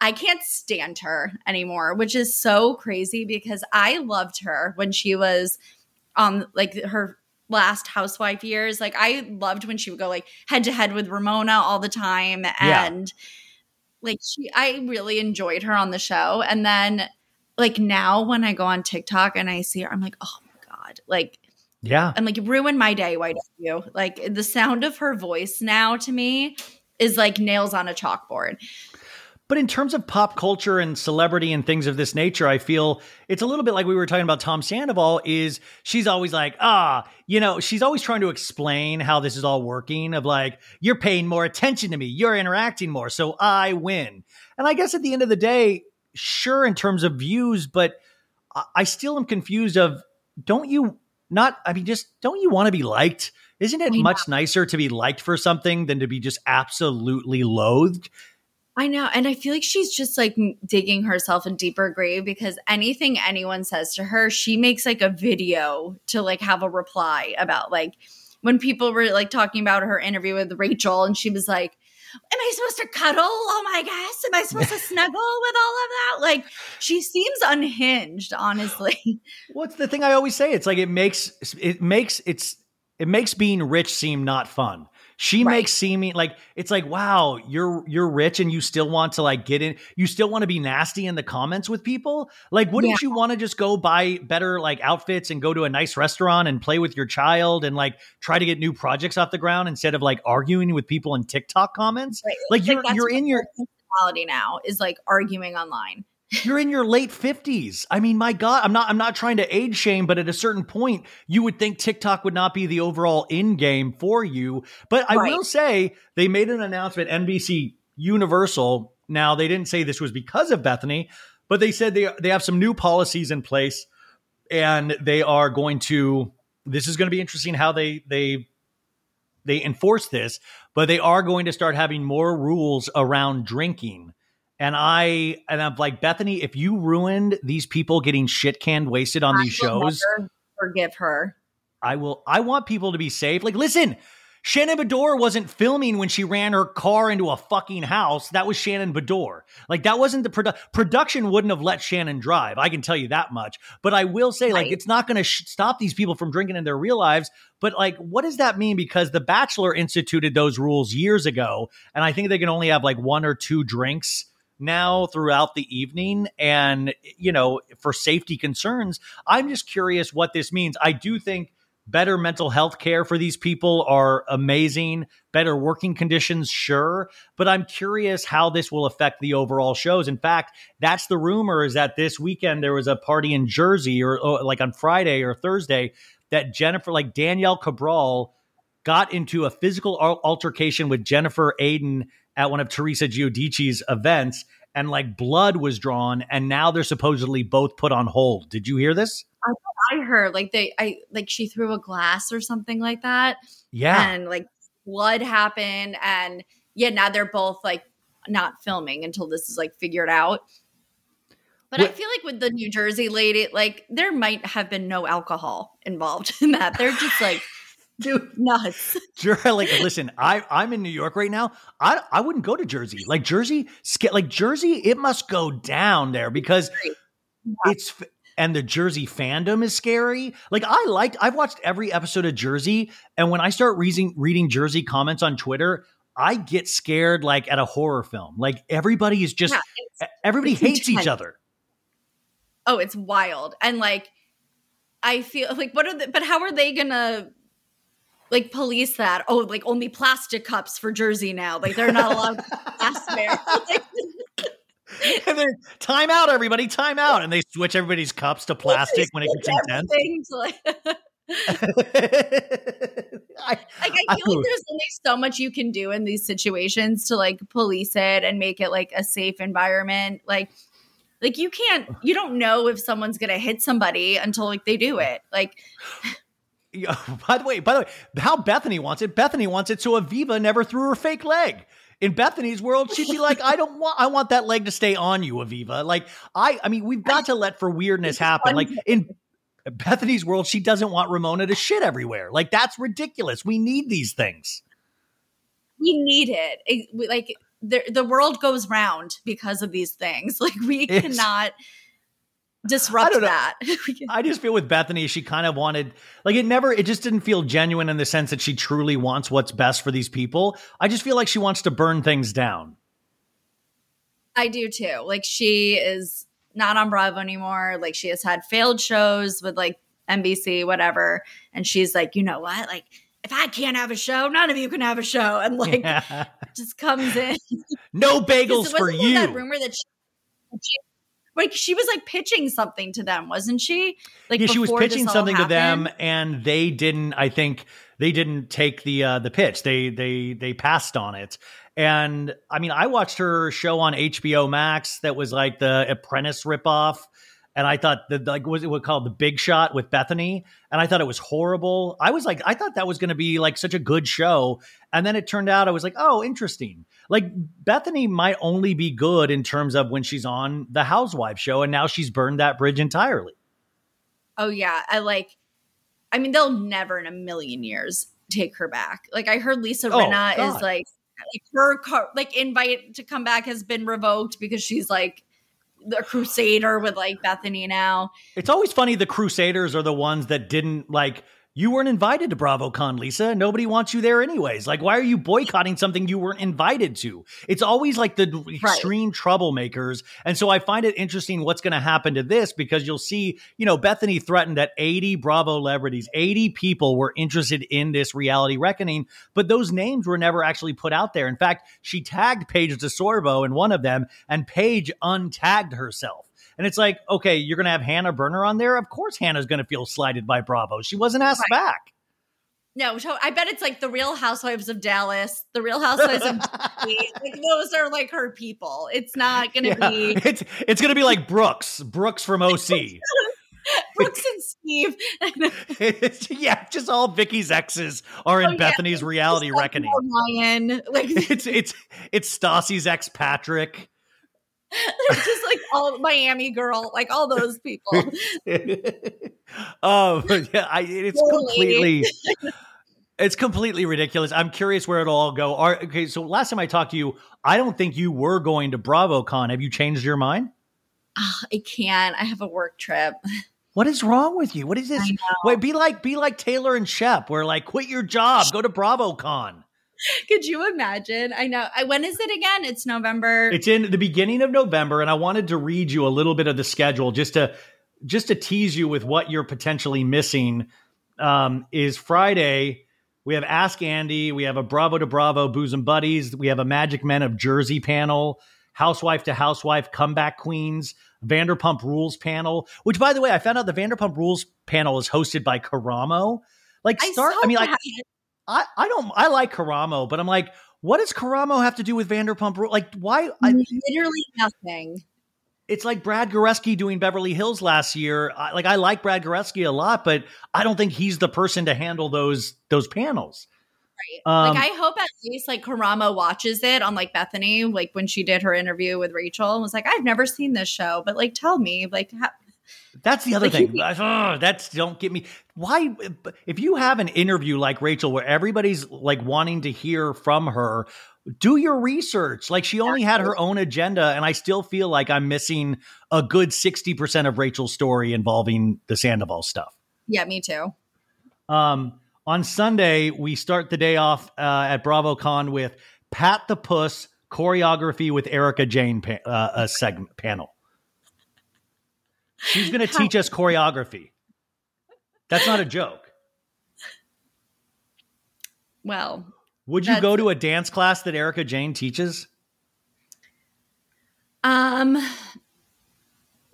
I can't stand her anymore, which is so crazy because I loved her when she was on like her last housewife years. Like I loved when she would go like head to head with Ramona all the time and yeah. like she I really enjoyed her on the show. And then like now when I go on TikTok and I see her, I'm like, oh my God. Like yeah. I'm like, ruin my day, why don't you? Like the sound of her voice now to me is like nails on a chalkboard. But in terms of pop culture and celebrity and things of this nature, I feel it's a little bit like we were talking about Tom Sandoval is she's always like, ah, you know, she's always trying to explain how this is all working of like, you're paying more attention to me, you're interacting more, so I win. And I guess at the end of the day, sure in terms of views, but I still am confused of don't you not I mean just don't you want to be liked? Isn't it much nicer to be liked for something than to be just absolutely loathed? I know. And I feel like she's just like digging herself a deeper grave because anything anyone says to her, she makes like a video to like have a reply about like when people were like talking about her interview with Rachel and she was like, Am I supposed to cuddle? Oh my gosh. Am I supposed to snuggle with all of that? Like she seems unhinged, honestly. What's the thing I always say? It's like it makes it makes it's it makes being rich seem not fun. She right. makes seeming like it's like, wow, you're you're rich and you still want to like get in, you still want to be nasty in the comments with people. Like, wouldn't yeah. you want to just go buy better like outfits and go to a nice restaurant and play with your child and like try to get new projects off the ground instead of like arguing with people in TikTok comments? Right. Like, like you're you're in your now is like arguing online you're in your late 50s. I mean, my God, I'm not I'm not trying to age shame, but at a certain point, you would think TikTok would not be the overall in game for you. But I right. will say they made an announcement, NBC Universal. Now they didn't say this was because of Bethenny, but they said they they have some new policies in place and they are going to this is going to be interesting how they they they enforce this, but they are going to start having more rules around drinking and I and I'm like Bethenny, if you ruined these people getting shit canned wasted on I these shows, forgive her. I will. I want people to be safe. Like, listen, Shannon Beador wasn't filming when she ran her car into a fucking house. That was Shannon Beador. Like that wasn't the produ- production wouldn't have let Shannon drive. I can tell you that much. But I will say, like, Right. it's not going to sh- stop these people from drinking in their real lives. But like, what does that mean? Because The Bachelor instituted those rules years ago, and I think they can only have like one or two drinks now throughout the evening. And you know for safety concerns i'm just curious what this means. I do think better mental health care for these people are amazing better working conditions sure. But i'm curious how this will affect the overall shows. In fact that's the rumor is that this weekend there was a party in jersey or, or like on friday or thursday that jennifer like danielle cabral got into a physical altercation with jennifer aydin at one of teresa giudici's events and like blood was drawn and now they're supposedly both put on hold did you hear this I heard like they, I like she threw a glass or something like that, yeah and like blood happened, and yeah, now they're both like not filming until this is like figured out. But I feel like with the New Jersey lady, like there might have been no alcohol involved in that. They're just like dude nuts. Jer- like listen i i'm in new york right now. I i wouldn't go to jersey. Like jersey like jersey it must go down there because it's and the jersey fandom is scary. Like i liked i've watched every episode of jersey and when i start reading reading jersey comments on twitter i get scared like at a horror film. Like everybody is just Yeah, everybody hates each other. Oh, it's wild. And like, I feel like, what are the, but how are they gonna like police that? Oh, like only plastic cups for Jersey now. Like they're not allowed and then time out everybody time out and they switch everybody's cups to plastic when it gets intense like, I, like I feel I like there's only so much you can do in these situations to like police it and make it like a safe environment. Like, like you can't, you don't know if someone's gonna hit somebody until like they do it. Like, by the way, by the way, how Bethenny wants it. Bethenny wants it so Aviva never threw her fake leg. In Bethenny's world, she'd be like, "I don't want. I want that leg to stay on you, Aviva." Like, I, I mean, we've got to let for weirdness happen. Like in Bethenny's world, she doesn't want Ramona to shit everywhere. Like, that's ridiculous. We need these things. we need it. It- we- like the the world goes round because of these things. Like we It's- cannot disrupt that. I just feel with Bethenny, she kind of wanted, like, it never, it just didn't feel genuine in the sense that she truly wants what's best for these people. I just feel like she wants to burn things down. I do too. Like she is not on Bravo anymore. Like she has had failed shows with like NBC, whatever. And she's like, you know what? Like if I can't have a show, none of you can have a show. And like just comes in. no bagels for you. That rumor that she, she- like she was like pitching something to them, wasn't she? Like yeah, she was pitching something to them, and they didn't. I think they didn't take the uh, the pitch. They they they passed on it. And I mean, I watched her show on HBO Max that was like the Apprentice ripoff. And I thought that like was it was called the Big Shot with Bethenny, and I thought it was horrible. I was like, I thought that was going to be like such a good show, and then it turned out I was like, oh, interesting. Like Bethenny might only be good in terms of when she's on the Housewives show, and now she's burned that bridge entirely. Oh yeah, I like. I mean, they'll never in a million years take her back. Like I heard Lisa Oh, Rinna God. is like, like her car, like invite to come back has been revoked because she's like the crusader with like Bethenny now. It's always funny the Crusaders are the ones that didn't like you weren't invited to BravoCon, Lisa. Nobody wants you there anyways. Like, why are you boycotting something you weren't invited to? It's always like the extreme troublemakers. And so I find it interesting what's going to happen to this because you'll see, you know, Bethenny threatened that 80 Bravo celebrities, 80 people were interested in this reality reckoning, but those names were never actually put out there. In fact, she tagged Paige DeSorbo in one of them, and Paige untagged herself. And it's like, okay, you're going to have Hannah Berner on there. Of course, Hannah's going to feel slighted by Bravo. She wasn't asked back. No, so I bet it's like the Real Housewives of Dallas, the Real Housewives of like those are like her people. It's not going to Yeah. be It's it's going to be like Brooks, Brooks from OC. Brooks and Steve. Yeah, just all Vicki's exes are in Oh, yeah. Bethenny's reality Just like reckoning. Ryan, like It's it's it's Stassi's ex Patrick. just like all Miami girl, like all those people. oh, but yeah, I, it's Poor completely. It's completely ridiculous. I'm curious where it'll all go. Are, okay, so last time I talked to you, I don't think you were going to BravoCon. Have you changed your mind? Oh, I can't. I have a work trip. What is wrong with you? What is this? Wait, be like be like Taylor and Shep, where like quit your job, go to BravoCon. Could you imagine? I know. I, when is it again? It's November. It's in the beginning of November, and I wanted to read you a little bit of the schedule just to just to tease you with what you're potentially missing. Um, is Friday? We have Ask Andy. We have a Bravo to Bravo Bosom Buddies. We have a Magic Men of Jersey panel. Housewife to Housewife Comeback Queens. Vanderpump Rules panel, which by the way, I found out the Vanderpump Rules panel is hosted by Karamo. Like start, I, I mean, like I, I don't, I like Karamo, but I'm like, what does Karamo have to do with Vanderpump Rules? Like, why? I, Literally nothing. It's like Brad Goreski doing Beverly Hills last year. I, like, I like Brad Goreski a lot, but I don't think he's the person to handle those those panels. Right. Um, like I hope at least like Karamo watches it on like Bethenny, like when she did her interview with Rachel and was like, I've never seen this show, but like tell me, like how- that's the other thing. oh, that's don't get me. Why, if you have an interview like Rachel, where everybody's like wanting to hear from her, do your research. Like she only had her own agenda, and I still feel like I'm missing a good sixty percent of Rachel's story involving the Sandoval stuff. Yeah, me too. Um, on Sunday, we start the day off uh, at BravoCon with Pat the Puss choreography with Erika Jayne pa- uh, a segment panel. She's going to teach us choreography. That's not a joke. Well, would you go to a dance class that Erika Jayne teaches? Um,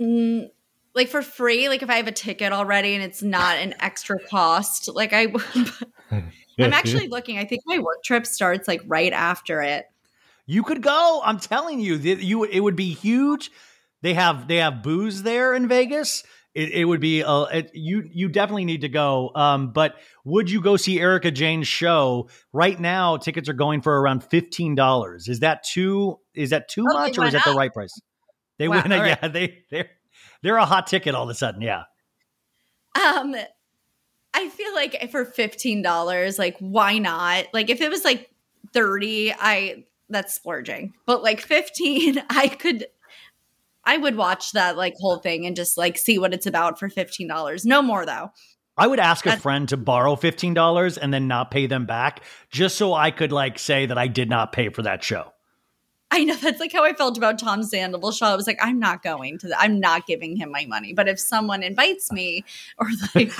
mm, like for free like if i have a ticket already and it's not an extra cost like i i'm actually looking i think my work trip starts like right after it you could go i'm telling you that you it would be huge they have they have booze there in vegas it, it would be a, it, you you definitely need to go um, but would you go see Erika Jayne's show right now tickets are going for around $15 is that too is that too oh, much or is that the right price they wow, went right. yeah they they're they're a hot ticket all of a sudden. Yeah. Um, I feel like for fifteen dollars, like why not? Like if it was like thirty, I that's splurging. But like fifteen, I could I would watch that like whole thing and just like see what it's about for fifteen dollars. No more though. I would ask a friend to borrow fifteen dollars and then not pay them back, just so I could like say that I did not pay for that show. I know that's like how I felt about Tom Sandoval show. I was like, I'm not going to that. I'm not giving him my money. But if someone invites me or like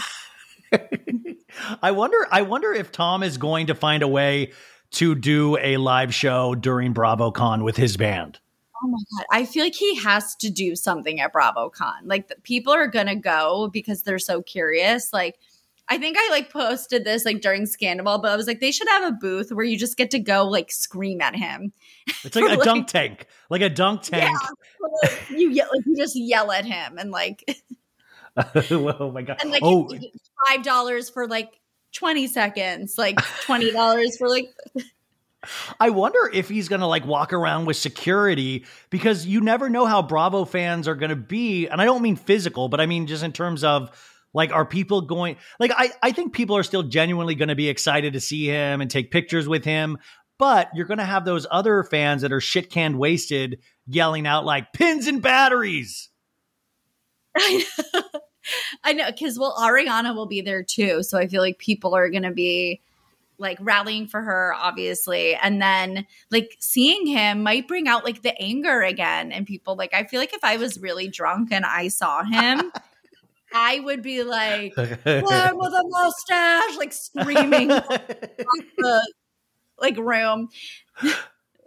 I wonder I wonder if Tom is going to find a way to do a live show during BravoCon with his band. Oh my god, I feel like he has to do something at BravoCon. Like the, people are going to go because they're so curious. Like I think I like posted this like during Scandal, but I was like, they should have a booth where you just get to go like scream at him. It's like a like, dunk tank, like a dunk tank. Yeah, like, you yell, like you just yell at him and like. oh my god! And like oh. five dollars for like twenty seconds, like twenty dollars for like. I wonder if he's going to like walk around with security because you never know how Bravo fans are going to be. And I don't mean physical, but I mean just in terms of like, are people going, like, I, I think people are still genuinely going to be excited to see him and take pictures with him. But you're going to have those other fans that are shit canned wasted yelling out, like, pins and batteries. I know, because, well, Ariana will be there too. So I feel like people are going to be like rallying for her obviously. And then like seeing him might bring out like the anger again and people. Like i feel like if i was really drunk and i saw him I would be like, "One with a mustache," like screaming the like room.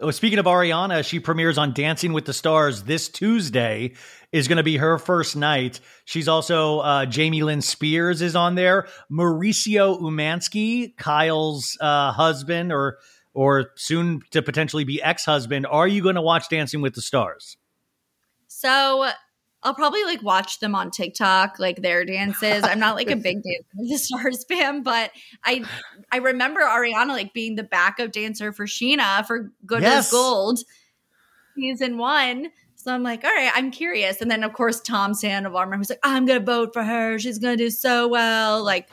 Oh, speaking of Ariana, she premieres on Dancing with the Stars this Tuesday. Is going to be her first night. She's also uh, Jamie Lynn Spears is on there. Mauricio Umansky, Kyle's uh, husband, or or soon to potentially be ex husband. Are you going to watch Dancing with the Stars? So I'll probably like watch them on TikTok, like their dances. I'm not like a big Dance with the Stars fan, but I I remember Ariana like being the backup dancer for Scheana for Good yes. as Gold season one. So I'm like, all right, I'm curious. And then of course Tom Sandoval was like, I'm gonna vote for her. She's gonna do so well. Like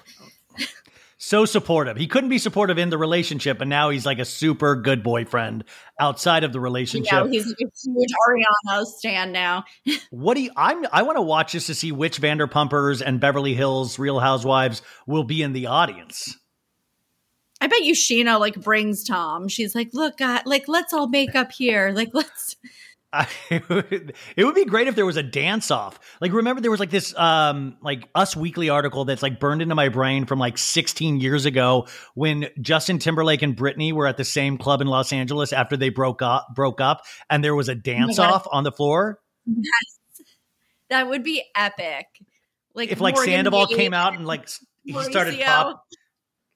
so supportive. He couldn't be supportive in the relationship, but now he's like a super good boyfriend outside of the relationship. Yeah, he's like a huge Ariana stand now. what do you? I'm. I want to watch this to see which Vanderpumpers and Beverly Hills Real Housewives will be in the audience. I bet you Scheana like brings Tom. She's like, look, God, like let's all make up here. Like let's. I, it would be great if there was a dance off. Like, remember there was like this, um, like Us Weekly article that's like burned into my brain from like 16 years ago when Justin Timberlake and Britney were at the same club in Los Angeles after they broke up, broke up, and there was a dance off on the floor. Yes, that would be epic. Like if like Morgan Sandoval came out and like he started Mauricio. pop,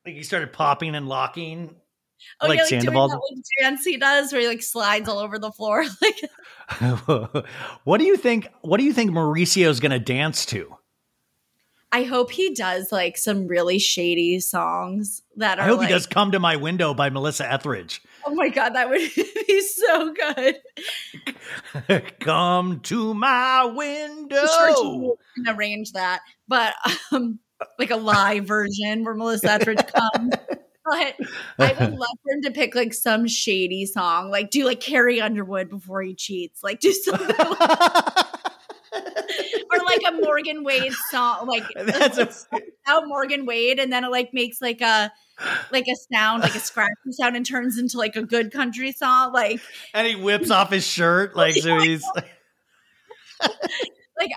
like he started popping and locking. Oh, like yeah, like Sandoval. doing that like dance he does where he like slides all over the floor. Like what do you think? What do you think Mauricio's going to dance to? I hope he does like some really shady songs that are I hope like, he does "Come to My Window" by Melissa Etheridge. Oh my god, that would be so good. Come to my window. sure can arrange that, but um, like a live version where Melissa Etheridge comes. But I would love for him to pick like some shady song, like do like Carrie Underwood before he cheats, like do something, like- or like a Morgan Wade song, like That's a- out Morgan Wade, and then it like makes like a like a sound, like a scratchy sound, and turns into like a good country song, like and he whips off his shirt like so he's like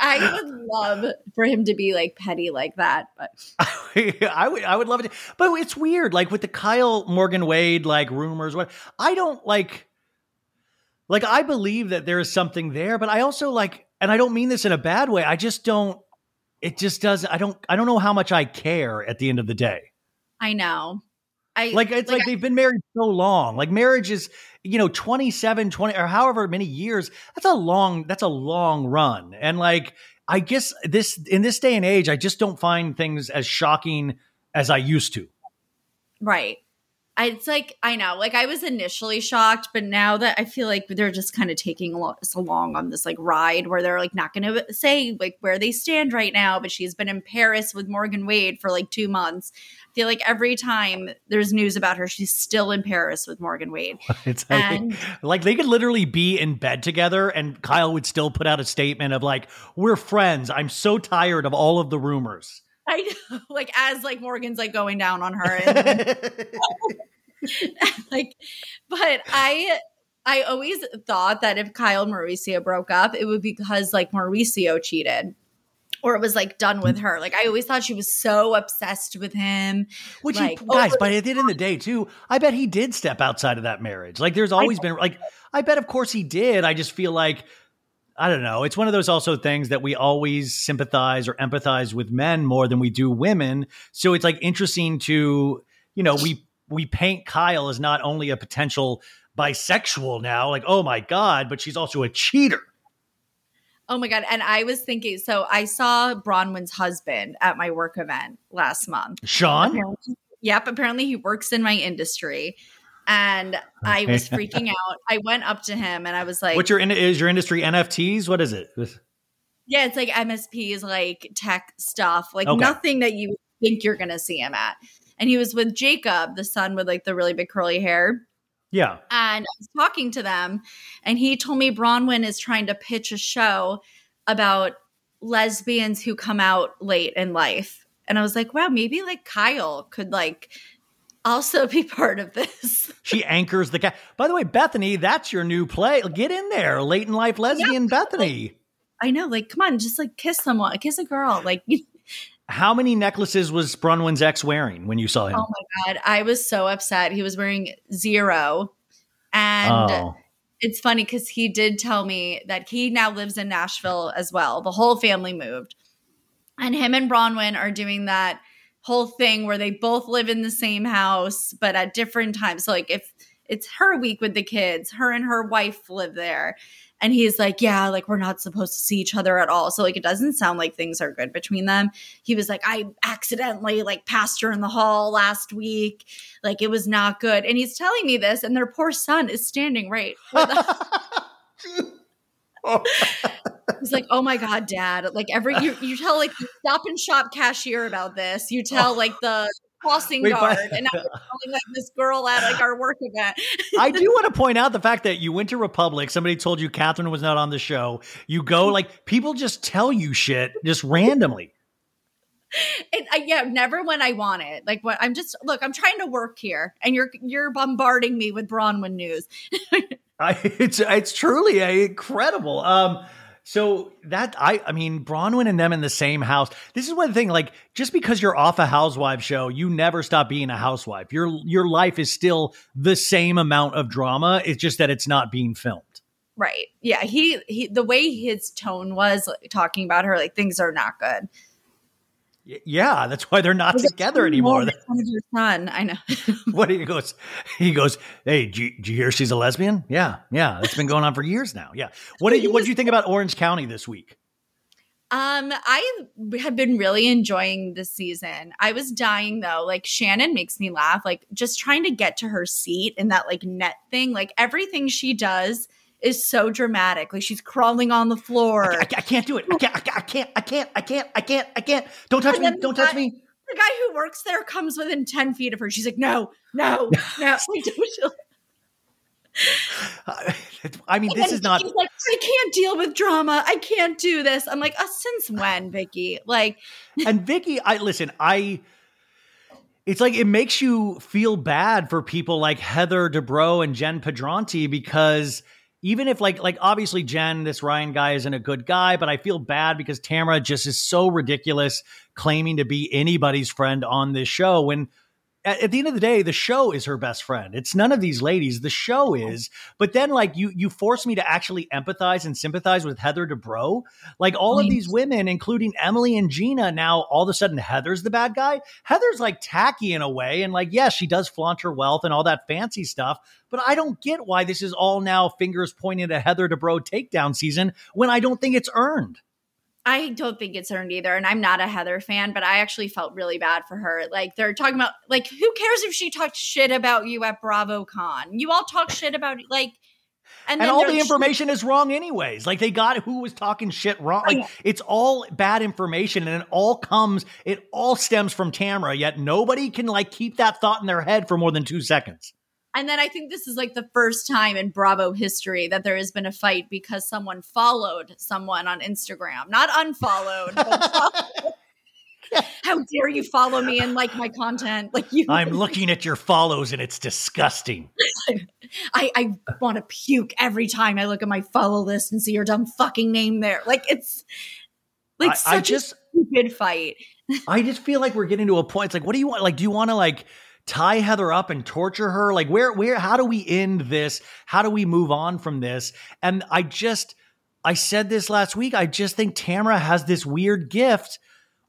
I would love for him to be like petty like that, but I would I would love it. But it's weird like with the Kyle Morgan Wade like rumors what I don't like like I believe that there is something there but I also like and I don't mean this in a bad way. I just don't it just does I don't I don't know how much I care at the end of the day. I know. I Like it's like, they've been married so long. Like marriage is, you know, 27, 20 or however many years. That's a long that's a long run. And like I guess this in this day and age I just don't find things as shocking as I used to. Right. I, it's like I know, like I was initially shocked, but now that I feel like they're just kind of taking so long on this like ride where they're like not going to say like where they stand right now. But she's been in Paris with Morgan Wade for like two months. Feel like every time there's news about her, she's still in Paris with Morgan Wade. It's like, And- like they could literally be in bed together and Kyle would still put out a statement of like, we're friends. I'm so tired of all of the rumors. I know, like as like Morgan's like going down on her, and like, but I. I always thought that if Kyle and Mauricio broke up, it would be because like Mauricio cheated or it was like done with mm. her. Like I always thought she was so obsessed with him. Which Like, he, guys, but at the end of the day, too, I bet he did step outside of that marriage. Like, there's always been like, I bet, of course, he did. I just feel like, I don't know. It's one of those also things that we always sympathize or empathize with men more than we do women. So it's like interesting to, you know, we we paint Kyle as not only a potential bisexual now, like oh my god, but she's also a cheater. Oh my god! And I was thinking, so I saw Braunwyn's husband at my work event last month. Sean, Apparently- Yep, apparently he works in my industry, and I was freaking out. I went up to him and I was like, what's your in- is your industry NFTs? What is it? Yeah, it's like MSPs, like tech stuff, like Okay. nothing that you think you're gonna see him at. And he was with Jacob, the son with like the really big curly hair. Yeah. And I was talking to them, and he told me Braunwyn is trying to pitch a show about lesbians who come out late in life. And I was like, wow, maybe like Kyle could like also be part of this. She anchors the cat. By the way, Bethenny, that's your new play. Get in there, late in life lesbian Bethenny. I know, like, come on, just like kiss someone, kiss a girl. Like, How many necklaces was Braunwyn's ex wearing when you saw him? oh my God, I was so upset. He was wearing zero. And Oh. it's funny because he did tell me that he now lives in Nashville as well. The whole family moved. And him and Braunwyn are doing that whole thing where they both live in the same house, but at different times. So, like, if it's her week with the kids, her and her wife live there. And he's like, Yeah, like, we're not supposed to see each other at all. So, like, it doesn't sound like things are good between them. He was like, I accidentally, like, passed her in the hall last week. Like, it was not good. And he's telling me this, and their poor son is standing right with us. He's like, "Oh my god, dad!" Like every you, you tell like the stop and shop cashier about this. You tell oh. like the crossing guard, and I was calling like this girl at like our work event. I do want to point out the fact that you went to Republic. Somebody told you Kathryn was not on the show. You go like people just tell you shit just randomly. And I, yeah, never when I want it. Like what I'm just look, I'm trying to work here, and you're you're bombarding me with Braunwyn news. I, it's it's truly uh, incredible. Um, so that I I mean Braunwyn and them in the same house. This is one thing. Like just because you're off a housewife show, you never stop being a housewife. Your your life is still the same amount of drama. It's just that it's not being filmed. Right. Yeah. He he the way his tone was like, talking about her, like things are not good. Yeah, that's why they're not together anymore. of your son. I know. what he goes, he goes, hey, do you, do you hear she's a lesbian? Yeah, yeah, it's been going on for years now. Yeah. What did you What did you think about Orange County this week? Um, I have been really enjoying this season. I was dying though. Like Shannon makes me laugh. Like just trying to get to her seat in that like net thing. Like everything she does is so dramatic. Like she's crawling on the floor. I, I can't do it. I can't. I can't. I can't. I can't. I can't. I can't. Don't touch me. Don't touch guy- me. the guy who works there comes within 10 feet of her. She's like, no, no, no. I mean, this is not. Like, I can't deal with drama. I can't do this. I'm like, uh, since when, Vicki? Like, And Vicki, I listen. I. It's like it makes you feel bad for people like Heather Dubrow and Jen Pedranti because even if like like obviously Jen, this Ryan guy isn't a good guy, but I feel bad because Tamara just is so ridiculous claiming to be anybody's friend on this show when at, the end of the day, the show is her best friend. It's none of these ladies. The show mm-hmm. is. But then, like you, you force me to actually empathize and sympathize with Heather Dubrow. Like all of these women, including Emily and Gina, now all of a sudden Heather's the bad guy. Heather's like tacky in a way, and like yes, she does flaunt her wealth and all that fancy stuff. But I don't get why this is all now fingers pointing at Heather Dubrow takedown season when I don't think it's earned. I don't think it's earned either. And I'm not a Heather fan, but I actually felt really bad for her. Like, they're talking about, like, who cares if she talked shit about you at BravoCon? You all talk shit about, like, and then all the information is wrong anyways like they got who was talking shit wrong like oh, it's all bad information and it all comes it all stems from tamara yet nobody can like keep that thought in their head for more than two seconds And then I think this is like the first time in Bravo history that there has been a fight because someone followed someone on Instagram, not unfollowed. How dare you follow me and like my content? Like you, i'm looking at your follows and it's disgusting I, I want to puke every time I look at my follow list and see your dumb fucking name there. Like it's like I- such I just- a stupid fight. i just feel like we're getting to a point it's like what do you want like do you want to like tie heather up and torture her like where where how do we end this how do we move on from this and i just i said this last week i just think tamara has this weird gift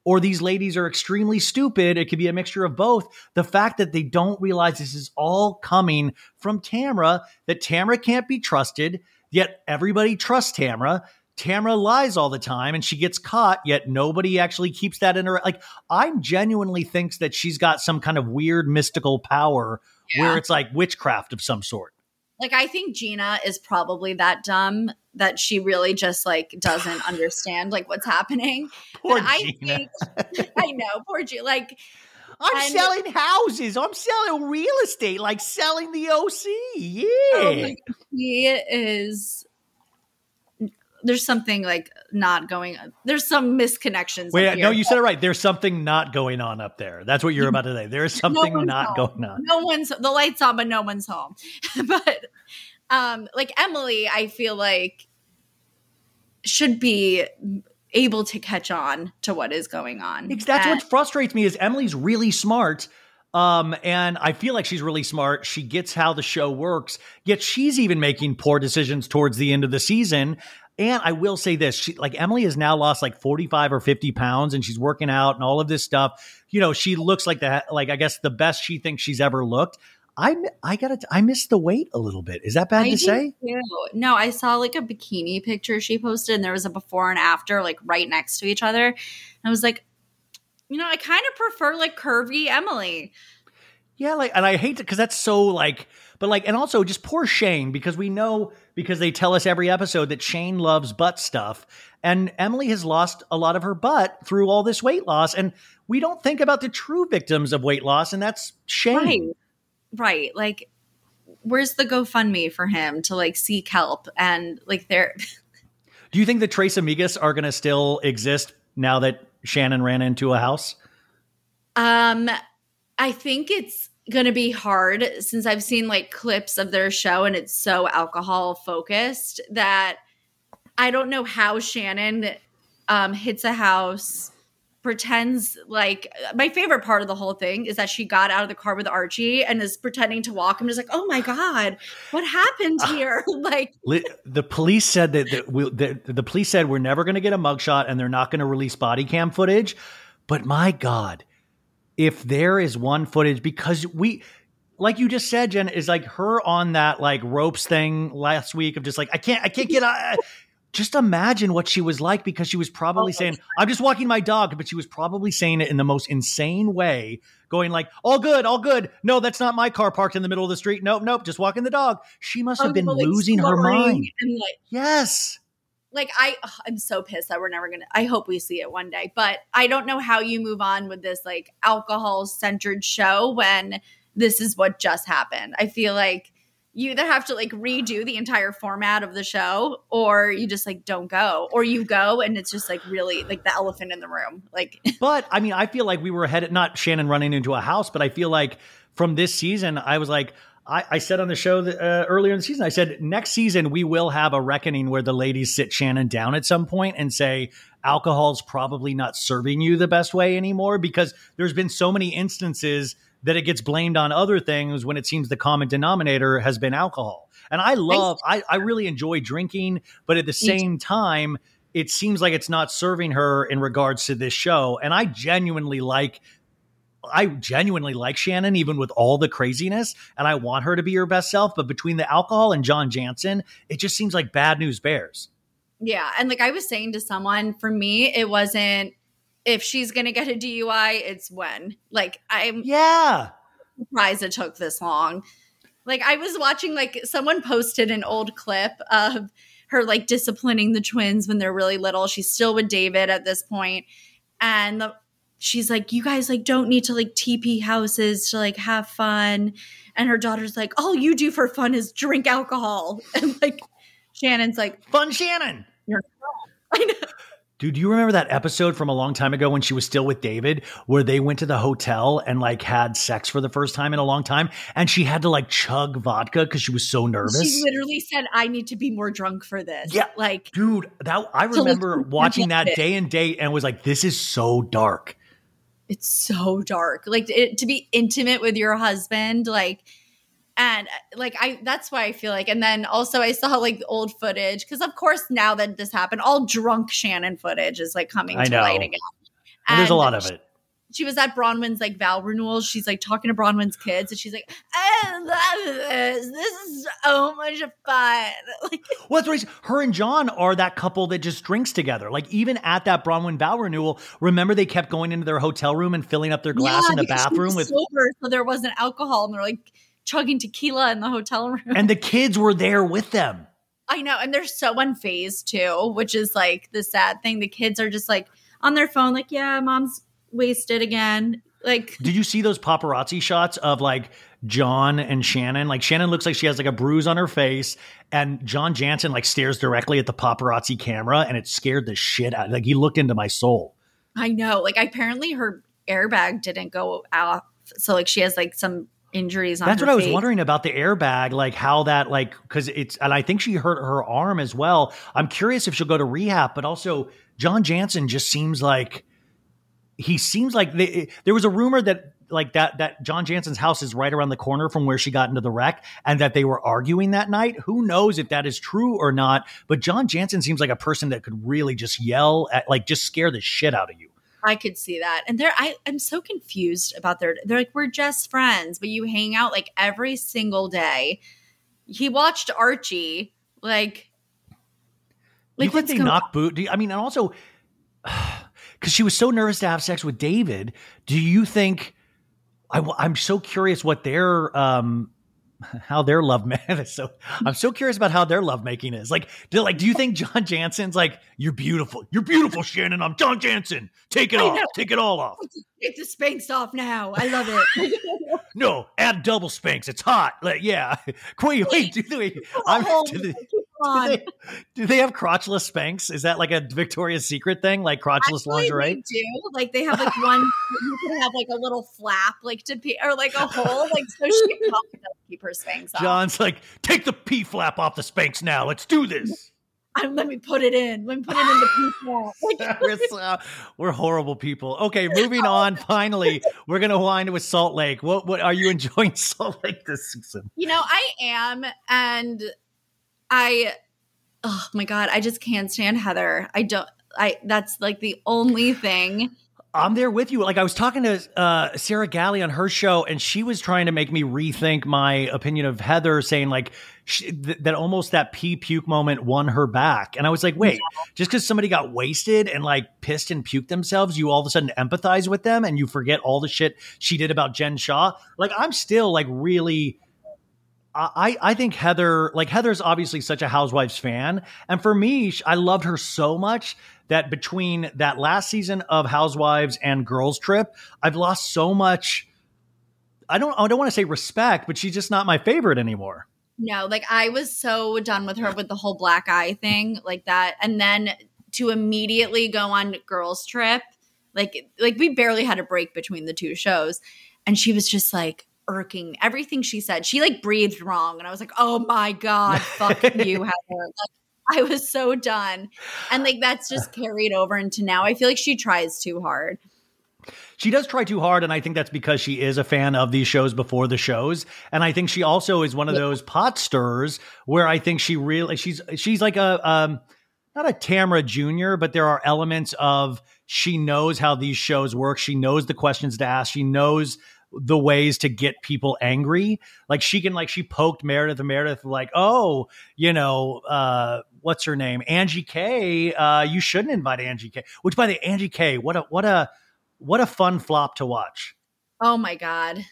or these ladies are extremely stupid. It could be a mixture of both. The fact that they don't realize this is all coming from Tamara, that Tamara can't be trusted, yet everybody trusts Tamara. Tamara lies all the time and she gets caught, yet nobody actually keeps that in her. Like, I genuinely thinks that she's got some kind of weird mystical power where it's like witchcraft of some sort. Like I think Gina is probably that dumb that she really just like doesn't understand like what's happening. Poor But I Gina. think I know, poor Gina. Like I'm And- selling houses. I'm selling real estate, like selling the OC. Yeah. oh my God, he is there's something like not going there's some misconnections. Wait, no, you said it right. There's something not going on up there. That's what you're about to say. There is something one's not home. going on. no one's the lights on but no one's home but um like emily i feel like should be able to catch on to what is going on That's And- what frustrates me is Emily's really smart. Um, and I feel like she's really smart. She gets how the show works, yet she's even making poor decisions towards the end of the season. And I will say this, she like Emily has now lost like 45 or 50 pounds and she's working out and all of this stuff. You know, she looks like the like I guess the best she thinks she's ever looked. I I got to I missed the weight a little bit. Is that bad I to say? too. No, I saw like a bikini picture she posted, and there was a before and after, like right next to each other. And I was like, you know, I kind of prefer like curvy Emily. Yeah, like, and I hate it because that's so like, But like, and also just poor Shane because we know because they tell us every episode that Shane loves butt stuff, and Emily has lost a lot of her butt through all this weight loss, and we don't think about the true victims of weight loss, and that's Shane. Right. Right. Like, where's the GoFundMe for him to like seek help and like there? Do you think the Tres Amigas are going to still exist now that Shannon ran into a house? Um, I think it's going to be hard since I've seen like clips of their show and it's so alcohol focused that I don't know how Shannon um, hits a house, pretends like my favorite part of the whole thing is that she got out of the car with Archie and is pretending to walk. I'm just like, oh my God, what happened here? like, the police said that, that, we, that the police said we're never going to get a mugshot and they're not going to release body cam footage. But my God, if there is one footage because we like you just said jen is like her on that like ropes thing last week of just like i can't i can't get out uh, just imagine what she was like because she was probably oh, saying i'm just walking my dog but she was probably saying it in the most insane way going like all good all good. No that's not my car parked in the middle of the street. Nope nope just walking the dog. She must have been losing her mind. and like yes like I ugh, I'm so pissed that we're never to I hope we see it one day. But I don't know how you move on with this like alcohol centered show when this is what just happened. I feel like you either have to like redo the entire format of the show or you just like don't go or you go and it's just like really like the elephant in the room like but i mean i feel like we were headed not shannon running into a house but i feel like from this season i was like I, I said on the show that, uh, earlier in the season, I said next season we will have a reckoning where the ladies sit Shannon down at some point and say alcohol's probably not serving you the best way anymore because there's been so many instances that it gets blamed on other things when it seems the common denominator has been alcohol. And I love, I, I really enjoy drinking, but at the same time, it seems like it's not serving her in regards to this show. And I genuinely like I genuinely like Shannon, even with all the craziness, and I want her to be her best self. But between the alcohol and John Janssen, it just seems like bad news bears. Yeah. And like I was saying to someone, for me, it wasn't if she's going to get a DUI, it's when. Like, I'm yeah surprised it took this long. Like, I was watching, like, someone posted an old clip of her, like, disciplining the twins when they're really little. She's still with David at this point, And the, she's like, you guys like don't need to like TP houses to like have fun. And her daughter's like, all you do for fun is drink alcohol. And like Shannon's like, fun Shannon. I know. Dude, do you remember that episode from a long time ago when she was still with David where they went to the hotel and like had sex for the first time in a long time and she had to like chug vodka because she was so nervous? She literally said, I need to be more drunk for this. Yeah. Like, dude, that I remember watching that day and date and was like, this is so dark it's so dark. Like it, to be intimate with your husband, like and uh, like I that's why I feel like and then also I saw like old footage because of course now that this happened, all drunk Shannon footage is like coming I to know. light again. And there's a lot of it she was at Braunwyn's like vow renewal. She's like talking to Braunwyn's kids, and she's like, "I love this. This is so much fun." Like, well, that's Her and John are that couple that just drinks together. Like even at that Braunwyn vow renewal, remember they kept going into their hotel room and filling up their glass yeah, in the bathroom with sober, so there wasn't alcohol, and they're like chugging tequila in the hotel room, and the kids were there with them. I know, and they're so unfazed too, which is like the sad thing. The kids are just like on their phone, like, "Yeah, mom's wasted again. Like, did you see those paparazzi shots of like John and Shannon? Like, Shannon looks like she has like a bruise on her face, and John Janssen like stares directly at the paparazzi camera, and it scared the shit out. Like, he looked into my soul. I know. Like, apparently her airbag didn't go off, so like she has like some injuries That's what I was wondering about the airbag, like how that like because it's and I think she hurt her arm as well. I'm curious if she'll go to rehab, but also John Janssen just seems like he seems like they, there was a rumor that like that that John Janssen's house is right around the corner from where she got into the wreck and that they were arguing that night. Who knows if that is true or not, but John Janssen seems like a person that could really just yell at like just scare the shit out of you. I could see that. And they're I, I'm so confused about their they're like, we're just friends, but you hang out like every single day. He watched Archie, like like you think they knock boot? You, I mean, and also because she was so nervous to have sex with David. Do you think? I, am so curious what their um, how their love man so I'm so curious about how their lovemaking is. Like, do like do you think John Janssen's like, you're beautiful, you're beautiful, Shannon. I'm John Janssen. Take it I off, know. take it all off. Take the Spanx off now. I love it. No, add double Spanx. It's hot. Like, yeah. Wait, wait, they, I'm, do, Come do, they, do they have crotchless Spanx? Is that like a Victoria's Secret thing, like crotchless Actually, lingerie? They do. Like they have like one. you can have like a little flap, like to pee, or like a hole, like so she can keep her Spanx off. John's like, take the P flap off the Spanx now. Let's do this. Um, let me put it in. Let me put it in the pee flap. We're, so- we're horrible people. Okay, moving on. Finally, we're gonna wind with Salt Lake. What what are you enjoying Salt Lake this season? you know, I am, and I. Oh my god, I just can't stand Heather. I don't. I that's like the only thing. I'm there with you. Like I was talking to uh, Sarah Galley on her show, and she was trying to make me rethink my opinion of Heather, saying like she, th- that almost that pee puke moment won her back. And I was like, wait, just because somebody got wasted and like pissed and puked themselves, you all of a sudden empathize with them and you forget all the shit she did about Jen Shah. Like I'm still like really. I, I think Heather, like Heather's obviously such a Housewives fan. And for me, I loved her so much that between that last season of Housewives and Girls Trip, I've lost so much. I don't, I don't want to say respect, but she's just not my favorite anymore. No, like I was so done with her with the whole black eye thing, like that, and then to immediately go on girls trip, like like we barely had a break between the two shows, and she was just like irking everything she said. She like breathed wrong, and I was like, oh my god, fuck you, Heather. Like I was so done, and like that's just carried over into now. I feel like she tries too hard. She does try too hard, and I think that's because she is a fan of these shows before the shows. And I think she also is one of those pot stirrers where I think she really she's she's like a um not a Tamara Junior, but there are elements of she knows how these shows work. She knows the questions to ask. She knows the ways to get people angry. Like she can like she poked Meredith and Meredith like, oh, you know, uh, what's her name? Angie K. Uh, you shouldn't invite Angie K. Which by the Angie K, what a what a what a fun flop to watch. Oh my god.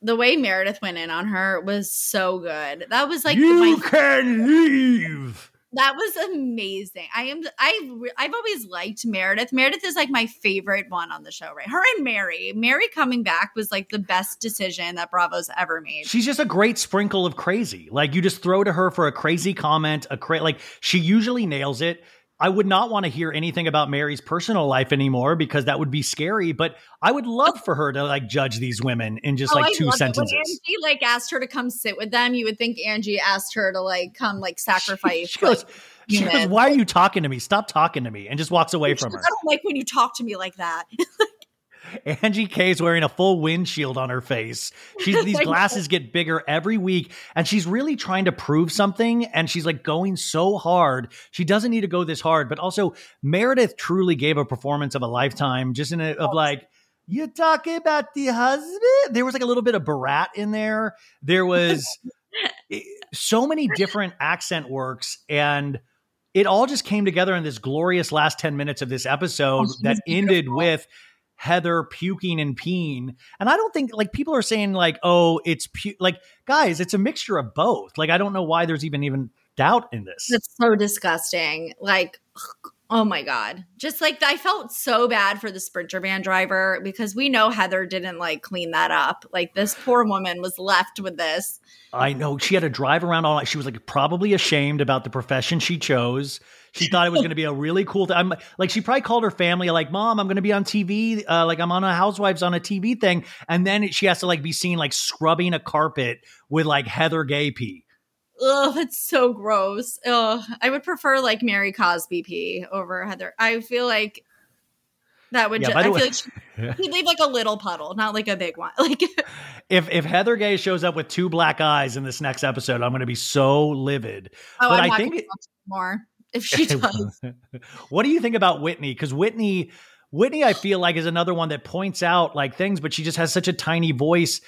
The way Meredith went in on her was so good. That was like you my can leave. That was amazing. I am I I've always liked Meredith. Meredith is like my favorite one on the show, right? Her and Mary. Mary coming back was like the best decision that Bravo's ever made. She's just a great sprinkle of crazy. Like you just throw to her for a crazy comment, a cra- like she usually nails it. I would not want to hear anything about Mary's personal life anymore because that would be scary. But I would love for her to like judge these women in just Oh, like I two sentences. Angie like asked her to come sit with them, you would think Angie asked her to like come like sacrifice. She goes, like, she goes, "Why are you talking to me? Stop talking to me!" and just walks away She from goes, her. I don't like when you talk to me like that. Angie K is wearing a full windshield on her face. She's these glasses get bigger every week, and she's really trying to prove something. And she's like going so hard. She doesn't need to go this hard, but also Meredith truly gave a performance of a lifetime, just in a, of like. You talking about the husband? There was like a little bit of Borat in there. There was so many different accent works, and it all just came together in this glorious last 10 minutes of this episode Oh, that ended beautiful. with Heather puking and peeing. And I don't think like people are saying like, oh, it's pu-. like guys, it's a mixture of both. Like I don't know why there's even even doubt in this. That's so disgusting. Like, oh my God. Just like I felt so bad for the Sprinter van driver because we know Heather didn't like clean that up. Like, this poor woman was left with this. I know she had to drive around all night. She was like probably ashamed about the profession she chose. She thought it was going to be a really cool thing. I'm like, she probably called her family, like, "Mom, I'm going to be on TV. Uh, like, I'm on a Housewives on a TV thing." And then she has to like be seen like scrubbing a carpet with like Heather Gay pee. Ugh, that's so gross. Ugh, I would prefer like Mary Cosby pee over Heather. I feel like that would. Yeah, ju- by the way- like she, he'd leave like a little puddle, not like a big one. Like, If if Heather Gay shows up with two black eyes in this next episode, I'm going to be so livid. oh, But I'm I not think gonna it- watch more if she does. what do you think about Whitney? Because Whitney, Whitney, I feel like is another one that points out like things, but she just has such a tiny voice.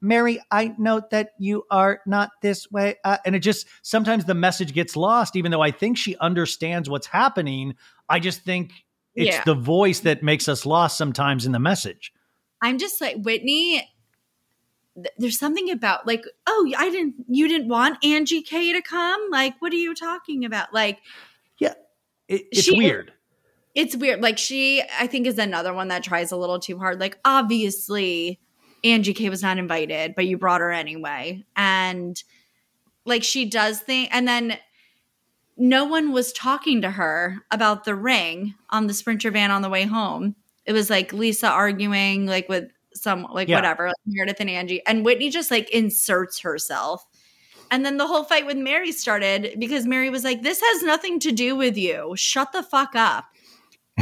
Mary, I know that you are not this way, uh, and it just sometimes the message gets lost. Even though I think she understands what's happening, I just think it's Yeah. the voice that makes us lost sometimes in the message. I'm just like Whitney. there's something about like, oh, I didn't, you didn't want Angie K to come. Like, what are you talking about? Like, it, it's She- weird. it's weird. Like, she, I think, is another one that tries a little too hard. Like, obviously, Angie K was not invited, but you brought her anyway. And like, she does think, and then no one was talking to her about the ring on the sprinter van on the way home. It was like Lisa arguing, like, with some, like, Yeah. whatever, like Meredith and Angie. And Whitney just like inserts herself. And then the whole fight with Mary started because Mary was like, "This has nothing to do with you. Shut the fuck up."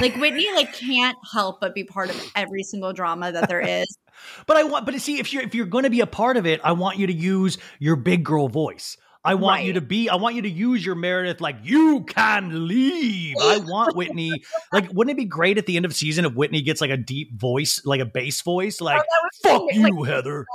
Like Whitney, like can't help but be part of every single drama that there is. But I want, but see, if you're if you're going to be a part of it, I want you to use your big girl voice. I want you to be. I want you to use your Meredith like you can leave. I want Whitney. Like, wouldn't it be great at the end of season if Whitney gets like a deep voice, like a bass voice, oh, like "fuck you, like- Heather."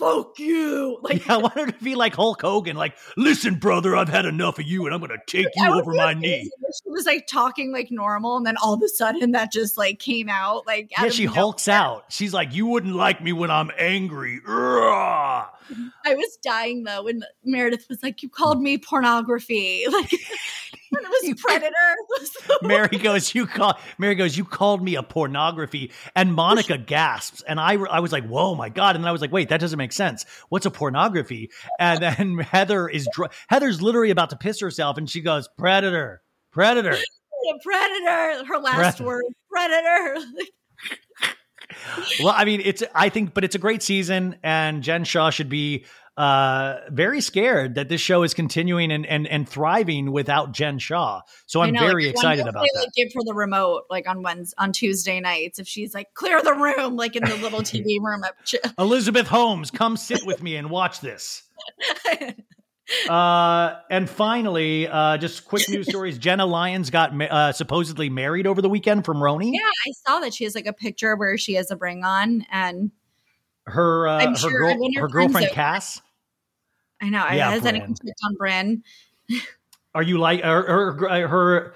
Fuck you! Like Yeah, I want her to be like Hulk Hogan, like, "Listen, brother, I've had enough of you, and I'm going to take you I over my knee." She was like talking like normal, and then all of a sudden that just like came out. Like Yeah, she hulks out. She's like, "You wouldn't like me when I'm angry." Ugh. I was dying though when Meredith was like, "You called me pornography." Like when it was Predator. It was the Mary goes, "You call." Mary goes, "You called me a pornography," and Monica gasps, and I, I was like, "Whoa, my god!" And then I was like, "Wait, that doesn't make sense. What's a pornography?" And then Heather is dr- Heather's literally about to piss herself, and she goes, "Predator, predator." a predator. Her last Predator. word, predator. Well, I mean, it's I think, but it's a great season, and Jen Shah should be uh very scared that this show is continuing and and and thriving without Jen Shah. So I'm know, very like, excited about that. Like, give her the remote, like on Wednesday, on Tuesday nights, if she's like, clear the room, like in the little TV room. Elizabeth Holmes, come sit with me and watch this. Uh, and finally, uh, just quick news stories. Jenna Lyons got ma- uh, supposedly married over the weekend from RHONY. yeah, I saw that she has like a picture where she has a ring on, and Her uh, I'm her, sure girl, her girlfriend are- Cass. I know Yeah, has any Brynn. conflict on Brynn. Are you like her, her her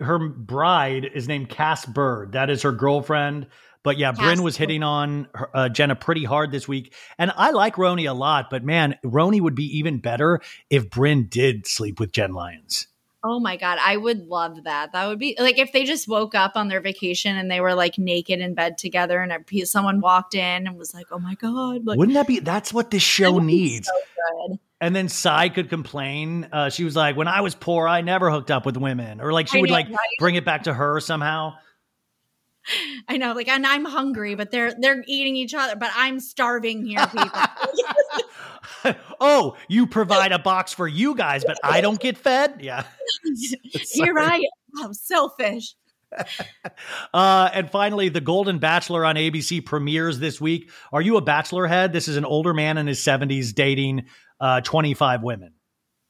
her bride is named Cass Bird. That is her girlfriend. But yeah, Cass Bryn was hitting on uh, Jenna pretty hard this week, and I like RHONY a lot. But man, RHONY would be even better if Brynn did sleep with Jen Lyons. Oh my god, I would love that. That would be like if they just woke up on their vacation and they were like naked in bed together, and a someone walked in and was like, "Oh my god!" Like, Wouldn't that be? That's what this show needs. so. And then Sai could complain. Uh, she was like, "When I was poor, I never hooked up with women," or like she I would know, like right? bring it back to her somehow. I know, like, and I'm hungry, but they're they're eating each other, but I'm starving here, people. oh, you provide a box for you guys, but I don't get fed. Yeah. here I am, I'm selfish. Uh, and finally, The Golden Bachelor on ABC premieres this week. Are you a bachelor head? This is an older man in his 70s dating uh, 25 women.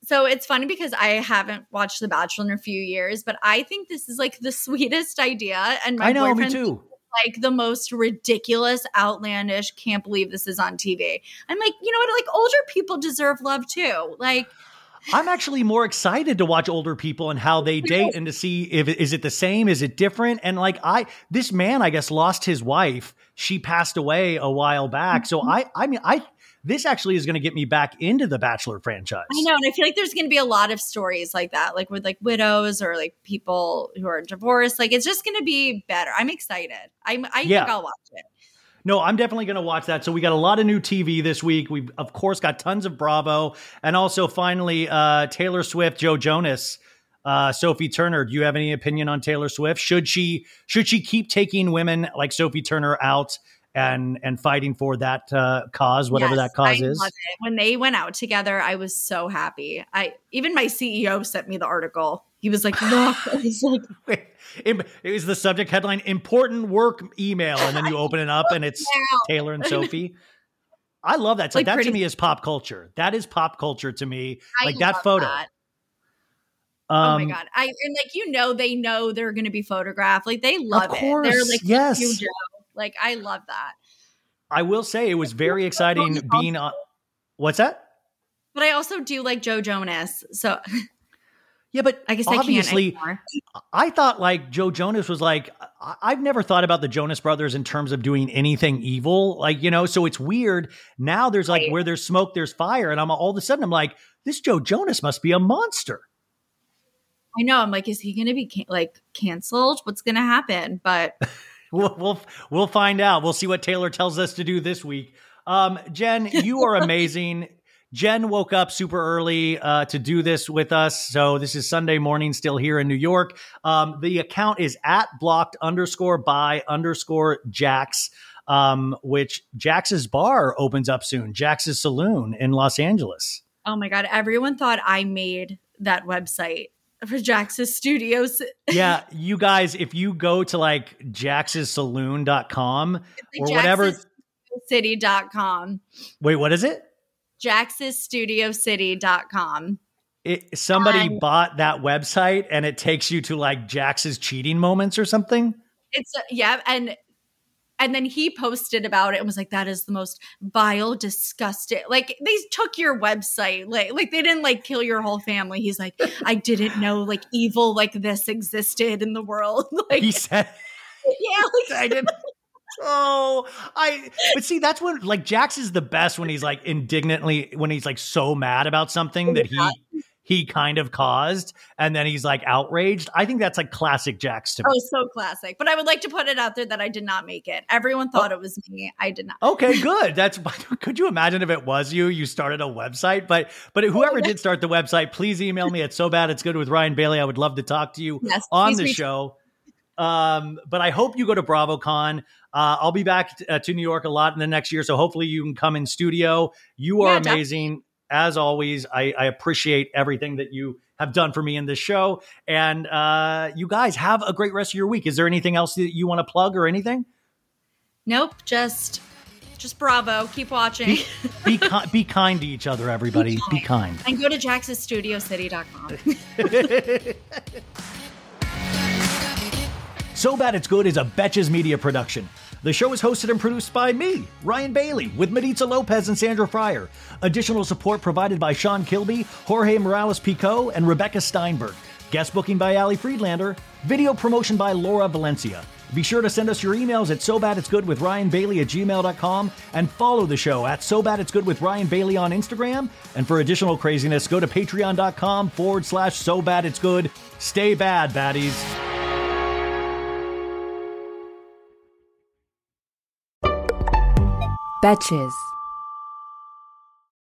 So it's funny because I haven't watched The Bachelor in a few years, but I think this is like the sweetest idea. And my I know, me too. like the most ridiculous, outlandish, can't believe this is on TV. I'm like, you know what? Like older people deserve love too. Like, I'm actually more excited to watch older people and how they date and to see if is it the same, is it different? And like I, this man, I guess, lost his wife. She passed away a while back. So Mm-hmm. I, I mean, I this actually is going to get me back into the Bachelor franchise. I know, and I feel like there's going to be a lot of stories like that, like with like widows or like people who are divorced. Like, it's just going to be better. I'm excited. I'm, I Yeah. think I'll watch it. No, I'm definitely going to watch that. So we got a lot of new TV this week. We've of course got tons of Bravo, and also finally uh, Taylor Swift, Joe Jonas, uh, Sophie Turner. Do you have any opinion on Taylor Swift? Should she should she keep taking women like Sophie Turner out and and fighting for that uh, cause, whatever Yes, that cause I is? When they went out together, I was so happy. I even my CEO sent me the article. He was like, "Look," he's like, It it was the subject headline: "Important work email," and then you open it up and it's. Taylor and Sophie. I love that. So Like that to me is pop culture. That is pop culture to me. I like that photo. that. Um, oh my god! I and like you know they know they're going to be photographed. Like they love it. They're like yes. "Fuck you, Joe." Like I love that. I will say it was very exciting being on. What's that? But I also do like Joe Jonas. So Yeah, but I guess obviously, I I thought like Joe Jonas was like, I've never thought about the Jonas Brothers in terms of doing anything evil, like you know. So it's weird now. There's like Right. where there's smoke, there's fire, and I'm all of a sudden I'm like, this Joe Jonas must be a monster. I know. I'm like, is he going to be can- like canceled? What's going to happen? But We'll, we'll we'll find out. We'll see what Taylor tells us to do this week. Um, Jen, you are amazing. Jen woke up super early uh, to do this with us. So this is Sunday morning, still here in New York. Um, the account is at blocked underscore by underscore Jax, um, which Jax's bar opens up soon. Jax's Saloon in Los Angeles. oh my god, everyone thought I made that website for Jax's Studios. Yeah, you guys, if you go to like jaxsaloon.com or Like whatever. Jax'sStudioCity.com. Wait, what is it? Jax'sStudioCity.com. it, somebody Um, bought that website and it takes you to like Jax's cheating moments or something. It's uh, yeah, and and then he posted about it and was like, "That is the most vile, disgusting." Like they took your website, like like they didn't like kill your whole family. He's like, "I didn't know like evil like this existed in the world." like He said, yeah, like I didn't. Oh, I. But see, that's when like Jax is the best when he's like indignantly when he's like so mad about something that he he kind of caused, and then he's like outraged. I think that's like classic Jax to me. Oh, so classic. But I would like to put it out there that I did not make it. Everyone thought it was me. I did not. Okay, good. That's could you imagine if it was you? You started a website, but but whoever did start the website, please email me at so bad it's good with Ryan Bailey. I would love to talk to you Yes, on the show. Um, but I hope you go to BravoCon. Uh, I'll be back t- uh, to New York a lot in the next year, so hopefully you can come in studio. You are Yeah, definitely. As always. I, I appreciate everything that you have done for me in this show, and uh, you guys have a great rest of your week. Is there anything else that you want to plug or anything? Nope. Just just bravo. Keep watching. Be ki- be kind to each other, everybody. Be kind. and go to jaxsstudiocity.com. So Bad It's Good is a Betches Media production. The show is hosted and produced by me, Ryan Bailey, with Maritza Lopez and Sandra Fryer. Additional support provided by Sean Kilby, Jorge Morales Pico, and Rebecca Steinberg. Guest booking by Ali Friedlander. Video promotion by Laura Valencia. Be sure to send us your emails at so bad it's good with Ryan Bailey at gmail.com and follow the show at so bad it's good with Ryan Bailey on Instagram. And for additional craziness, go to patreon.com forward slash so bad it's good. Stay bad, baddies. Betches.